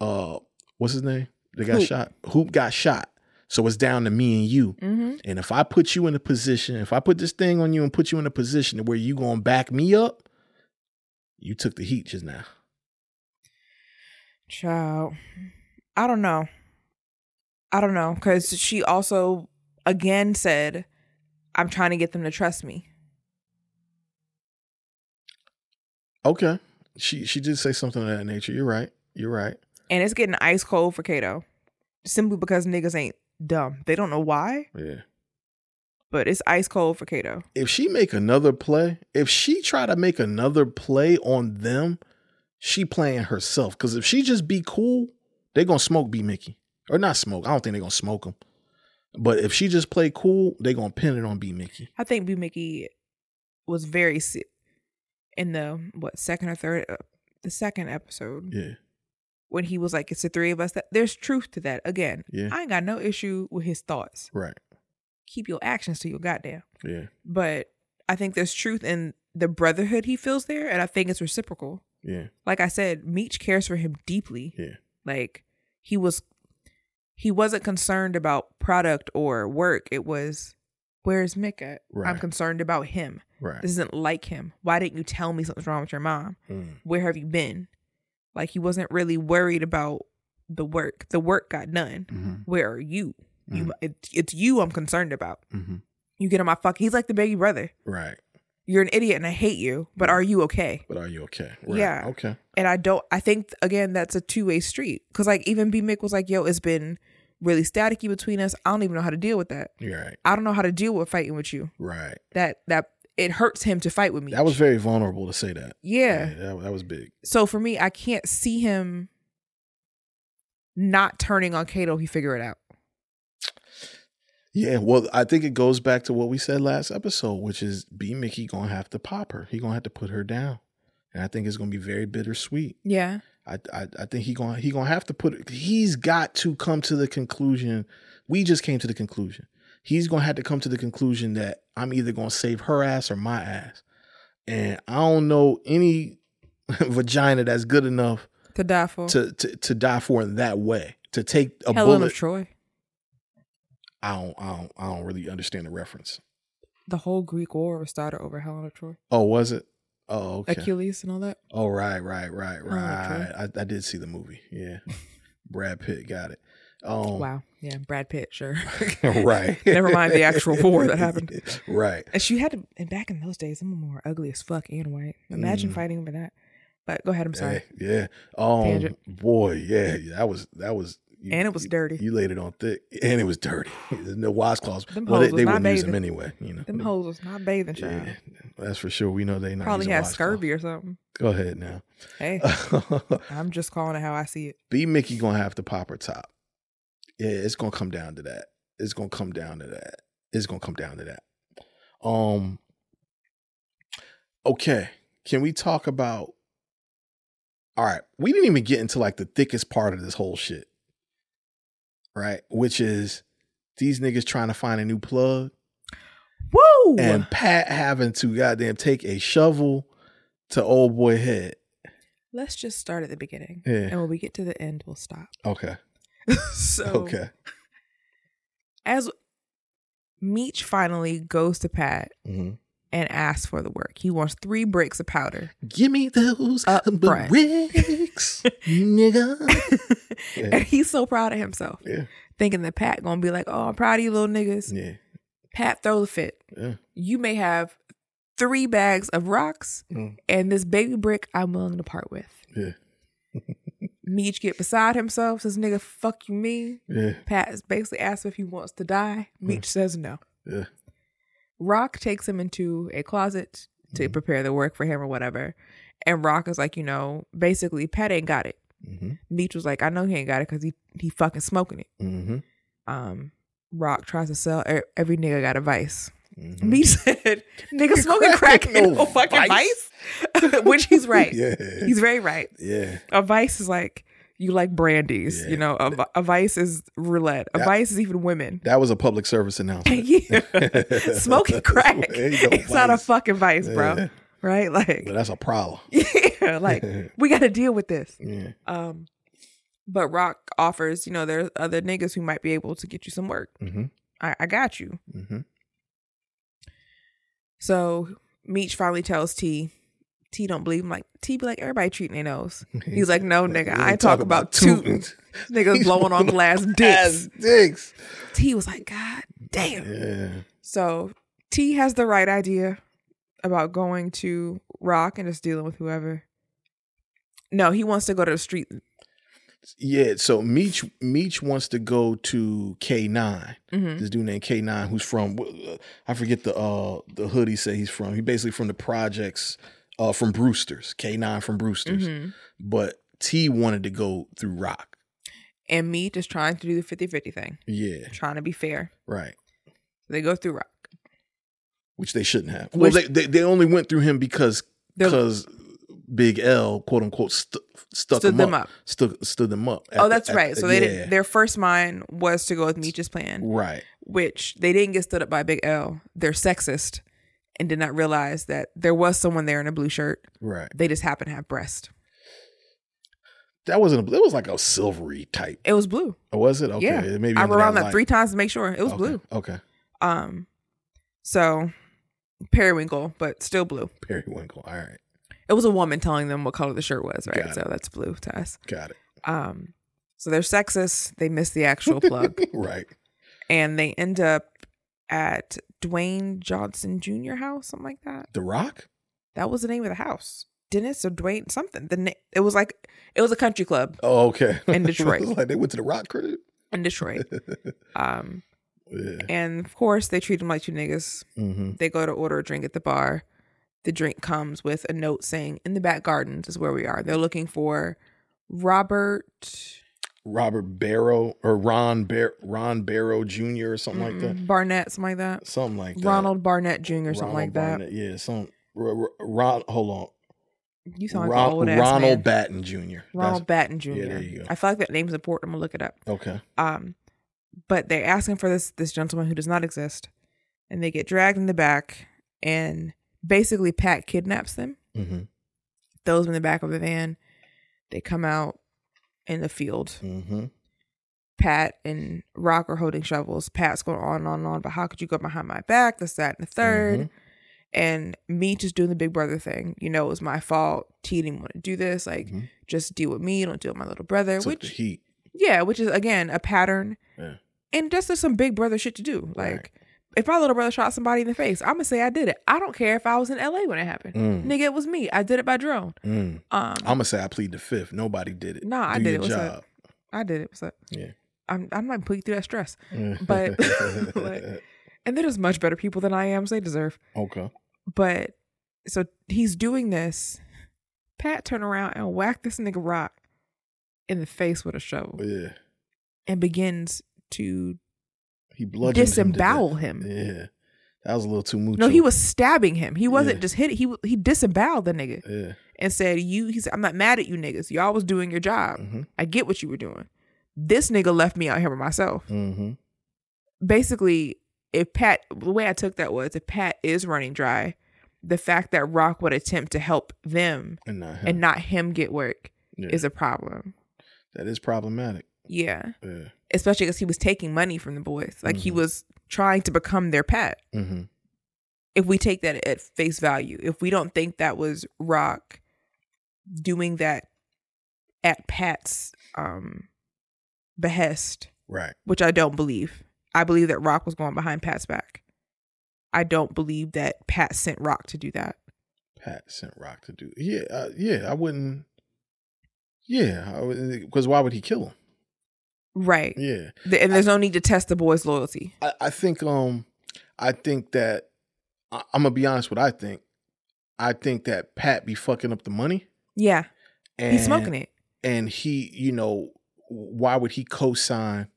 Uh, what's his name? They got Hoop. shot. Hoop got shot. So it's down to me and you. Mhm. And if I put you in a position, if I put this thing on you and put you in a position where you gonna back me up, you took the heat just now. Child, I don't know. I don't know because she also again said, "I'm trying to get them to trust me." Okay. She she did say something of that nature. You're right. You're right. and it's getting ice cold for Kato, simply because niggas ain't dumb. They don't know why, Yeah. but it's ice cold for Kato. If she make another play, if she try to make another play on them, she playing herself. Because if she just be cool, they gonna smoke B Mickey or not smoke. I don't think they gonna smoke him. But if she just play cool, they gonna pin it on B Mickey. I think B Mickey was very sick in the what second or third, uh, the second episode Yeah. when he was like, "It's the three of us." That there's truth to that. Again, Yeah. I ain't got no issue with his thoughts. Right. Keep your actions to your goddamn. Yeah. But I think there's truth in the brotherhood he feels there, and I think it's reciprocal. Yeah. Like I said, Meech cares for him deeply. Yeah. Like he was he wasn't concerned about product or work. It was where's Mick at? I'm concerned about him. Right. This isn't like him. Why didn't you tell me something's wrong with your mom? Mm. Where have you been? Like he wasn't really worried about the work. The work got done. Mhm. Where are you? You, it, it's you I'm concerned about. hmm You get on my fuck. He's like the baby brother. Right. You're an idiot and I hate you, but are you okay? But are you okay? Right. Yeah. Okay. And I don't. I think again that's a two way street because like even B Mick was like, "Yo, it's been really staticky between us. I don't even know how to deal with that. You're right. I don't know how to deal with fighting with you. Right. That that it hurts him to fight with me. That was very vulnerable to say that. yeah. that, that was big. So for me, I can't see him not turning on Kato. He figure it out. Yeah, well, I think it goes back to what we said last episode, which is B Mickey gonna have to pop her. He gonna have to put her down, and I think it's gonna be very bittersweet. Yeah. I I, I think he gonna he gonna have to put. He's got to come to the conclusion. We just came to the conclusion. He's gonna have to come to the conclusion that I'm either gonna save her ass or my ass, and I don't know any vagina that's good enough To die for to to, to die for in that way. To take a Helen bullet. of Troy. I don't I don't I don't really understand the reference. The whole Greek war was started over Helen of Troy. Oh, was it? Oh, okay. Achilles and all that. Oh, right, right, right, right. I, I did see the movie. Yeah, Brad Pitt got it. Um, Wow. Yeah, Brad Pitt, sure. right. Never mind the actual war that happened. Right. And she had to, and back in those days, of more ugly as fuck and white. Imagine Mm. fighting over that. But go ahead, I'm sorry. Yeah. yeah. Um, Tangent. boy, yeah, that was that was. You, And it was you- dirty. You laid it on thick, and it was dirty. There's no washcloths. Them well, they, they wouldn't use them anyway. You know. Them hoes was not bathing, child. Yeah, that's for sure. We know they not Probably had scurvy or something. Go ahead now. Hey, I'm just calling it how I see it. B Mickey gonna have to pop her top. Yeah, it's gonna come down to that. It's gonna come down to that. It's gonna come down to that. Um. Okay, can we talk about? All right, we didn't even get into like the thickest part of this whole shit, right? Which is these niggas trying to find a new plug Woo! and Pat having to goddamn take a shovel to old boy head. Let's just start at the beginning. Yeah. And when we get to the end, we'll stop. Okay. so, Okay. as Meech finally goes to Pat hmm and asks for the work, he wants three bricks of powder. Give me those Up front. bricks, nigga. Yeah. And he's so proud of himself, Yeah, thinking that Pat gonna be like, "Oh, I'm proud of you, little niggas." yeah, Pat throw the fit. yeah. You may have three bags of rocks Mm. and this baby brick I'm willing to part with. Yeah. Meech get beside himself, says, "Nigga, fuck you, me." Yeah, Pat is basically asks if he wants to die. Meech says no. yeah, Rock takes him into a closet to Mm-hmm. prepare the work for him or whatever. And Rock is like, you know, basically, Pat ain't got it. mm-hmm. Meech was like, I know he ain't got it because he he fucking smoking it. Mm-hmm. Um, Rock tries to sell every nigga got a vice. Mm-hmm. Meech said, "Nigga smoking crack ain't No no fucking vice." vice," which he's right. Yeah, He's very right. yeah, A vice is like you like brandies. Yeah. You know, a, a vice is roulette. A That- vice is even women. that was a public service announcement. smoking crack. There you go, It's not a fucking vice, bro. Yeah. Right? Like, But that's a problem. yeah, like we got to deal with this. Yeah, Um, but Rock offers, you know, there's other niggas who might be able to get you some work. mm-hmm. I, I got you. Mm-hmm. So Meech finally tells T, T don't believe him. Like T be like everybody treating their nose. He's like, no, nigga, I talk about tooting. Niggas blowing on glass dicks. Dicks. T was like, God damn. Yeah, So T has the right idea about going to Rock and just dealing with whoever. No, he wants to go to the street. yeah. So Meech Meech wants to go to K 9 Mhm. This dude named K nine, who's from uh, I forget the uh the hood he said he's from. He basically from the projects uh from Brewster's. K nine from Brewster's. Mhm. But T wanted to go through Rock. And me just trying to do the 50 50 thing, Yeah, trying to be fair. right. They go through Rock. Which they shouldn't have. Well, they, they they only went through him because because Big L quote unquote stu stuck Stood them up, up. Stood, stood them up. at Oh, that's at right. the- So they yeah. didn't. Their first mind was to go with Meech's plan, right. which they didn't get stood up by Big L. They're sexist and did not realize that there was someone there in a blue shirt. Right. They just happened to have breast. That wasn't. A, it was like a silvery type. It was blue. Or was it? Okay. yeah, Maybe I wrote on that three times to make sure it was Okay, blue. Okay. Um, so periwinkle, but still blue. Periwinkle. All right. It was a woman telling them what color the shirt was, right? So that's blue to us. Got it. Um, so they're sexist. They miss the actual plug. Right. and they end up at Dwayne Johnson Jr. house, something like that. The Rock? That was the name of the house. Dennis or Dwayne something. The na- it was like it was a country club Oh, okay. In Detroit. like they went to the Rock crib. in Detroit. um, Yeah. and of course they treat him like two niggas. Mm-hmm. They go to order a drink at the bar. The drink comes with a note saying, "In the back gardens is where we are." They're looking for Robert. Robert Barrow or Ron Bar- Ron Barrow Jr. or something like that. Barnett, something like that. Something like that. Ronald Barnett Jr. something Ronald like that. Yeah, some R- R- Ron. Hold on. You sound like Ron- an old ass Ronald man. Batten Jr. Ronald That's- Batten Jr. Yeah, there you go. I feel like that name's important. I'm gonna look it up. Okay. Um, but they're asking for this this gentleman who does not exist, and they get dragged in the back, and basically Pat kidnaps them, Mm-hmm. throws them in the back of the van. They come out in the field. Mm-hmm. Pat and Rock are holding shovels. Pat's going on and on and on, but how could you go behind my back? This, that, and the 3rd Mhm. And me just doing the big brother thing. You know, it was my fault. T didn't want to do this. Like, Mhm. just deal with me. Don't deal with my little brother. Took which heat. Yeah, which is again a pattern. Yeah. And just there's some big brother shit to do. Like Right. If my little brother shot somebody in the face, I'm gonna say I did it. I don't care if I was in LA when it happened. Mm. Nigga, it was me. I did it by drone. Mm. Um I'm gonna say I plead the fifth. Nobody did it. Nah, I did it. What's up? I did it. What's up? Yeah. I'm I'm not putting through that stress. But like, and they're just much better people than I am, so they deserve. okay. But so he's doing this. Pat turned around and whacked this nigga rock in the face with a shovel Yeah. and begins to He bludgeoned him disembowel death. him. Yeah. That was a little too much. No, he was stabbing him. He wasn't Yeah. just hit. He he disemboweled the nigga Yeah. and said, "You." He said, "I'm not mad at you niggas. Y'all was doing your job. Mm-hmm. I get what you were doing. This nigga left me out here by myself. Mm-hmm. Basically, if Pat, the way I took that was, if Pat is running dry, the fact that Rock would attempt to help them And not him. and not him get work Yeah. is a problem. that is problematic. Yeah, Yeah. especially because he was taking money from the boys. Like he Mhm. was trying to become their pet. Mm-hmm. if we take that at face value, if we don't think that was Rock doing that at Pat's um behest, Right. which I don't believe. I believe that Rock was going behind Pat's back. I don't believe that Pat sent Rock to do that. Pat sent Rock to do. Yeah. Uh, yeah. I wouldn't. Yeah. Because why would he kill him? Right. Yeah. And there's no need to test the boy's loyalty. I, I think um I think that I, I'm gonna be honest. What I think, I think that Pat be fucking up the money. Yeah. And, He's smoking it. and he, you know, why would he co-sign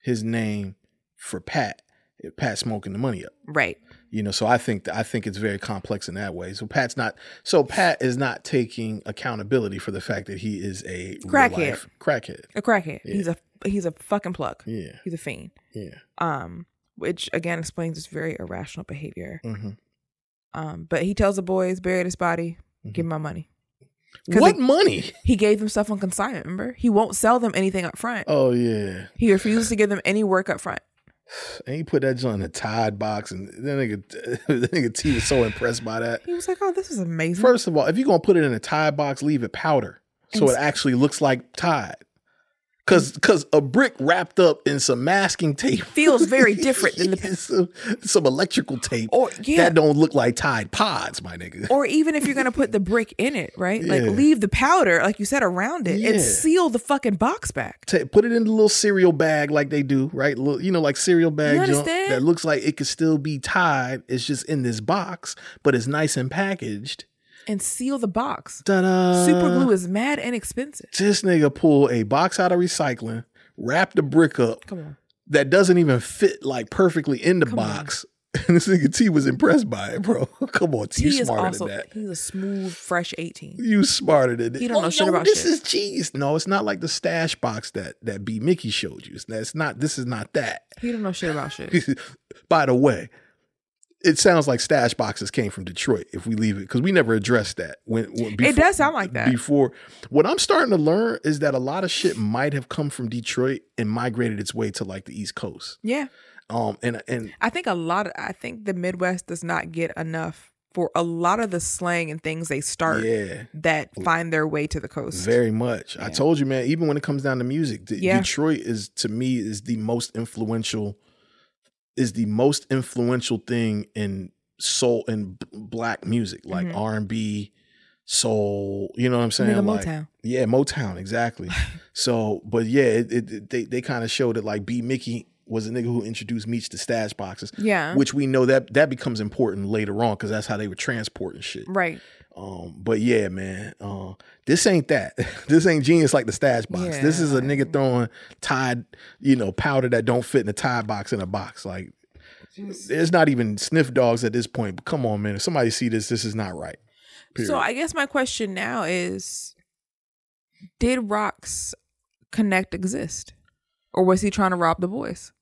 his name for Pat? If Pat smoking the money up, Right. you know. So I think that I think it's very complex in that way. So Pat's not. So Pat is not taking accountability for the fact that he is a Crackhead. crackhead. A crackhead. Yeah. He's a he's a fucking plug. Yeah, He's a fiend. yeah. Um, which again explains his very irrational behavior. hmm Um, but he tells the boys, bury his body, give my money. What he- money? He gave them stuff on consignment, remember? He won't sell them anything up front. Oh yeah. He refuses to give them any work up front. And he put that joint in a Tide box, and that nigga, that nigga T was so impressed by that. He was like, Oh, this is amazing. First of all, if you're gonna put it in a Tide box, leave it powder so And it actually looks like Tide. Cause, cause a brick wrapped up in some masking tape Feels very different than the- some, some electrical tape Or yeah. that don't look like Tide Pods, my nigga. or even if you're gonna put the brick in it, right? Like leave the powder, like you said, around it and seal the fucking box back. Ta- put it in the little cereal bag like they do, right? Little, you know, like cereal bag junk that looks like it could still be tied. It's just in this box, but it's nice and packaged. And seal the box. Ta-da! Super glue is mad and expensive. This nigga pulled a box out of recycling, wrapped the brick up Come on. that doesn't even fit like perfectly in the Come on. box. And this nigga T was impressed by it, bro. Come on, T, He you smarter also than that. he's a smooth, fresh 18. You smarter than that. He don't oh, know shit yo, about this shit. is cheese. No, it's not like the stash box that that B Mickey showed you. That's not. This is not that. He don't know shit about shit. By the way, it sounds like stash boxes came from Detroit. If we leave it, because we never addressed that. When, when it does sound like that. Before, what I'm starting to learn is that a lot of shit might have come from Detroit and migrated its way to like the East Coast. Yeah. Um, and and I think a lot of I think the Midwest does not get enough for a lot of the slang and things they start yeah, that find their way to the coast. very much. I told you, man. Even when it comes down to music, Yeah. Detroit is to me is the most influential is the most influential thing in soul and b- black music, like Mhm. R and B, soul. You know what I'm saying? Nigga, Like- Motown. Yeah, Motown, exactly. so, but yeah, it, it, it- they they kind of showed it like B Mickey was a nigga who introduced Meech to stash boxes, Yeah. which we know that that becomes important later on because that's how they were transporting shit. right. Um, but yeah, man, uh, this ain't that. this ain't genius like the stash box. This is a nigga throwing Tide, you know, powder that don't fit in a Tide box in a box. Like, there's not even sniff dogs at this point. But come on, man, if somebody see this, this is not right. Period. So I guess my question now is did Rock's connect exist? Or was he trying to rob the boys?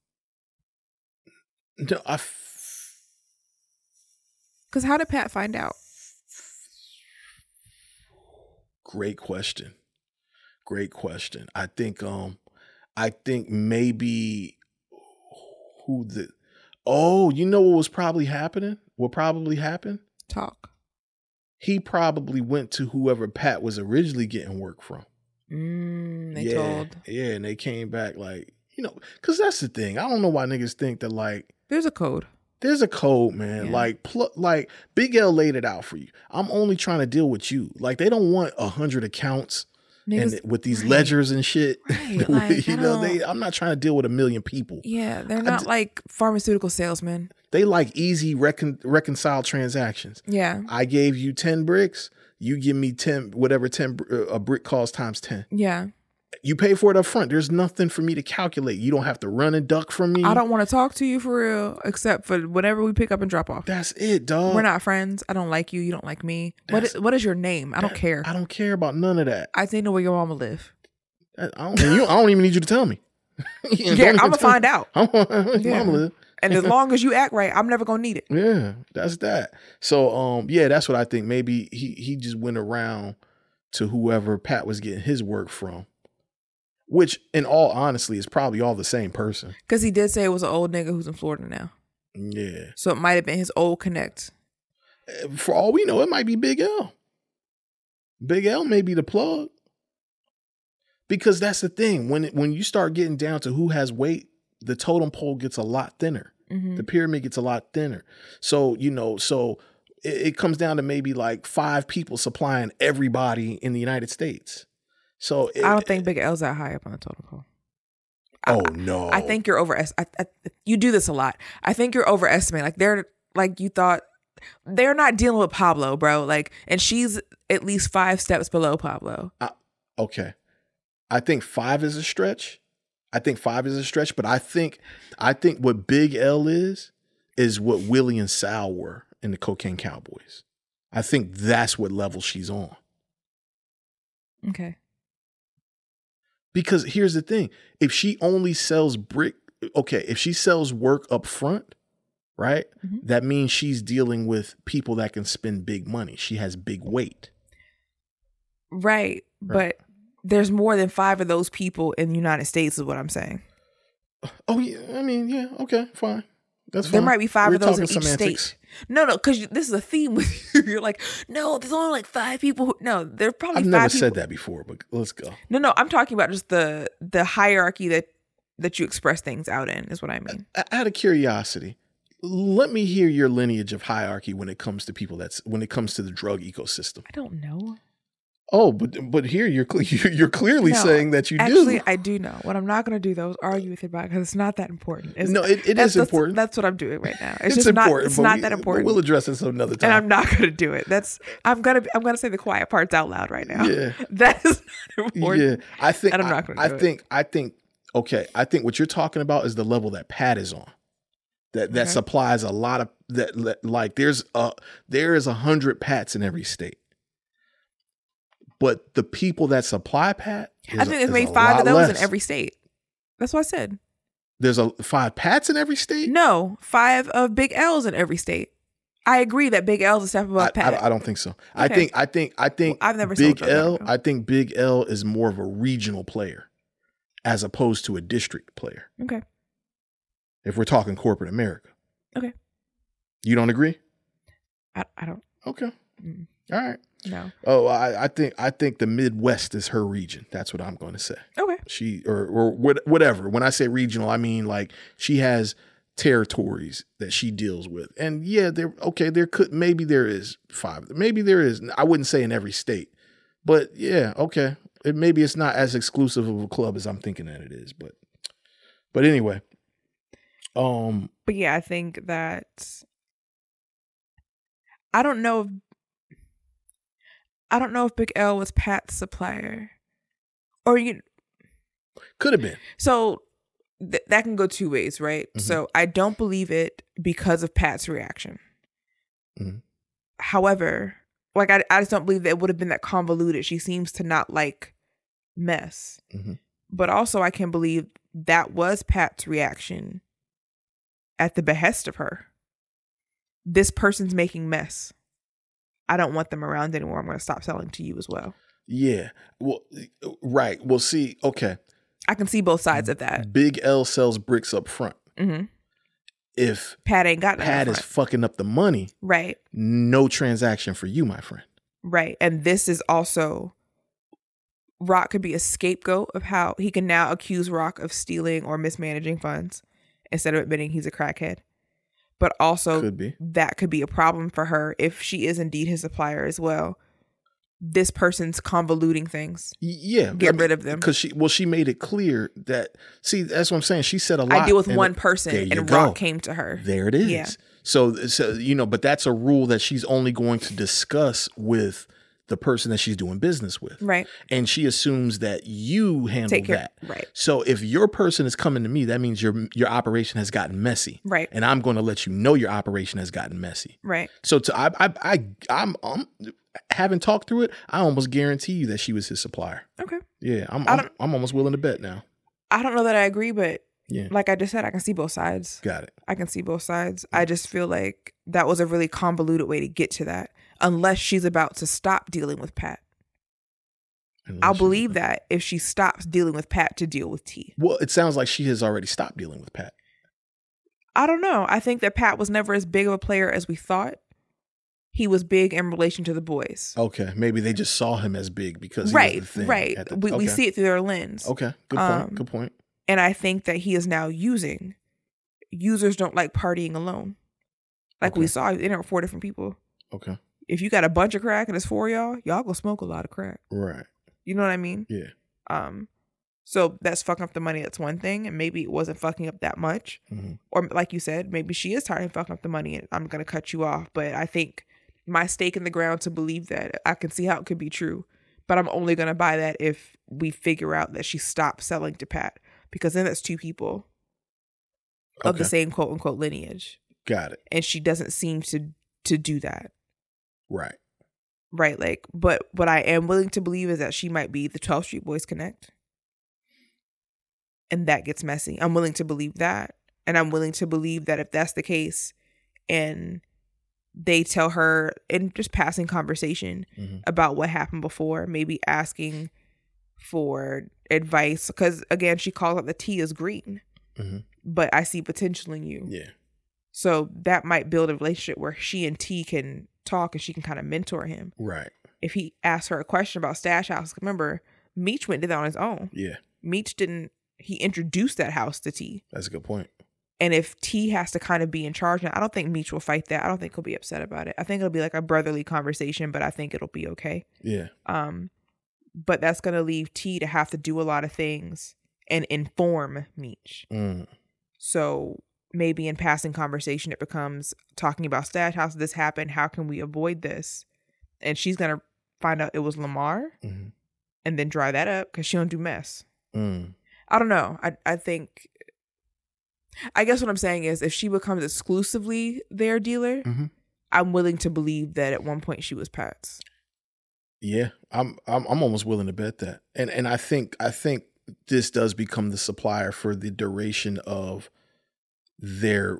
No, I f- Because how did Pat find out? Great question. Great question. I think um I think maybe who the Oh, you know what was probably happening? What probably happened? Talk. He probably went to whoever Pat was originally getting work from. Mm, they yeah, told. Yeah, and they came back like, you know, cuz that's the thing. I don't know why niggas think that like There's a code. There's a code, man. Yeah. Like, pl- like Big L laid it out for you. I'm only trying to deal with you. Like, they don't want a hundred accounts Niggas, and with these right. ledgers and shit. Right, like, you know, they. I'm not trying to deal with a million people. yeah, they're not like pharmaceutical salesmen. They like easy recon- reconciled transactions. Yeah. I gave you ten bricks. You give me ten, whatever ten uh, a brick costs times ten. Yeah. You pay for it up front. There's nothing for me to calculate. You don't have to run and duck from me. I don't want to talk to you for real, except for whenever we pick up and drop off. That's it, dog. We're not friends. I don't like you. You don't like me. What That's- is, what is your name? I don't care. I don't care about none of that. I think know where your mama live. I don't, you, I don't even need you to tell me. Yeah, I'm gonna find out. I'm, Yeah. Mama live. And as long as you act right, I'm never gonna need it. Yeah, that's that. So, um, yeah, that's what I think. Maybe he he just went around to whoever Pat was getting his work from, which, in all honesty, is probably all the same person. Because he did say it was an old nigga who's in Florida now. Yeah. So it might have been his old connect. For all we know, it might be Big L. Big L may be the plug. Because that's the thing. When it, when you start getting down to who has weight, the totem pole gets a lot thinner. Mhm. The pyramid gets a lot thinner. So, you know, so it, it comes down to maybe like five people supplying everybody in the United States. So it, I don't think Big L's that high up on the totem pole. I- Oh no. I think you're over. I, I, you do this a lot. I think you're overestimating. Like they're like you thought. They're not dealing with Pablo, bro. Like, and she's at least five steps below Pablo. okay. I think five is a stretch. I think five is a stretch, but I think I think what Big L is is what Willie and Sal were in the Cocaine Cowboys. I think that's what level she's on. Okay. Because here's the thing: if she only sells brick, okay, if she sells work up front, right, Mhm. that means she's dealing with people that can spend big money. She has big weight. Right, but there's more than five of those people in the United States, is what I'm saying. Oh yeah, I mean, yeah, okay, fine. That's fine. There might be 5 We're of those in each semantics. state. No, no, because this is a theme with you. You're like, no, there's only like five people. Who, no, there are probably I've five never people. said that before, but let's go. No, no, I'm talking about just the the hierarchy that that you express things out in is what I mean. O- Out of curiosity, let me hear your lineage of hierarchy when it comes to people that's when it comes to the drug ecosystem. I don't know. Oh, but but here you're you're clearly No, saying that you Actually, do. I do know. What I'm not going to do though is argue with you about because it's not that important. It's, No, it- it that's, is that's- important. That's what I'm doing right now. It's, It's, just important. not. It's not we- that important. We'll address this another time. and I'm not going to do it. That's I'm gonna I'm gonna say the quiet parts out loud right now. Yeah. that is not important. Yeah, I think And I'm not gonna I do it. think I think okay. I think what you're talking about is the level that Pat is on. That that Okay. supplies a lot of that. that- Like there's a there is a hundred Pats in every state, but the people that supply Pat, I think there's maybe five of those less. in every state. That's what I said. There's a five Pats in every state. No, five of big L's in every state. I agree that big L's a step above I, Pat. I, I don't think so. I think I think I think Well, I've never Big L. I think Big L is more of a regional player as opposed to a district player. okay. If we're talking corporate America, Okay. you don't agree? I, I don't Okay. Mm. All right. Know. Oh, I, I think I think the Midwest is her region. That's what I'm going to say. Okay. She or or what, whatever. When I say regional, I mean like she has territories that she deals with. And yeah, there okay, there could maybe there is five. Maybe there is. I wouldn't say in every state. But yeah, okay. It, maybe it's not as exclusive of a club as I'm thinking that it is, but but anyway. Um But yeah, I think that I don't know if I don't know if Big L was Pat's supplier. Or you could have been. so th- that can go two ways, right? Mhm. So I don't believe it because of Pat's reaction. Mhm. However, like I, I just don't believe that it would have been that convoluted. She seems to not like mess. Mhm. But also, I can believe that was Pat's reaction at the behest of her. This person's making mess. I don't want them around anymore. I'm going to stop selling to you as well. Yeah. Well right. Well see, okay. I can see both sides of that. Big L sells bricks up front. hmm If Pat ain't got Pat is fucking up the money, right, no transaction for you, my friend. right, and this is also Rock could be a scapegoat of how he can now accuse Rock of stealing or mismanaging funds instead of admitting he's a crackhead. But also, Could be. that could be a problem for her if she is indeed his supplier as well. This person's convoluting things. Yeah, Get rid of them. because she. Well, she made it clear that. See, that's what I'm saying. She said a lot. I deal with one person, and go. Rock came to her. There it is. Yeah. So, so you know, but that's a rule that she's only going to discuss with the person that she's doing business with, Right. and she assumes that you handle that. Right. So, if your person is coming to me, that means your your operation has gotten messy, Right. and I'm going to let you know your operation has gotten messy. Right. So, to I I, I I'm, I'm having talked through it. I almost guarantee you that she was his supplier. Okay. Yeah, I'm I I'm, don't- I'm almost willing to bet now. I don't know that I agree, but Yeah, like I just said, I can see both sides. got it. I can see both sides. I just feel like that was a really convoluted way to get to that. Unless she's about to stop dealing with Pat. Unless I'll believe that if she stops dealing with Pat to deal with T. Well, it sounds like she has already stopped dealing with Pat. I don't know. I think that Pat was never as big of a player as we thought. He was big in relation to the boys. Okay, maybe they just saw him as big because he was right, the thing right. the- we, we see it through their lens. Okay, good point. Um, good point. And I think that he is now using. Users don't like partying alone. Like we saw, in there were four different people. Okay, If you got a bunch of crack and it's for y'all, y'all go smoke a lot of crack. right. You know what I mean? Yeah. Um, so that's fucking up the money. That's one thing, and maybe it wasn't fucking up that much, Mhm. or like you said, maybe she is tired of fucking up the money, and I'm gonna cut you off. But I think my stake in the ground to believe that I can see how it could be true, but I'm only gonna buy that if we figure out that she stopped selling to Pat, because then that's two people of the same quote unquote lineage, Got it. and she doesn't seem to to do that. Right. Right, like, but what I am willing to believe is that she might be the 12th Street Boys Connect. And that gets messy. I'm willing to believe that. And I'm willing to believe that if that's the case and they tell her in just passing conversation Mhm. about what happened before, maybe asking for advice. Because again, she calls out the tea is green, Mhm. but I see potential in you. Yeah. So that might build a relationship where she and T can talk and she can kind of mentor him Right. if he asks her a question about Stash House, remember, Meech went to that on his own. Yeah. Meech didn't, he introduced that house to T. That's a good point. And if T has to kind of be in charge now, I don't think Meech will fight that. I don't think he'll be upset about it. I think it'll be like a brotherly conversation, but I think it'll be okay. Yeah. Um, but that's gonna leave T to have to do a lot of things and inform Meech. Mm. So maybe in passing conversation, it becomes talking about Stash House. This happened. How can we avoid this? And she's gonna find out it was Lamar, Mhm. and then dry that up because she don't do mess. Mm. I don't know. I I think. I guess what I'm saying is, if she becomes exclusively their dealer, Mhm. I'm willing to believe that at one point she was Pat's. Yeah, I'm I'm I'm almost willing to bet that. And and I think I think this does become the supplier for the duration of their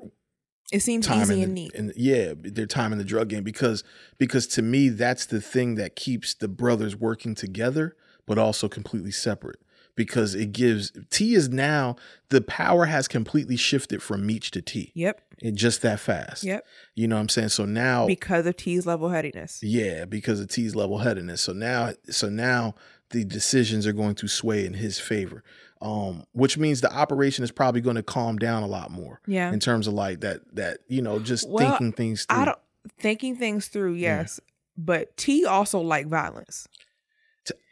It seems time easy in and neat. in- yeah, their time in the drug game because because to me that's the thing that keeps the brothers working together but also completely separate because it gives T is now the power has completely shifted from Meech to T. Yep. And just that fast. Yep. You know what I'm saying? So now Because of T's level headedness. yeah, because of T's level headedness. So now, so now the decisions are going to sway in his favor. Um, which means the operation is probably going to calm down a lot more. Yeah. In terms of like that that, you know, just Well, thinking things through. I don't thinking things through, Yeah. yes. But T also like violence.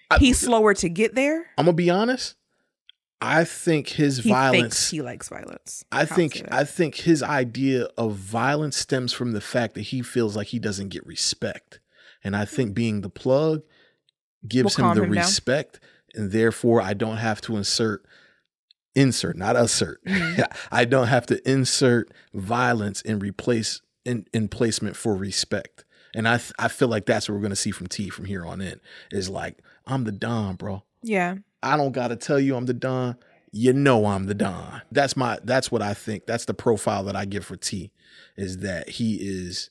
I- He's slower to get there. I'm gonna be honest. I think his He violence he likes violence. I think. I think his idea of violence stems from the fact that he feels like he doesn't get respect. And I think being the plug gives Will him the him down. respect and therefore I don't have to insert insert, not assert. Mm-hmm. I don't have to insert violence in replace in, in placement for respect. And I th- I feel like that's what we're gonna see from T from here on in. Is like, I'm the Don, bro. yeah. I don't gotta tell you I'm the Don. You know I'm the Don. That's my that's what I think. That's the profile that I give for T is that he is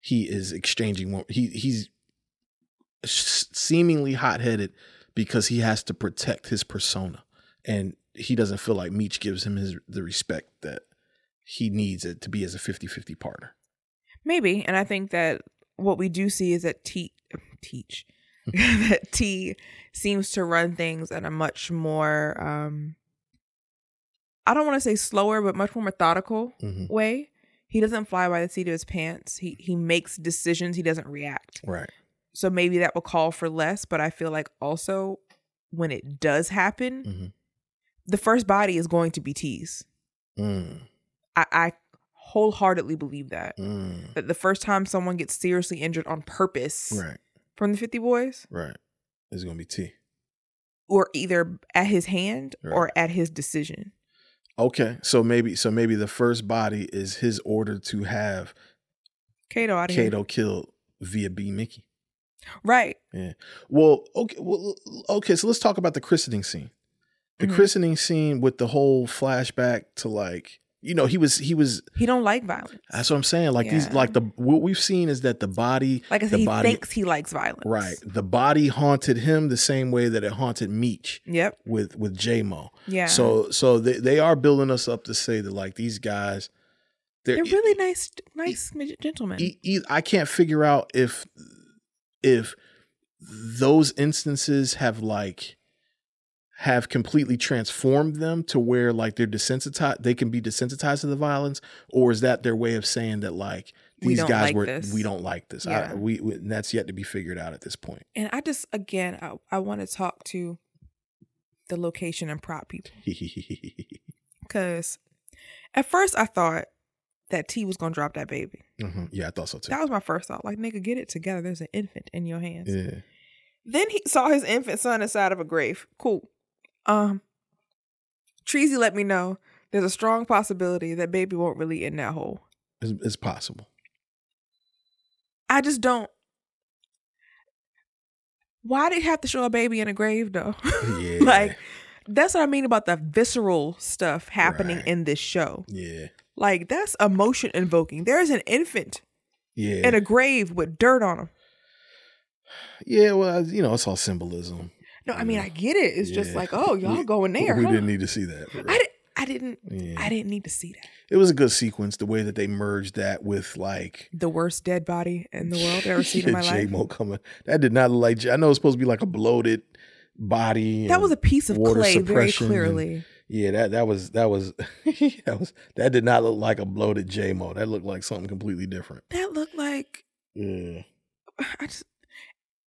he is exchanging he he's seemingly hot-headed because he has to protect his persona and he doesn't feel like Meech gives him his the respect that he needs it to be as a 50-50 partner. Maybe. And I think that what we do see is that T teach that T seems to run things at a much more um I don't want to say slower, but much more methodical Mhm. way. He doesn't fly by the seat of his pants. He he makes decisions, he doesn't react. Right. So maybe that will call for less, but I feel like also when it does happen, Mhm. the first body is going to be T's. Mm, I, I wholeheartedly believe that. mm. That the first time someone gets seriously injured on purpose Right. from the 50 boys, Right. It's gonna be T. or either at his hand or at his decision. Okay, so maybe so maybe the first body is his order to have Kato out. Kato killed via B Mickey. Right. Yeah. Well, okay. Well, okay. So let's talk about the christening scene. The Mhm. christening scene with the whole flashback to like you know he was he was. He don't like violence. That's what I'm saying. Like these like the what we've seen is that the body Like I the said, he body thinks he likes violence. right the body haunted him the same way that it haunted Meech Yep. with with J Mo. Yeah. So so they they are building us up to say that like these guys they're, they're really nice, nice gentlemen. e- e- I can't figure out if if those instances have like have completely transformed them to where like they're desensitized they can be desensitized to the violence or is that their way of saying that like these guys like were this. we don't like this Yeah. I, we, we and that's yet to be figured out at this point and I just, again, I, I want to talk to the location and prop people. Because at first I thought that T was to drop that baby. Mhm. yeah i thought so too That was my first thought. Like, nigga, get it together. There's an infant in your hands. yeah Then he saw his infant son inside of a grave. Cool. Um, Treasy let me know there's a strong possibility that baby won't really in that hole. it's, it's possible I just don't. Why did he have to show a baby in a grave though? yeah like, that's what I mean about the visceral stuff happening Right. in this show. yeah Like, that's emotion invoking. There's an infant yeah in a grave with dirt on him. yeah well you know it's all symbolism No, I mean I get it. It's just like, oh, y'all We- going there? we huh? didn't need to see that I didn't. I didn't. Yeah. I didn't need to see that. It was a good sequence, the way that they merged that with like The worst dead body in the world I've ever seen in my life. J-Mo coming. That did not look like J- I know it's supposed to be like a bloated body. That was a piece of clay, very clearly. Yeah, that that was that was that was that did not look like a bloated J-Mo. That looked like something completely different. That looked like Yeah. I just.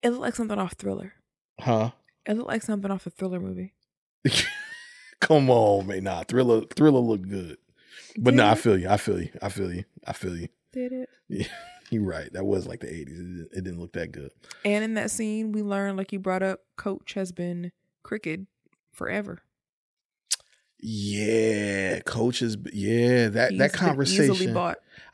It looked like something off Thriller. Huh? It looked like something off a Thriller movie. Come on, man. Nah, Thriller Thriller looked good. But Did no, I feel you. I feel you. I feel you. I feel you. Did it? Yeah, you're right. That was like the 80s. It didn't, it didn't look that good. And in that scene, we learned, like you brought up, Coach has been crooked forever. Yeah, coaches. Yeah, that that conversation.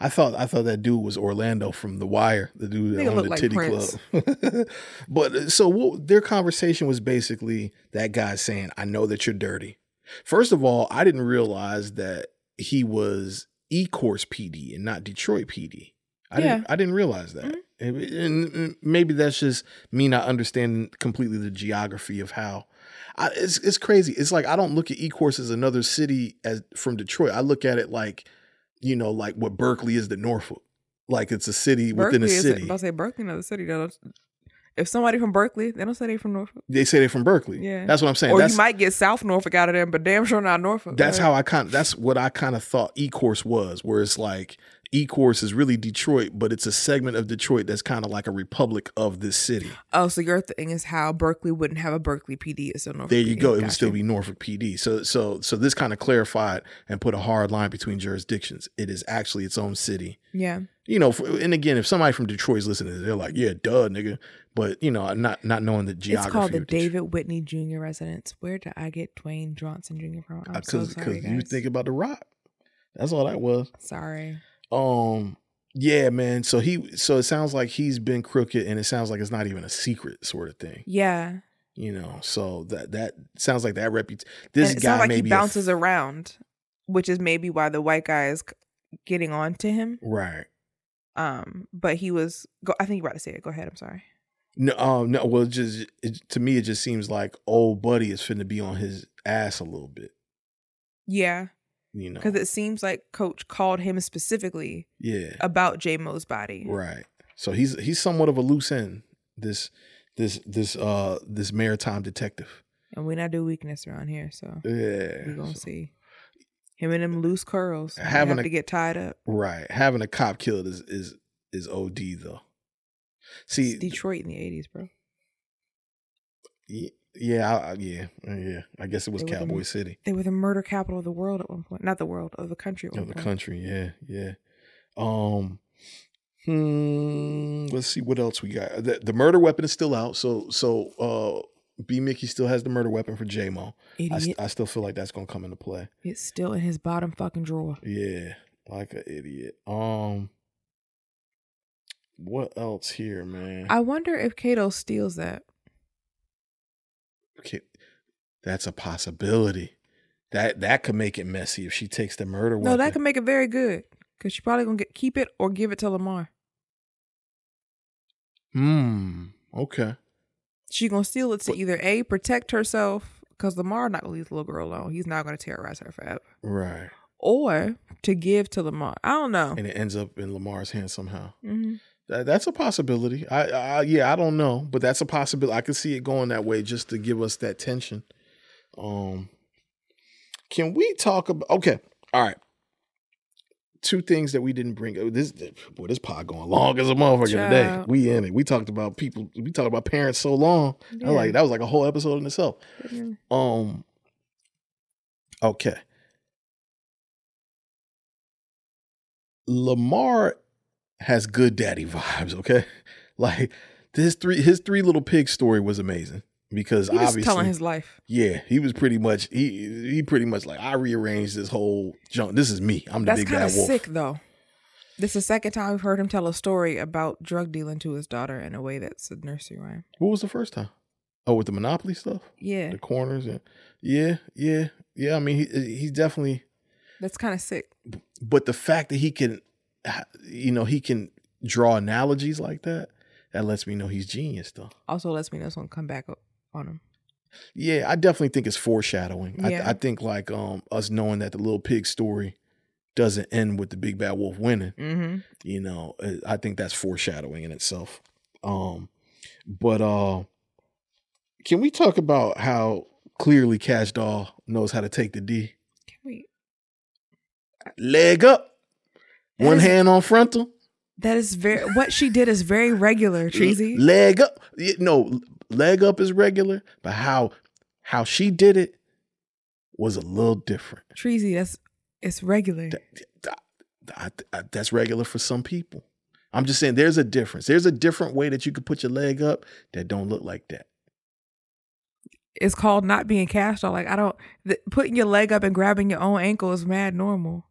I thought I thought that dude was Orlando from The Wire, the dude that owned the like Titty Prince. Club. but uh, so what, their conversation was basically that guy saying, "I know that you're dirty." First of all, I didn't realize that he was E Course PD and not Detroit PD. I didn't. Yeah. Mm-hmm. I didn't realize that. And, and maybe that's just me not understanding completely the geography of how. I, it's it's crazy. It's like I don't look at E Course as another city as from Detroit. I look at it like, you know, like what Berkley is to Norfolk. Like it's a city within a Berkley city. I'll say Berkley, another city though. If somebody from Berkley, they don't say they from Norfolk. They say they're from Berkley. Yeah. That's what I'm saying. Or that's you might get South Norfolk out of them, but damn sure not Norfolk. that's Right. how I kind of that's what I kind of thought Ecorse was, where it's like Ecorse is really Detroit, but it's a segment of Detroit that's kind of like a republic of this city. Oh, so your thing is how Berkley wouldn't have a Berkley PD. Still Norfolk. There you PD. go. It would still be Norfolk PD. So so so this kind of clarified and put a hard line between jurisdictions. It is actually its own city. Yeah. You know, for, and again, if somebody from Detroit is listening, they're like, "Yeah, duh, nigga." But you know, not not knowing the geography. It's called the. David Whitney Jr. residence. Where did I get Dwayne Johnson Jr. from? Uh, so because sorry, you think about the rock. That's all that was. sorry. Um, yeah, man. So he, so it sounds like he's been crooked, and it sounds like it's not even a secret sort of thing. Yeah. You know, so that that sounds like that reputation. This it guy sounds like may he be a f- bounces around, which is maybe why the white guy is getting on to him. right. Um, but he was. Go, I think you're about to say it. Go ahead. I'm sorry. No, um, no. Well, just it, to me, it just seems like old buddy is finna be on his ass a little bit. Yeah, You know, because it seems like Coach called him specifically yeah, about J Mo's body. right. So he's he's somewhat of a loose end. This this this uh this maritime detective. And we not do weakness around here, so Yeah, we gonna so- see him and them loose curls. Having have a- to get tied up. right. Having a cop killed is is is od though. See, It's Detroit in the '80s, bro. y- yeah, I, yeah, uh, yeah. I guess it was They were the- Cowboy City They were the murder capital of the world at one point. Not the world, of the country at one of the point. country. Yeah, yeah. Um, hmm. Let's see what else we got. The, the murder weapon is still out. So so uh, B Mickey still has the murder weapon for J Mo. I, I still feel like that's gonna come into play. it's still in his bottom fucking drawer. Yeah, like an idiot. Um, what else here, man? I wonder if Kato steals that. Okay, that's a possibility. That that could make it messy if she takes the murder weapon. No, that could make it very good because she probably gonna get keep it or give it to Lamar. Hmm. Okay. She gonna steal it to either a protect herself because Lamar not gonna leave the little girl alone. He's not gonna terrorize her forever, Right. or to give to Lamar. I don't know. And it ends up in Lamar's hands somehow. hmm That, that's a possibility. I, I yeah, I don't know, but that's a possibility. I could see it going that way just to give us that tension. Um, can we talk about? Okay, all right. Two things that we didn't bring. This boy, this pod going long as a motherfucker today. We in it. We talked about people. We talked about parents so long. Yeah. like that was like a whole episode in itself. Mhm. Um. Okay. Lamar has good daddy vibes. Okay, like his three his three little pig story was amazing because He was obviously telling his life. yeah he was pretty much he he pretty much like I rearranged this whole junk. This is me. I'm the That's big bad wolf. sick, though. This is the second time we've heard him tell a story about drug dealing to his daughter in a way that's a nursery rhyme. What was the first time? Oh, with the monopoly stuff, Yeah, the corners, and yeah, yeah, yeah. I mean, he he's definitely. that's kind of sick. but the fact that he can you know he can draw analogies like that that lets me know he's genius though Also, lets me know it's gonna come back on him. yeah i definitely think it's foreshadowing Yeah. I, I think like um us knowing that the little pig story doesn't end with the big bad wolf winning Mm-hmm. you know uh, i think that's foreshadowing in itself um but uh can we talk about how clearly cash doll knows how to take the d Can we? leg up That one is- hand on frontal That is very. what she did is very regular, Treasy. Leg up. No, leg up is regular, but how how she did it was a little different. Treasy, that's it's regular. I- I- that's regular for some people. I'm just saying there's a difference. There's a different way that you could put your leg up that don't look like that. It's called not being cast off. Like I don't th- putting your leg up and grabbing your own ankle is mad normal.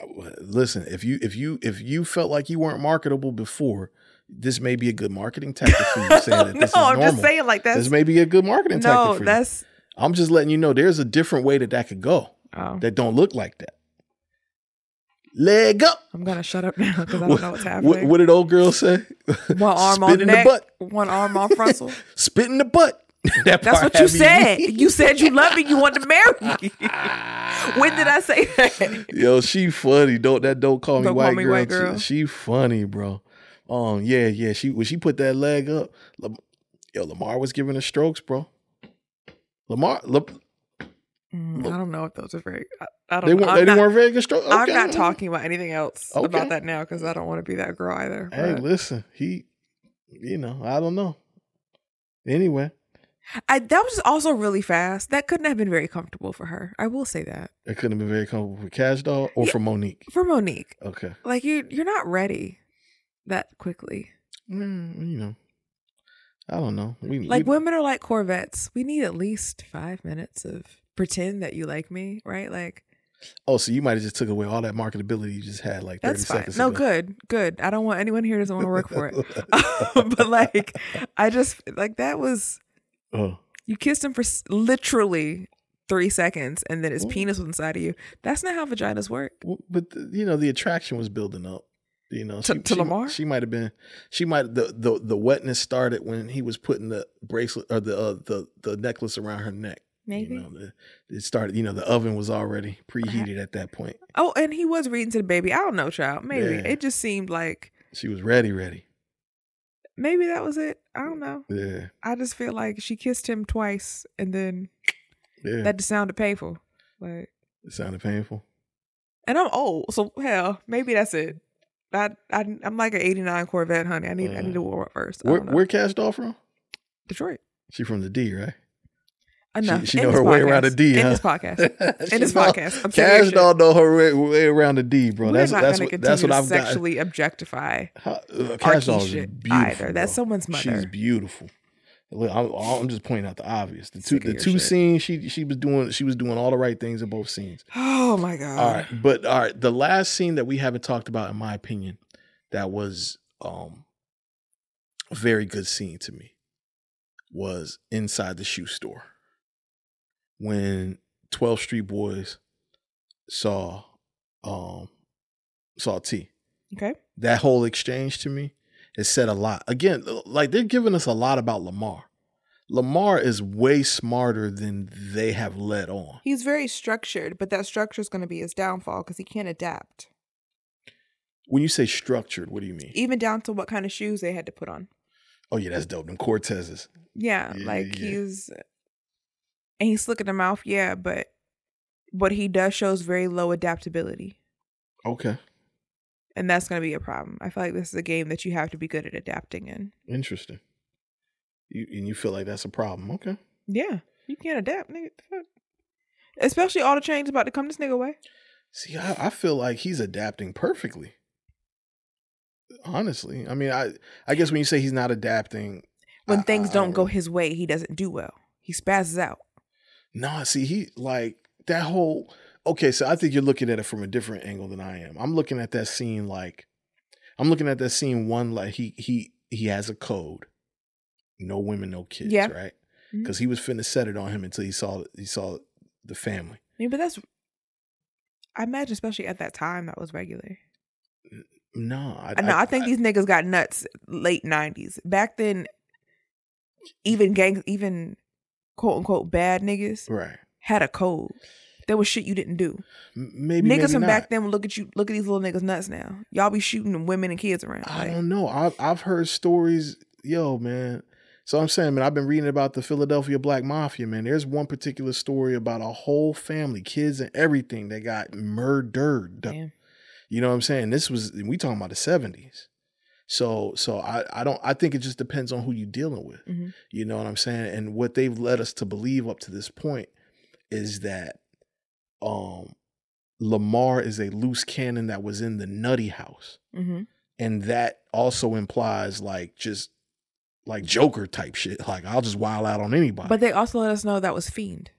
Uh, listen, if you if you if you felt like you weren't marketable before, this may be a good marketing tactic for you saying that no, this is I'm just saying like that's this may be a good marketing no, tactic for you. that's I'm just letting you know there's a different way that that could go oh, that don't look like that. Leg up. I'm gonna shut up now because I don't know what's What, happening. what did old girl say? one arm Spit on in neck, the butt. one arm on frontal. Spit in the butt. that That's what you had me said. You said you love me. You want to marry me. when did I say that? Yo, she funny. Don't that don't call me, Don't white, call me girl. white girl. She, she funny, bro. Um, yeah, yeah. She when she put that leg up, Lam- yo, Lamar was giving her strokes, bro. Lamar, La- Mm, I don't know if those are very. I, I don't. they weren't. I'm They not, weren't very good strokes. I'm not talking about anything else Okay. about that now because I don't want to be that girl either. Hey, listen, he, you know, I don't know. Anyway, I that was also really fast. That couldn't have been very comfortable for her. I will say that it couldn't have been very comfortable for Cash Doll or for Monique. for Monique. Okay, Like you, you're not ready that quickly. Mm, you know, I don't know. We Like we, women are like Corvettes. We need at least five minutes of pretend that you like me, right? Like Oh, so you might have just took away all that marketability you just had like 30 that's fine. seconds No, ago. good, good. I don't want anyone here doesn't want to work for it. but like, I just like that was Oh, you kissed him for s- literally three seconds, and then his penis was inside of you. That's not how vaginas work. but the, you know the attraction was building up. You know, To- to she, Lamar? She might have been. She might the, the the wetness started when he was putting the bracelet or the uh, the the necklace around her neck. Maybe. You know, the, it started. You know, the oven was already preheated at that point. Oh, and he was reading to the baby. I don't know, child. Maybe Yeah. it just seemed like She was ready, ready. Maybe that was it. I don't know. Yeah, I just feel like she kissed him twice, and then yeah. that just sounded painful. Like, it sounded painful. and I'm old, so hell, maybe that's it. I, I I'm like an '89 Corvette, honey. I need I need to uh, warm up first. Where where Cash Doll from? Detroit. She from the D, right? Enough. she In know her way around a D. D, In huh? this podcast. In this podcast. I'm Cash. Doll know her way, way around a D, bro. We're that's not that's what continue that's what I've got. sexually objectify. How- uh, Cash Doll is beautiful. either. That's someone's someone's She's beautiful. Look, I'm, I'm just pointing out the obvious. The two the two shit. scenes she she was doing she was doing all the right things in both scenes. Oh my god. All right, but all right, the last scene that we haven't talked about, in my opinion, that was um a very good scene to me, was inside the shoe store when Twelve Street Boys saw um saw T. Okay. That whole exchange to me, it said a lot. Again, like they're giving us a lot about Lamar. Lamar is way smarter than they have let on. He's very structured, but that structure is going to be his downfall because he can't adapt, When you say structured, what do you mean? even down to what kind of shoes they had to put on. Oh yeah, that's dope. Them Cortezes. Yeah, Yeah, like yeah. he's and he's slick in the mouth. Yeah, but what he does shows very low adaptability, Okay, and that's going to be a problem. I feel like this is a game that you have to be good at adapting in. interesting. You and you feel like that's a problem? Okay. Yeah, you can't adapt, nigga. Especially all the change about to come this nigga way. See, I, I feel like he's adapting perfectly. Honestly, I mean, I I guess when you say he's not adapting, When I- things I- don't go his way, he doesn't do well. He spazzes out. No, see, he like that whole. Okay, so I think you're looking at it from a different angle than I am. I'm looking at that scene like, I'm looking at that scene one like he he he has a code, no women, no kids, Yeah. right? Mm-hmm. Because he was finna set it on him until he saw he saw the family. I mean, but that's. I imagine, especially at that time, that was regular. No, I, I. I, think these niggas got nuts late nineties. Back then, even gang, even quote unquote bad niggas right. had a code. There was shit you didn't do. Maybe niggas maybe from not. back then look at you, look at these little niggas nuts now. Y'all be shooting women and kids around. I Like, don't know. I've I've heard stories, yo, man. So I'm saying, man, I've been reading about the Philadelphia Black Mafia, man. There's one particular story about a whole family, kids and everything, that got murdered. Damn. You know what I'm saying? This was we talking about the 70s. So so I I don't I think it just depends on who you're dealing with. Mhm. You know what I'm saying? And what they've led us to believe up to this point is that um Lamar is a loose cannon that was in the nutty house Mhm. and that also implies like just like Joker type shit. Like I'll just wild out on anybody. But they also let us know that was fiend.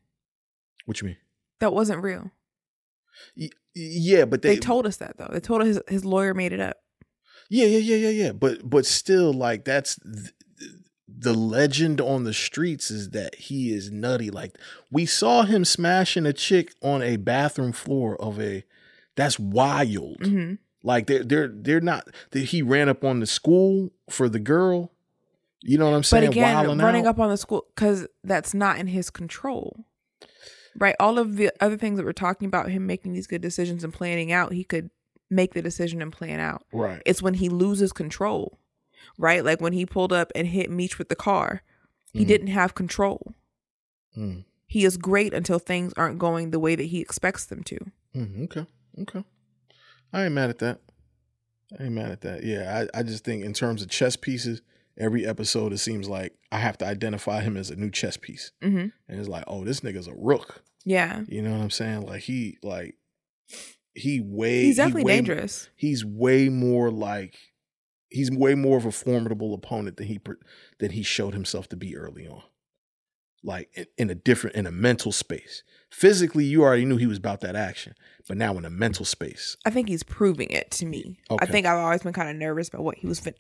what you mean? That wasn't real. Y- yeah, but They, they, told us that though. They told us his, his lawyer made it up. Yeah, yeah, yeah, yeah, yeah. But but still, like that's th- the legend on the streets is that he is nutty. Like we saw him smashing a chick on a bathroom floor of a. That's wild. Mhm. Like they're they're they're not. That he ran up on the school for the girl. You know what I'm saying? But again, Wilding running out. up on the school because that's not in his control, right? All of the other things that we're talking about, him making these good decisions and planning out, he could make the decision and plan out. Right. It's when he loses control, right? Like when he pulled up and hit Meech with the car, he Mm. didn't have control. Mm. He is great until things aren't going the way that he expects them to. Mm, okay. Okay. I ain't mad at that. I ain't mad at that. Yeah, I, I just think in terms of chess pieces, every episode it seems like I have to identify him as a new chess piece. Mm-hmm. And it's like, oh, this nigga's a rook. Yeah. You know what I'm saying? Like he like he way He's he definitely way- dangerous. He's way more like he's way more of a formidable opponent than he than he showed himself to be early on. Like in, in a different in a mental space. Physically, you already knew he was about that action, but now in a mental space. I think he's proving it to me. Okay. I think I've always been kind of nervous about what he was fin-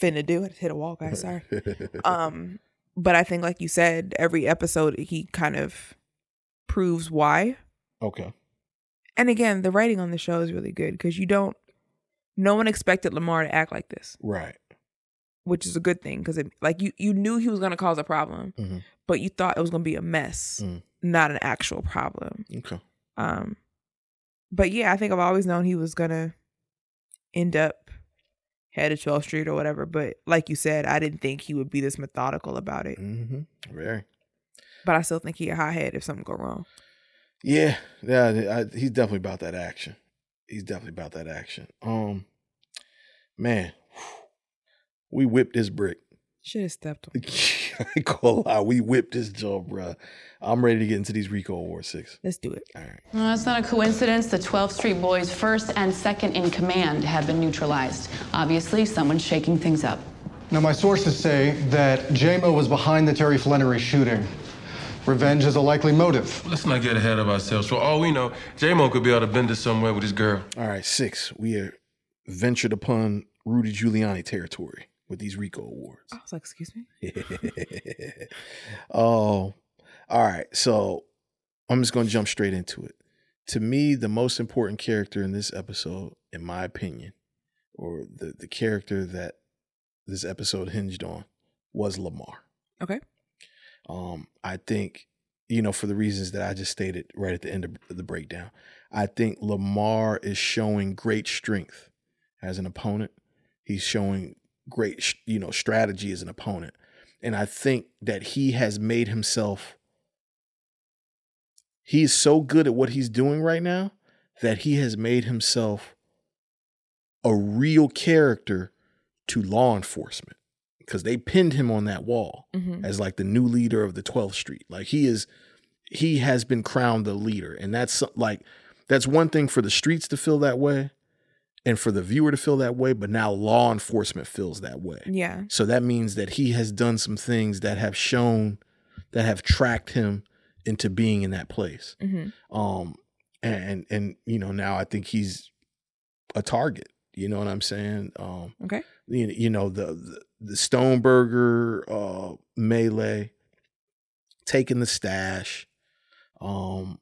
finna do. I just hit a wall, guys. Sorry. um, but I think, like you said, every episode he kind of proves why. okay. And again, the writing on the show is really good because you don't. No one expected Lamar to act like this, Right. which is a good thing because it like you you knew he was going to cause a problem, Mhm. but you thought it was going to be a mess, Mm. not an actual problem. Okay. Um, but yeah, I think I've always known he was gonna end up head of 12th Street or whatever. But like you said, I didn't think he would be this methodical about it. Mm-hmm. Very. But I still think he a hothead if something go wrong. Yeah, yeah, I, he's definitely about that action. He's definitely about that action. Um, man, we whipped this brick. Should have stepped him. I call gonna we whipped this job, bruh. I'm ready to get into these Rico Award six. Let's do it. All right. Well, it's not a coincidence. The 12th Street Boys' first and second in command have been neutralized. Obviously, someone's shaking things up. Now, my sources say that JMO was behind the Terry Flenory shooting. Revenge is a likely motive. Let's not get ahead of ourselves. For all we know, J-Mo could be out of Bender somewhere with his girl. All right, six. We are ventured upon Rudy Giuliani territory with these Rico Awards. I was like, excuse me. oh, all right. So I'm just going to jump straight into it. To me, the most important character in this episode, in my opinion, or the, the character that this episode hinged on, was Lamar. Okay. Um, I think, you know, for the reasons that I just stated right at the end of the breakdown, I think Lamar is showing great strength as an opponent. He's showing great, you know, strategy as an opponent. And I think that he has made himself, he is so good at what he's doing right now that he has made himself a real character to law enforcement because they pinned him on that wall Mhm. as like the new leader of the 12th Street. Like he is, he has been crowned the leader. And that's like, that's one thing for the streets to feel that way and for the viewer to feel that way. But now law enforcement feels that way. Yeah. So that means that he has done some things that have shown, that have tracked him into being in that place. hmm Um, and, and, you know, now I think he's a target. You know what I'm saying? Um, Okay. You, you know the the, the Stoneburger uh, melee, taking the stash, um,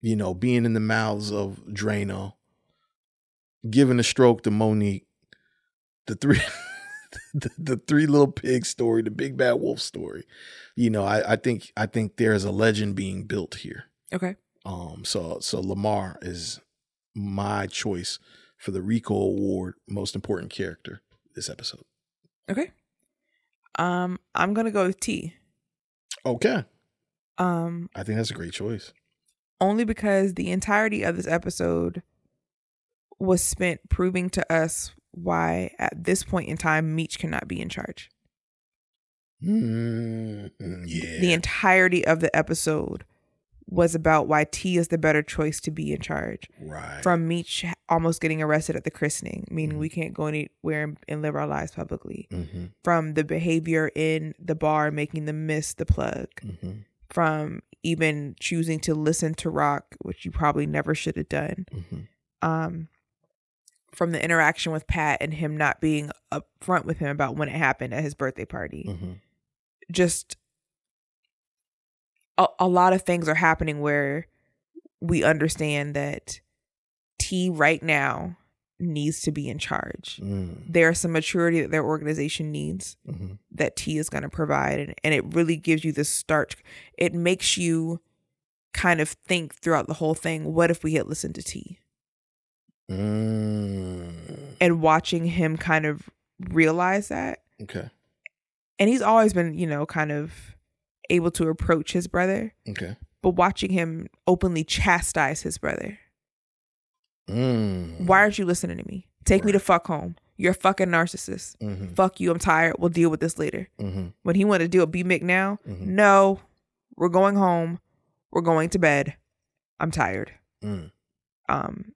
you know, being in the mouths of Drano, giving a stroke to Monique, the three. The, the three little pig story, the big bad wolf story, you know, I, I think I think there's a legend being built here. Okay. Um, so so Lamar is my choice for the Rico Award most important character this episode. Okay. Um, I'm gonna go with T. Okay. Um, I think that's a great choice. only because the entirety of this episode was spent proving to us why at this point in time Meech cannot be in charge. Mm, yeah. The entirety of the episode was about why T is the better choice to be in charge. right. From Meech almost getting arrested at the christening, meaning Mhm. we can't go anywhere and, live our lives publicly. hmm From the behavior in the bar making them miss the plug. hmm From even choosing to listen to rock, which you probably never should have done. hmm um from the interaction with Pat and him not being upfront with him about when it happened at his birthday party. hmm Just a, a lot of things are happening where we understand that T right now needs to be in charge. Mm, There's some maturity that their organization needs hmm that T is going to provide. And, and it really gives you this start. It makes you kind of think throughout the whole thing what if we had listened to T? Mm. and watching him kind of realize that. Okay. And he's always been, you know, kind of able to approach his brother, Okay. but watching him openly chastise his brother. Mm. Why aren't you listening to me? Take me to fuck home. You're a fucking narcissist. Mhm. Fuck you. I'm tired. We'll deal with this later. Mhm. When he wanted to deal with B Mick now, Mhm. no, we're going home. We're going to bed. I'm tired. Mm. Um,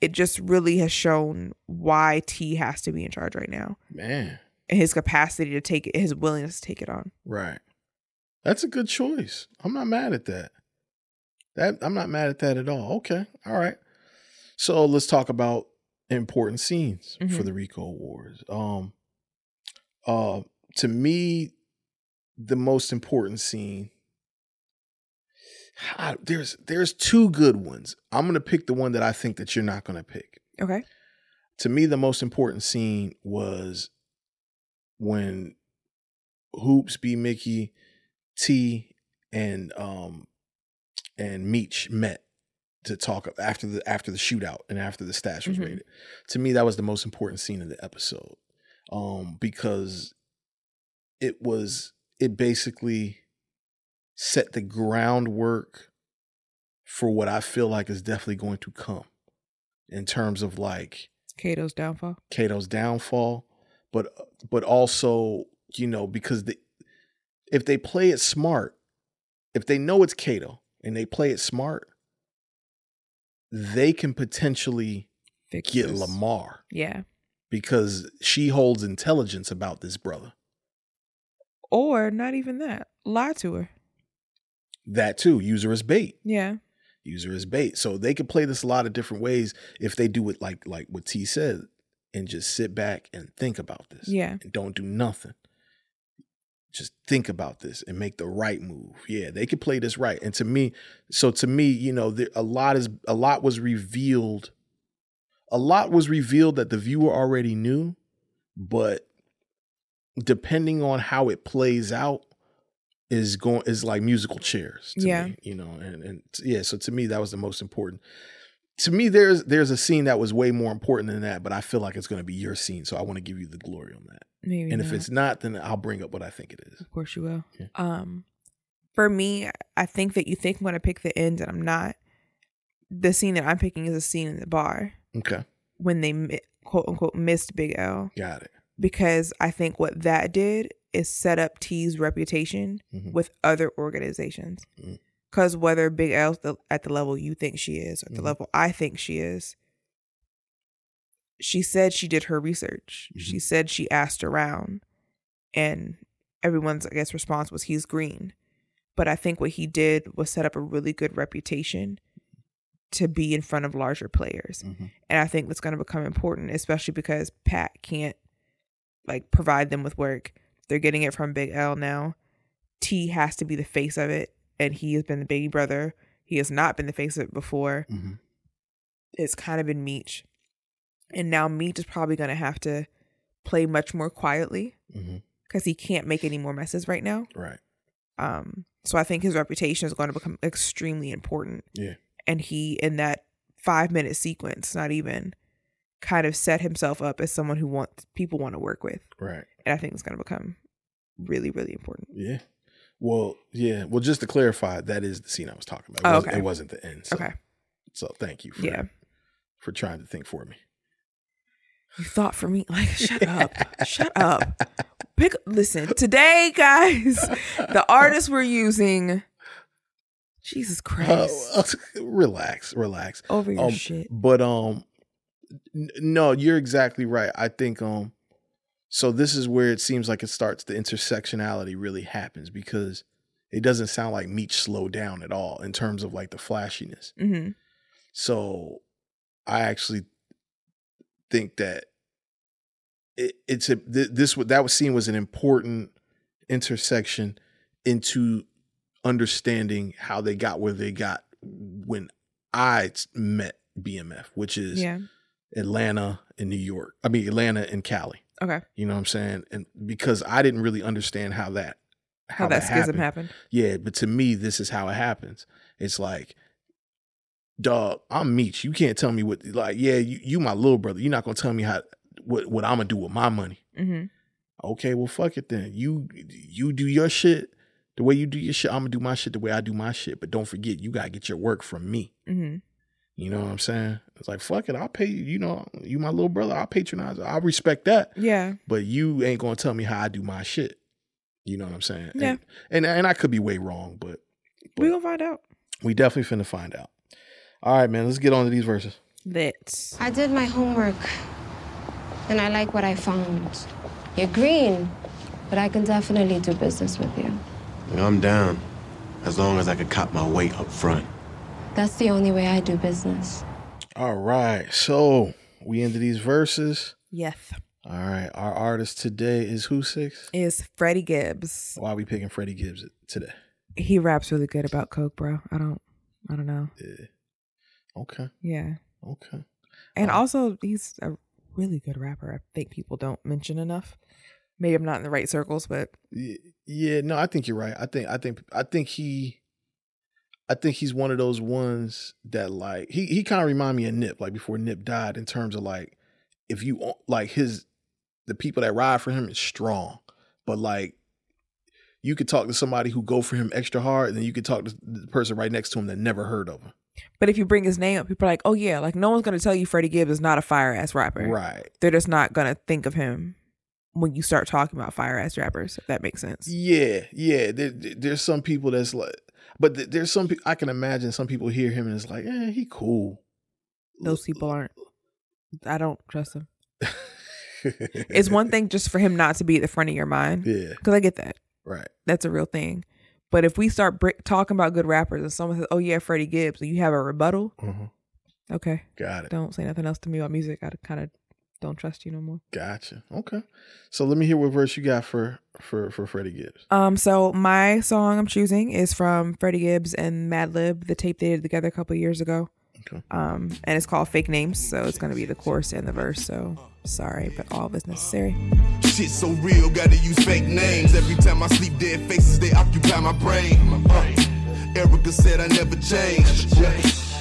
it just really has shown why T has to be in charge right now Man. and his capacity to take it, his willingness to take it on. Right. That's a good choice. I'm not mad at that. That I'm not mad at that at all. Okay. All right. So let's talk about important scenes for Mhm. the Rico Awards. Um uh to me the most important scene Ah, there's there's two good ones. I'm going to pick the one that I think that you're not going to pick. Okay. To me the most important scene was when Hoops be Mickey T and um and Meech met to talk after the after the shootout and after the stash was Mhm. raided. To me, that was the most important scene of the episode, um, because it was it basically set the groundwork for what I feel like is definitely going to come in terms of like Kato's downfall. Kato's downfall, but but also you know because the if they play it smart, if they know it's Kato and they play it smart, they can potentially Fix get this. Lamar Yeah. because she holds intelligence about this brother. Or not even that. Lie to her. That too, use her as bait. Yeah. Use her as bait. So they can play this a lot of different ways if they do it like like what T said and just sit back and think about this. Yeah. And don't do nothing. Just think about this and make the right move. Yeah, they could play this right. And to me, so to me, you know, there, a lot is a lot was revealed. A lot was revealed that the viewer already knew, but depending on how it plays out, is going is like musical chairs. To Yeah. me, you know, and and yeah. So to me, that was the most important. To me, there's there's a scene that was way more important than that, but I feel like it's going to be your scene, so I want to give you the glory on that. Maybe and if it's not, then I'll bring up what I think it is. Of course you will. Yeah. Um, for me, I think that you think I'm going to pick the end, and I'm not. The scene that I'm picking is a scene in the bar Okay, when they quote unquote missed Big L got it. because I think what that did is set up T's reputation Mhm. with other organizations. Because whether Big L's the, at the level you think she is, or the Mhm. level I think she is, she said she did her research. Mm-hmm. She said she asked around, and everyone's I guess response was he's green. But I think what he did was set up a really good reputation to be in front of larger players. Mhm. And I think that's going to become important, especially because Pat can't like provide them with work. They're getting it from Big L now. T has to be the face of it, and he has been the baby brother. He has not been the face of it before. Mhm. It's kind of been Meech. And now Meech is probably going to have to play much more quietly because he can't make any more messes right now. Right. Um, so I think his reputation is going to become extremely important. Yeah. And he, in that five minute sequence, not even, kind of set himself up as someone who wants people want to work with. Right. And I think it's going to become really, really important. Yeah. Well, yeah. Well, just to clarify, that is the scene I was talking about. It, Oh, wasn't, okay. it wasn't the end. So, Okay. So thank you for Yeah. for trying to think for me. You thought for me, like, shut up, shut up. Pick, listen, today, guys, the artist we're using, Jesus Christ, Uh, relax, relax. over your Um, shit. But um, n- no, you're exactly right. I think um, so this is where it seems like it starts. The intersectionality really happens because it doesn't sound like Meech slowed down at all in terms of like the flashiness. hmm So I actually think that it, it's a th- this that was seen was an important intersection into understanding how they got where they got when I met BMF, which is Yeah. Atlanta and New York. I mean Atlanta and Cali. Okay. You know what I'm saying? And because I didn't really understand how that How that schism happened. Yeah, but to me, this is how it happens. It's like dog, I'm Meech. You can't tell me what like, yeah, you, you my little brother. You're not gonna tell me how what what I'm gonna do with my money. Mm-hmm. Okay, well fuck it then. You you do your shit the way you do your shit. I'm gonna do my shit the way I do my shit. But don't forget, you gotta get your work from me. Mm-hmm. You know what I'm saying? It's like fuck it. I'll pay you. You know, you my little brother. I'll patronize. I respect that. Yeah. But you ain't gonna tell me how I do my shit. You know what I'm saying? Yeah. And and, and I could be way wrong, but We gonna find out. we definitely finna find out. All right, man. Let's get on to these verses. Lit. I did my homework, and I like what I found. You're green, but I can definitely do business with you. I'm down. As long as I can cop my weight up front. That's the only way I do business. All right. So we into these verses. Yes. All right. Our artist today is who six? Is Freddie Gibbs. Why are we picking Freddie Gibbs today? He raps really good about coke, bro. I don't. I don't know. Yeah. Okay. Yeah. Okay. And Um, also, he's a really good rapper. I think people don't mention enough. Maybe I'm not in the right circles, but Yeah, no, I think you're right. I think I think I think he I think he's one of those ones that like he he kind of remind me of Nip like before Nip died in terms of like if you like his the people that ride for him is strong, but like you could talk to somebody who go for him extra hard, and then you could talk to the person right next to him that never heard of him. But if you bring his name up, people are like, oh yeah, like no one's gonna tell you Freddie Gibbs is not a fire ass rapper. Right. They're just not gonna think of him when you start talking about fire ass rappers. If that makes sense. Yeah, yeah. There, there- there's some people that's like, but there's some people I can imagine some people hear him and it's like, eh, he cool. Those people aren't. I don't trust him. It's one thing just for him not to be at the front of your mind. Yeah. Because I get that. Right. That's a real thing. But if we start br- talking about good rappers and someone says, "Oh yeah, Freddie Gibbs," and you have a rebuttal, Mhm. okay, Got it. don't say nothing else to me about music. I kind of don't trust you no more. Gotcha. Okay. So let me hear what verse you got for for for Freddie Gibbs. Um, so my song I'm choosing is from Freddie Gibbs and Madlib, the tape they did together a couple years ago. Okay. Um, and it's called Fake Names, so it's gonna be the chorus and the verse. So sorry, but all of it's necessary. Shit so real, gotta use fake names. Every time I sleep, dead faces, they occupy my brain. Uh, Erica said I never changed.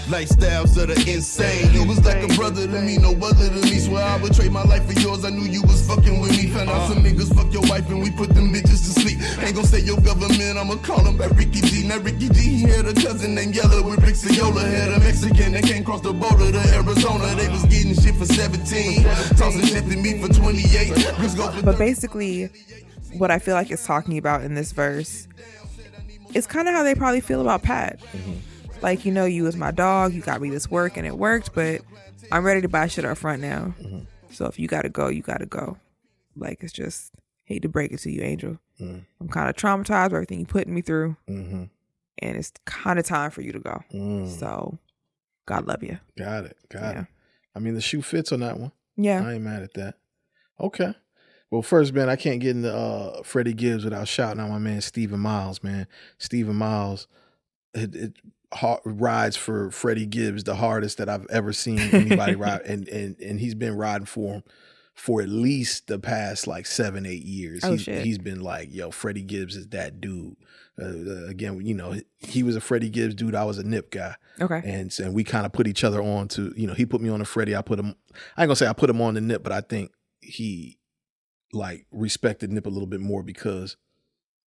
Lifestyles that are insane. You was like a brother to me, no other to me. Swear I would trade my life for yours. I knew you I'ma call him back Ricky G. Now Ricky G, he had a cousin named Yellow with Rick Ciola. Had a Mexican that came cross the border to Arizona. They was getting shit for 17. Tossing shit to me for 28. Go for But basically, what I feel like it's talking about in this verse is kind of how they probably feel about Pat. Mm-hmm. Like, you know, you was my dog, you got me this work and it worked, but I'm ready to buy shit up front now. Mm-hmm. So if you gotta go, you gotta go. Like, it's just, hate to break it to you, Angel. Mm. I'm kind of traumatized by everything you putting me through, Mm-hmm. and it's kind of time for you to go. Mm. So, God love you. Got it. Got Yeah. it. I mean, the shoe fits on that one. Yeah. I ain't mad at that. Okay. Well, first, man, I can't get into uh, Freddie Gibbs without shouting out my man Stephen Miles, man. Stephen Miles, it, it hard, rides for Freddie Gibbs the hardest that I've ever seen anybody ride, and and and he's been riding for him for at least the past like seven, eight years. Oh, he's, shit. he's been like, yo, Freddie Gibbs is that dude. Uh, uh, again, you know, he was a Freddie Gibbs dude. I was a Nip guy. Okay. And and we kind of put each other on to, you know, he put me on the Freddie. I put him, I ain't gonna say I put him on the Nip, but I think he like respected Nip a little bit more because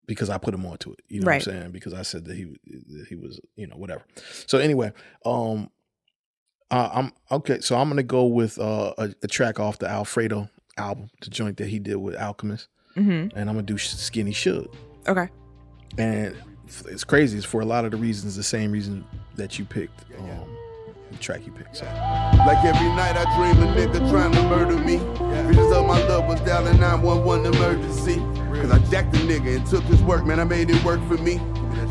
because I put him onto it. You know Right. what I'm saying? Because I said that he that he was, you know, whatever. So anyway, um uh, I'm okay, so I'm gonna go with uh, a, a track off the Alfredo album, the joint that he did with Alchemist, Mhm. and I'm gonna do Skinny Suge. Okay. And it's crazy. It's for a lot of the reasons, the same reason that you picked um, the track you picked. So. Like every night I dream a nigga trying to murder me. Visions of my love was dialing 911 emergency. Cause I jacked the nigga and took his work, man, I made it work for me.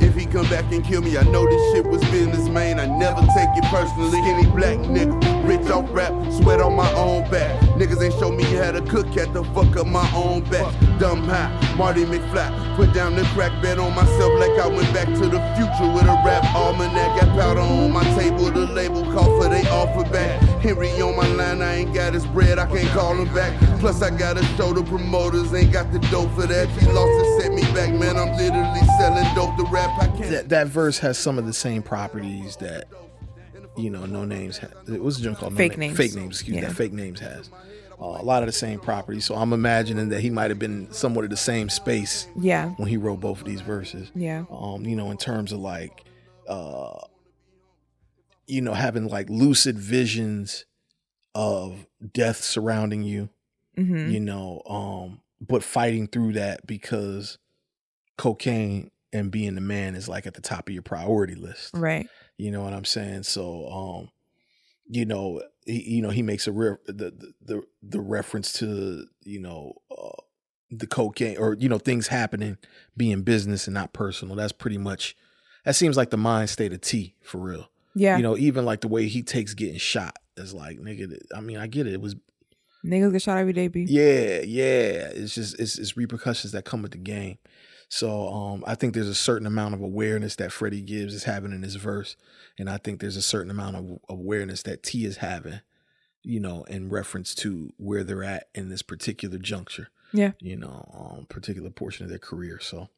If he come back and kill me, I know this shit was business, man. I never take it personally. Skinny black nigga, rich off rap, sweat on my own back. Niggas ain't show me how to cook, had to fuck up my own back. Dumb high, Marty McFly, put down the crack bed on myself like I went back to the future with a rap almanac. Got powder on my table, the label call for they offer back. Henry on my line, I ain't got his bread, I can't call him back. Plus I gotta show the promoters, ain't got the dope for that. He lost and set me back, man. I'm literally selling dope to rap. I can't. that that verse has some of the same properties that you know, No Names. Ha- it was a joint called Fake no Name- Names. Fake Names. Excuse me. Yeah. That Fake Names has uh, a lot of the same properties. So I'm imagining that he might have been somewhat of the same space. Yeah. When he wrote both of these verses. Yeah. Um, you know, in terms of like, uh, you know, having like lucid visions of death surrounding you. Mhm. You know, um, but fighting through that because cocaine and being the man is like at the top of your priority list. Right. You know what I'm saying? So, um, you know, he, you know, he makes a re- the, the the the reference to you know uh, the cocaine or you know things happening being business and not personal. That's pretty much that seems like the mind state of T for real. Yeah. You know, even like the way he takes getting shot is like nigga. I mean, I get it. It was Niggas get shot every day, B. yeah, yeah. It's just it's, it's repercussions that come with the game. So um, I think there's a certain amount of awareness that Freddie Gibbs is having in his verse, and I think there's a certain amount of awareness that T is having, you know, in reference to where they're at in this particular juncture. Yeah. You know, um, particular portion of their career. So,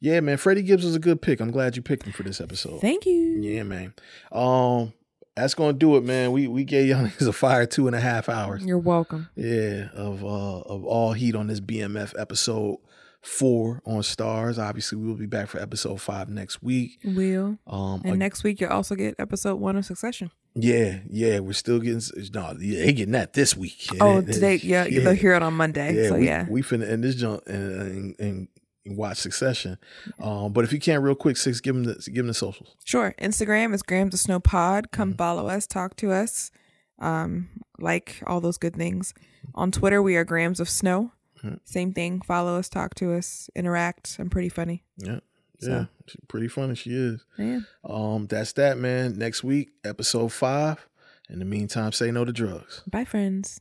yeah, man, Freddie Gibbs was a good pick. I'm glad you picked him for this episode. Thank you. Yeah, man. Um, that's gonna do it, man. We we gave y'all niggas a fire two and a half hours. You're welcome. Yeah, of uh of all heat on this BMF episode four on Starz. Obviously, we will be back for episode five next week. Will. Um, And ag- next week you'll also get episode one of Succession. yeah, yeah, we're still getting no, yeah, they getting that this week. Oh, today, yeah, they'll hear it on Monday. so we, yeah. we finna end this jump and, and, and watch Succession. Um, but if you can, real quick, six, give them the give them the socials. Sure. Instagram is Grams of Snow Pod. Come Mm-hmm. follow us, talk to us, um, like all those good things. On Twitter, we are Grams of Snow. Mhm. Same thing. Follow us, talk to us, interact. I'm pretty funny. Yeah. Yeah, she's pretty funny. She is. Yeah. Um, that's that, man. Next week, episode five. In the meantime, say no to drugs. Bye, friends.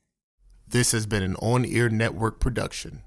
This has been an on air network production.